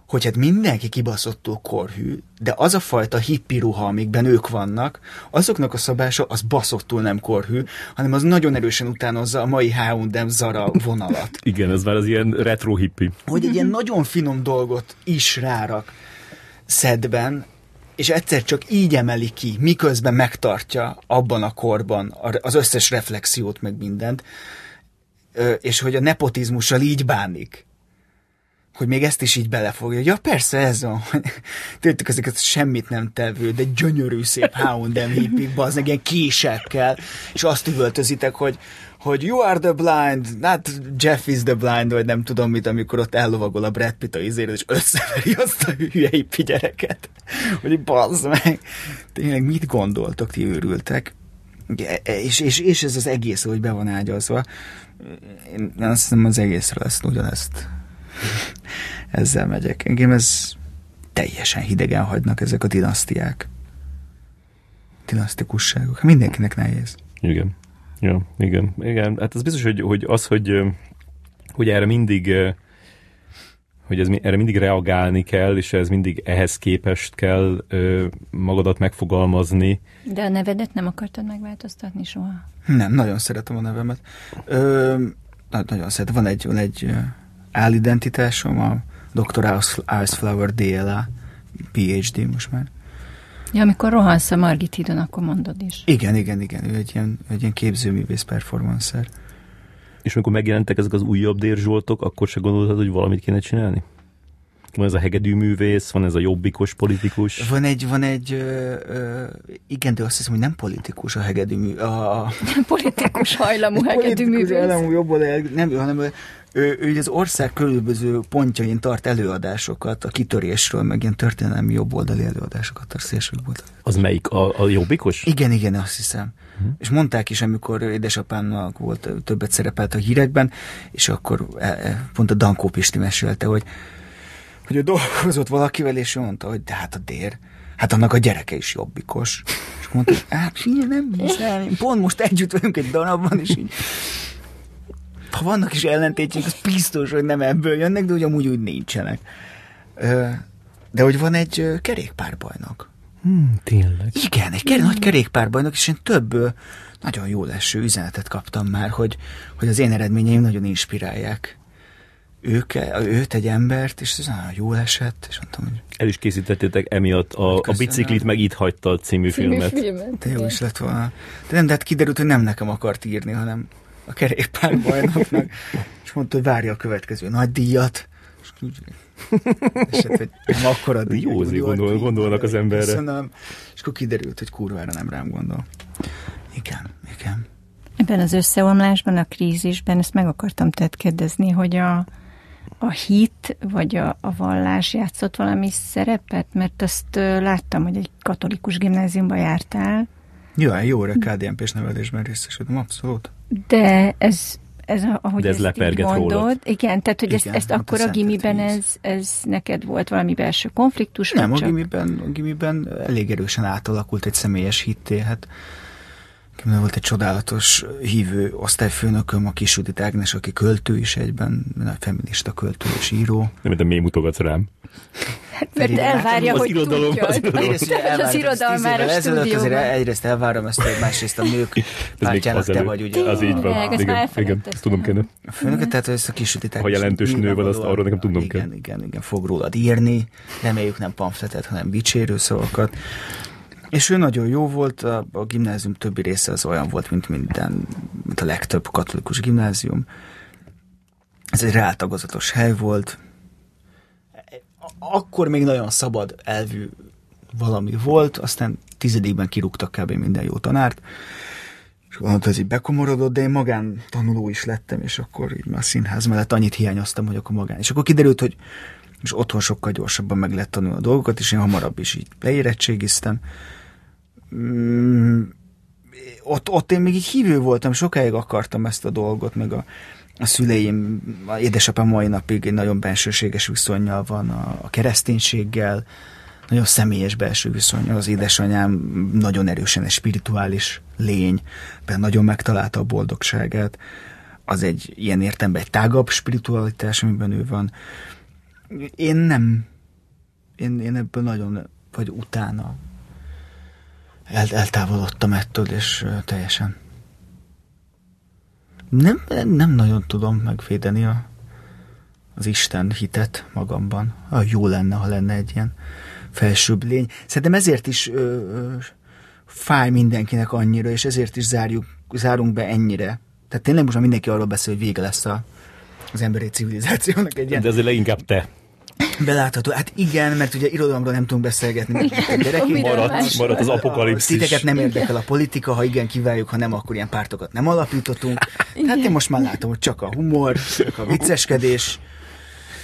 hogy hát mindenki kibaszottul korhű, de az a fajta hippi ruha, amikben ők vannak, azoknak a szabása az baszottul nem korhű, hanem az nagyon erősen utánozza a mai H&M Zara vonalat. <laughs> Igen, ez már az ilyen retro hippi. Hogy egy ilyen nagyon finom dolgot is rárak szedben, és egyszer csak így emeli ki, miközben megtartja abban a korban az összes reflexiót, meg mindent, és hogy a nepotizmussal így bánik hogy még ezt is így belefogja. Ja, persze ez van. <laughs> Tőlük ezeket semmit nem tevő, de gyönyörű szép H&M hippik, az ilyen késekkel, és azt üvöltözitek, hogy, hogy you are the blind, not Jeff is the blind, vagy nem tudom mit, amikor ott ellovagol a Brad Pitt a izére, és összeveri azt a hülye hippi gyereket. <laughs> Hogy bazd meg. Tényleg mit gondoltok, ti őrültek? És, és, és ez az egész, hogy be van ágyazva. Én azt hiszem az egészről ezt ugyanezt <laughs> ezzel megyek. Engem ez teljesen hidegen hagynak ezek a dinasztiák. Dinasztikusságok. Mindenkinek nehéz. Igen. Ja, igen. Igen. Hát ez biztos, hogy, hogy az, hogy, hogy erre mindig hogy ez, erre mindig reagálni kell, és ez mindig ehhez képest kell ö, magadat megfogalmazni. De a nevedet nem akartad megváltoztatni soha? Nem, nagyon szeretem a nevemet. Ö, nagyon szeretem. Van egy, van egy állidentitásom, a Dr. Flower DLA, PhD most már. Ja, amikor rohansz a Margit hídon, akkor mondod is. Igen, igen, igen. Ő egy ilyen, egy ilyen képzőművész performancer. És amikor megjelentek ezek az újabb dérzsoltok, akkor se gondoltad, hogy valamit kéne csinálni? Van ez a hegedű művész, van ez a jobbikos politikus. Van egy, van egy ö, ö, igen, de azt hiszem, hogy nem politikus a hegedű művész. A, a... politikus hajlamú hegedű művész. Politikus hajlamú jobb nem, hanem ő, ő az ország különböző pontjain tart előadásokat a kitörésről, meg ilyen történelmi jobboldali előadásokat tart szélső jobboldali. Az melyik? A, a jobbikos? Igen, igen, azt hiszem. Uh-huh. És mondták is, amikor édesapámnak volt, többet szerepelt a hírekben, és akkor e, e, pont a Dankó Pisti mesélte, hogy, hogy ő dolgozott valakivel, és ő mondta, hogy de hát a dér, hát annak a gyereke is jobbikos. És mondta, hát figyelj, nem hiszem, pont most együtt vagyunk egy darabban, és így ha vannak is ellentétjük, az biztos, hogy nem ebből jönnek, de hogy amúgy úgy nincsenek. De hogy van egy kerékpárbajnok. Hmm, tényleg. Igen, egy ker- nagy kerékpárbajnok, és én több nagyon jó leső üzenetet kaptam már, hogy, hogy az én eredményeim nagyon inspirálják ők, őt, egy embert, és ez nagyon jól esett, és mondtam, hogy... El is készítettétek emiatt a, a Biciklit meg itt hagyta című, című filmet. filmet. De jó is lett volna. De nem, de hát kiderült, hogy nem nekem akart írni, hanem a kerékpárbajnoknak, és mondta, hogy várja a következő nagy díjat. És, és hát, hogy nem akkora díj. Jó, gondol, gondolnak az emberre. Köszönöm. És akkor kiderült, hogy kurvára nem rám gondol. Igen, igen. Ebben az összeomlásban, a krízisben, ezt meg akartam tett kérdezni, hogy a, a hit vagy a, a vallás játszott valami szerepet? Mert azt láttam, hogy egy katolikus gimnáziumba jártál. Jó, jó KDNP-s nevelésben részesültem, abszolút. De ez, ez ahogy De ez ezt mondod, rólad. igen, tehát hogy Igen, ezt, ezt hát akkor a gimiben ez, ez neked volt valami belső konfliktus? Nem, a gimiben, a gimiben elég erősen átalakult egy személyes hitté, hát Volt egy csodálatos hívő osztályfőnököm, a Kisudit Ágnes, aki költő is egyben, feminista költő és író. Nem, de miért mutogatsz rám? Hát, mert elvárja, az hogy irodalom, tudja. az irodalom. Az, az irodalmára a Ezelőtt azért egyrészt elvárom ezt, hogy másrészt a nők pártjának te vagy, ugye? Az így van. Igen, igen, elfelejtettem. ezt tudom kéne. A főnököt, tehát ezt a kisütitek. Ha jelentős nő van, azt arról nekem tudnom igen, kell. Igen, igen, fog rólad írni, reméljük nem pamfletet, hanem dicsérő szavakat. És ő nagyon jó volt, a, a gimnázium többi része az olyan volt, mint minden, mint a legtöbb katolikus gimnázium. Ez egy rátagozatos hely volt. Akkor még nagyon szabad elvű valami volt, aztán tizedikben kirúgtak kb. minden jó tanárt, és gondoltam, ez így bekomorodott, de én magán tanuló is lettem, és akkor így már színház mellett annyit hiányoztam, hogy akkor magán. És akkor kiderült, hogy és otthon sokkal gyorsabban meg lehet tanulni a dolgokat, és én hamarabb is így leérettségiztem. Mm, ott, ott én még így hívő voltam, sokáig akartam ezt a dolgot, meg a, a szüleim, a édesapám mai napig egy nagyon bensőséges viszonyjal van a, a kereszténységgel, nagyon személyes belső viszonya. Az édesanyám nagyon erősen egy spirituális lény, benne nagyon megtalálta a boldogságát. Az egy ilyen értemben egy tágabb spiritualitás, amiben ő van. Én nem, én, én ebből nagyon, vagy utána el, eltávolodtam ettől, és teljesen nem, nem nagyon tudom megvédeni a, az Isten hitet magamban. Ah, jó lenne, ha lenne egy ilyen felsőbb lény. Szerintem ezért is ö, ö, fáj mindenkinek annyira, és ezért is zárjuk, zárunk be ennyire. Tehát tényleg most már mindenki arról beszél, hogy vége lesz a, az emberi civilizációnak egy ilyen De azért leginkább te. Belátható. Hát igen, mert ugye irodalomról nem tudunk beszélgetni, mert a gyerekek Miről Maradt, maradt az apokalipszis. Titeket nem érdekel a politika, ha igen, kívánjuk, ha nem, akkor ilyen pártokat nem alapítottunk. Hát én most már látom, hogy csak a humor, csak a vicceskedés.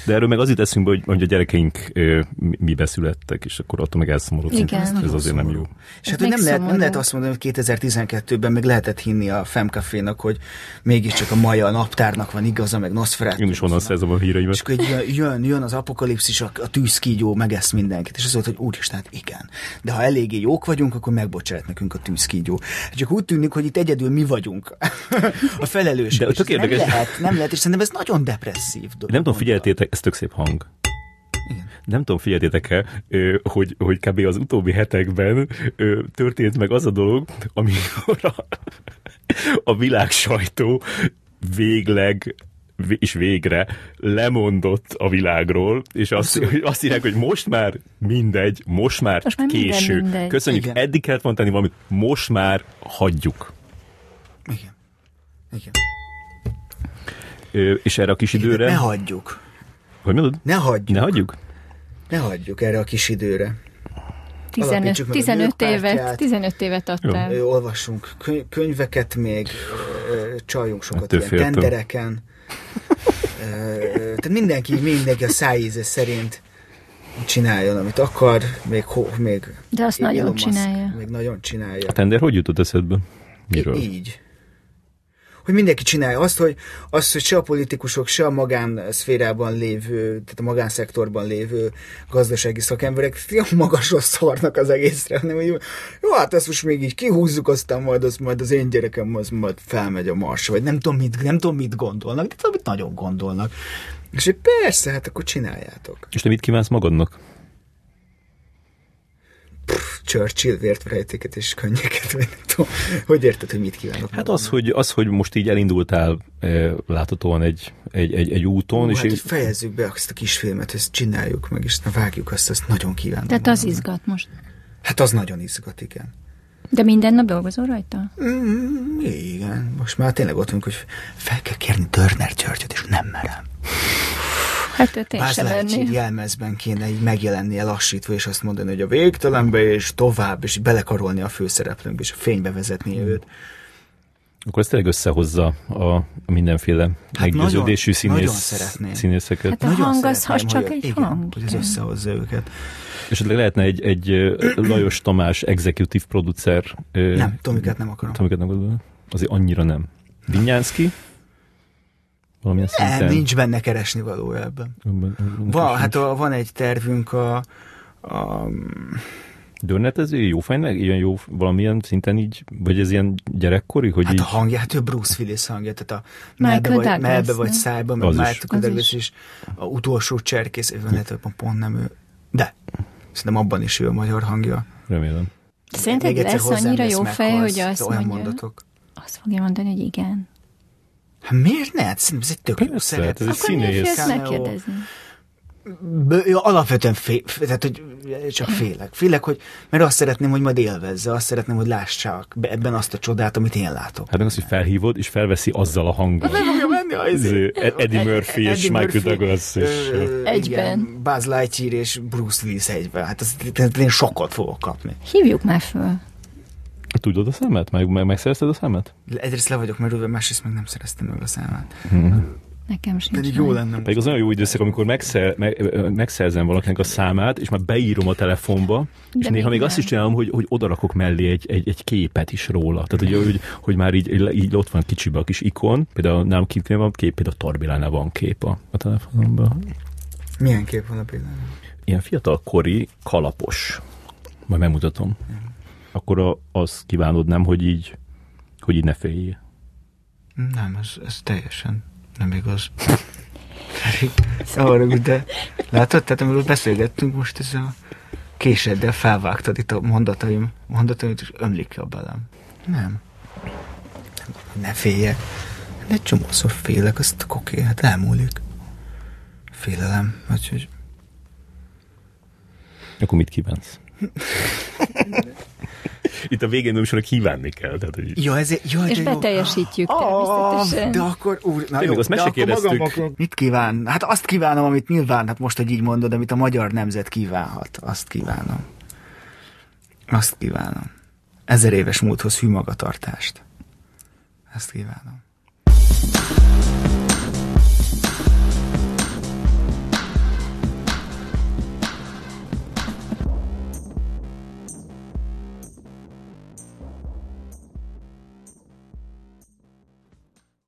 De erről meg az jut eszünkbe, hogy, hogy a gyerekeink ö, mi- mibe születtek, és akkor attól meg elszomorodunk. Igen. Ez azért nem jó. És hát Ez hogy nem lehet, nem lehet azt mondani, hogy 2012-ben meg lehetett hinni a Femcafénak, hogy mégiscsak a Maja naptárnak van igaza, meg Nosferatu. Én is onnan szerzem a És híreimet. akkor így jön, jön, az apokalipszis, a, a tűzkígyó megesz mindenkit. És az volt, hogy úristen, hát igen. De ha eléggé jók vagyunk, akkor megbocsát nekünk a tűzkígyó. Csak úgy tűnik, hogy itt egyedül mi vagyunk <laughs> a felelősök. De És tök ez nem érdekes. lehet, nem lehet, és szerintem ez nagyon depresszív dolog. Nem tudom, figyeltétek, ez tök szép hang. Igen. Nem tudom, figyeltétek-e, hogy, hogy kb. az utóbbi hetekben történt meg az a dolog, amikor <laughs> a, a világ sajtó végleg vé- és végre lemondott a világról, és azt, azt írják, hogy most már mindegy, most már Most már minden késő. mindegy. Köszönjük, Igen. eddig kellett tenni valamit, most már hagyjuk. Igen. Igen. Ö, és erre a kis időre... Ne hagyjuk. Hogy mondod? Ne hagyjuk. Ne hagyjuk? Ne hagyjuk erre a kis időre. 15, Alapítsuk meg a 15 nők évet, pártját. 15 évet adtál. Ö, Olvassunk köny- könyveket még, csaljunk sokat Ettől ilyen tendereken. Tehát mindenki, mindenki a szájíze szerint csináljon, amit akar, még, ho, még De azt Elon nagyon Musk csinálja. Még nagyon csinálja. A tender hogy jutott eszedbe? Miről? Így. Hogy mindenki csinálja azt, hogy, azt, hogy se a politikusok, se a magánszférában lévő, tehát a magánszektorban lévő gazdasági szakemberek magasra szarnak az egészre, hanem hogy jó, hát ezt most még így kihúzzuk, aztán majd az, majd az én gyerekem az majd felmegy a marsra, vagy nem tudom mit, nem tudom mit gondolnak, de tudom, mit nagyon gondolnak. És hogy persze, hát akkor csináljátok. És te mit kívánsz magadnak? Churchill vértverejtéket és könnyeket, vagy nem tudom. Hogy érted, hogy mit kívánok? Hát az, hogy, az, hogy most így elindultál eh, láthatóan egy, egy, egy, egy úton, Hú, és hát, így, fejezzük be azt a kisfilmet, ezt csináljuk meg, és na vágjuk azt, azt nagyon kívánom. Tehát az izgat most. Hát az nagyon izgat, igen. De minden nap dolgozol rajta? Mm, igen, most már tényleg ott vagyunk, hogy fel kell kérni Turner Church-ot, és nem merem. Hát őt én sem venni. jelmezben kéne így megjelennie lassítva, és azt mondani, hogy a végtelenbe, és tovább, és belekarolni a főszereplőnkbe, és a fénybe vezetni Hmm. őt. akkor ez tényleg összehozza a, mindenféle meggyőződésű Hát nagyon- nagyon színész, szeretném. színészeket. Hát a hang az, az csak egy igen, hang. hogy ez összehozza őket. Esetleg lehetne egy, egy Lajos Tamás executive producer. Nem, Tomikát nem akarom. Tomikát nem gondolom. Azért annyira nem. Vinyánszki? Valamilyen Nem, szinten? nincs benne keresni valója ebben. Van, Van, hát a, van egy tervünk a, a Dörnetező, jó fejnek, ilyen jó, valamilyen szinten így, vagy ez ilyen gyerekkori, hogy Hát így... a hangját, ő Bruce Willis hangja, tehát a melbe vagy, melbe vagy szájba, meg Az is. Michael Az Douglas is. is. A utolsó cserkész, ő lehet, hogy pont nem ő. De, szerintem abban is ő a magyar hangja. Remélem. Szerinted lesz annyira jó fej, hogy azt olyan mondja, mondatok. azt fogja mondani, hogy igen. Hát miért ne? Hát Szerintem ez egy tök jó Persze, szeret. hát ez egy Akkor miért színész. megkérdezni? Ja, alapvetően fél, tehát, hogy csak félek. Félek, hogy, mert azt szeretném, hogy majd élvezze, azt szeretném, hogy lássák be- ebben azt a csodát, amit én látok. Hát meg az, hogy felhívod, és felveszi azzal a hanggal. Nem fogja menni a Izé, Eddie Murphy és Michael Douglas és- Egyben. Buzz Lightyear és Bruce Willis egyben. Hát az, tehát én sokkot fogok kapni. Hívjuk már föl. Tudod a szemet? Meg, meg megszerezted a szemet? Egyrészt le vagyok merülve, másrészt meg nem szereztem meg a számát. Nekem sincs. Pedig jó lenne. Pedig az olyan jó időszak, amikor megszer, meg, megszerzem valakinek a számát, és már beírom a telefonba, és De néha még azt is csinálom, hogy, hogy odarakok mellé egy, egy, egy képet is róla. Tehát, hogy, hogy, hogy már így, így ott van kicsibe a kis ikon, például nálam kint van kép, például Tarbilánál van kép a, a telefonomban. Milyen kép van a pillanatban? Ilyen fiatal kori kalapos. Majd megmutatom. Akkor a, azt kívánod, nem, hogy így, hogy így ne féljél. Nem, ez, ez teljesen nem igaz. <laughs> Arra, de látod, tehát amiről beszélgettünk most, ez a késeddel felvágtad itt a mondataim, mondataim, és ömlik a belem. Nem. Ne féljek. De egy csomószor félek, azt oké, hát elmúlik. Félelem, úgyhogy Akkor mit kívánsz? <laughs> Itt a végén nem is kívánni kell. Tehát, hogy Ja, ezért, ja, És beteljesítjük Ah, természetesen. de akkor, úr, na jó, azt de akkor magamnak- Mit kíván? Hát azt kívánom, amit nyilván, hát most, hogy így mondod, amit a magyar nemzet kívánhat. Azt kívánom. Azt kívánom. Ezer éves múlthoz hű magatartást. Ezt kívánom.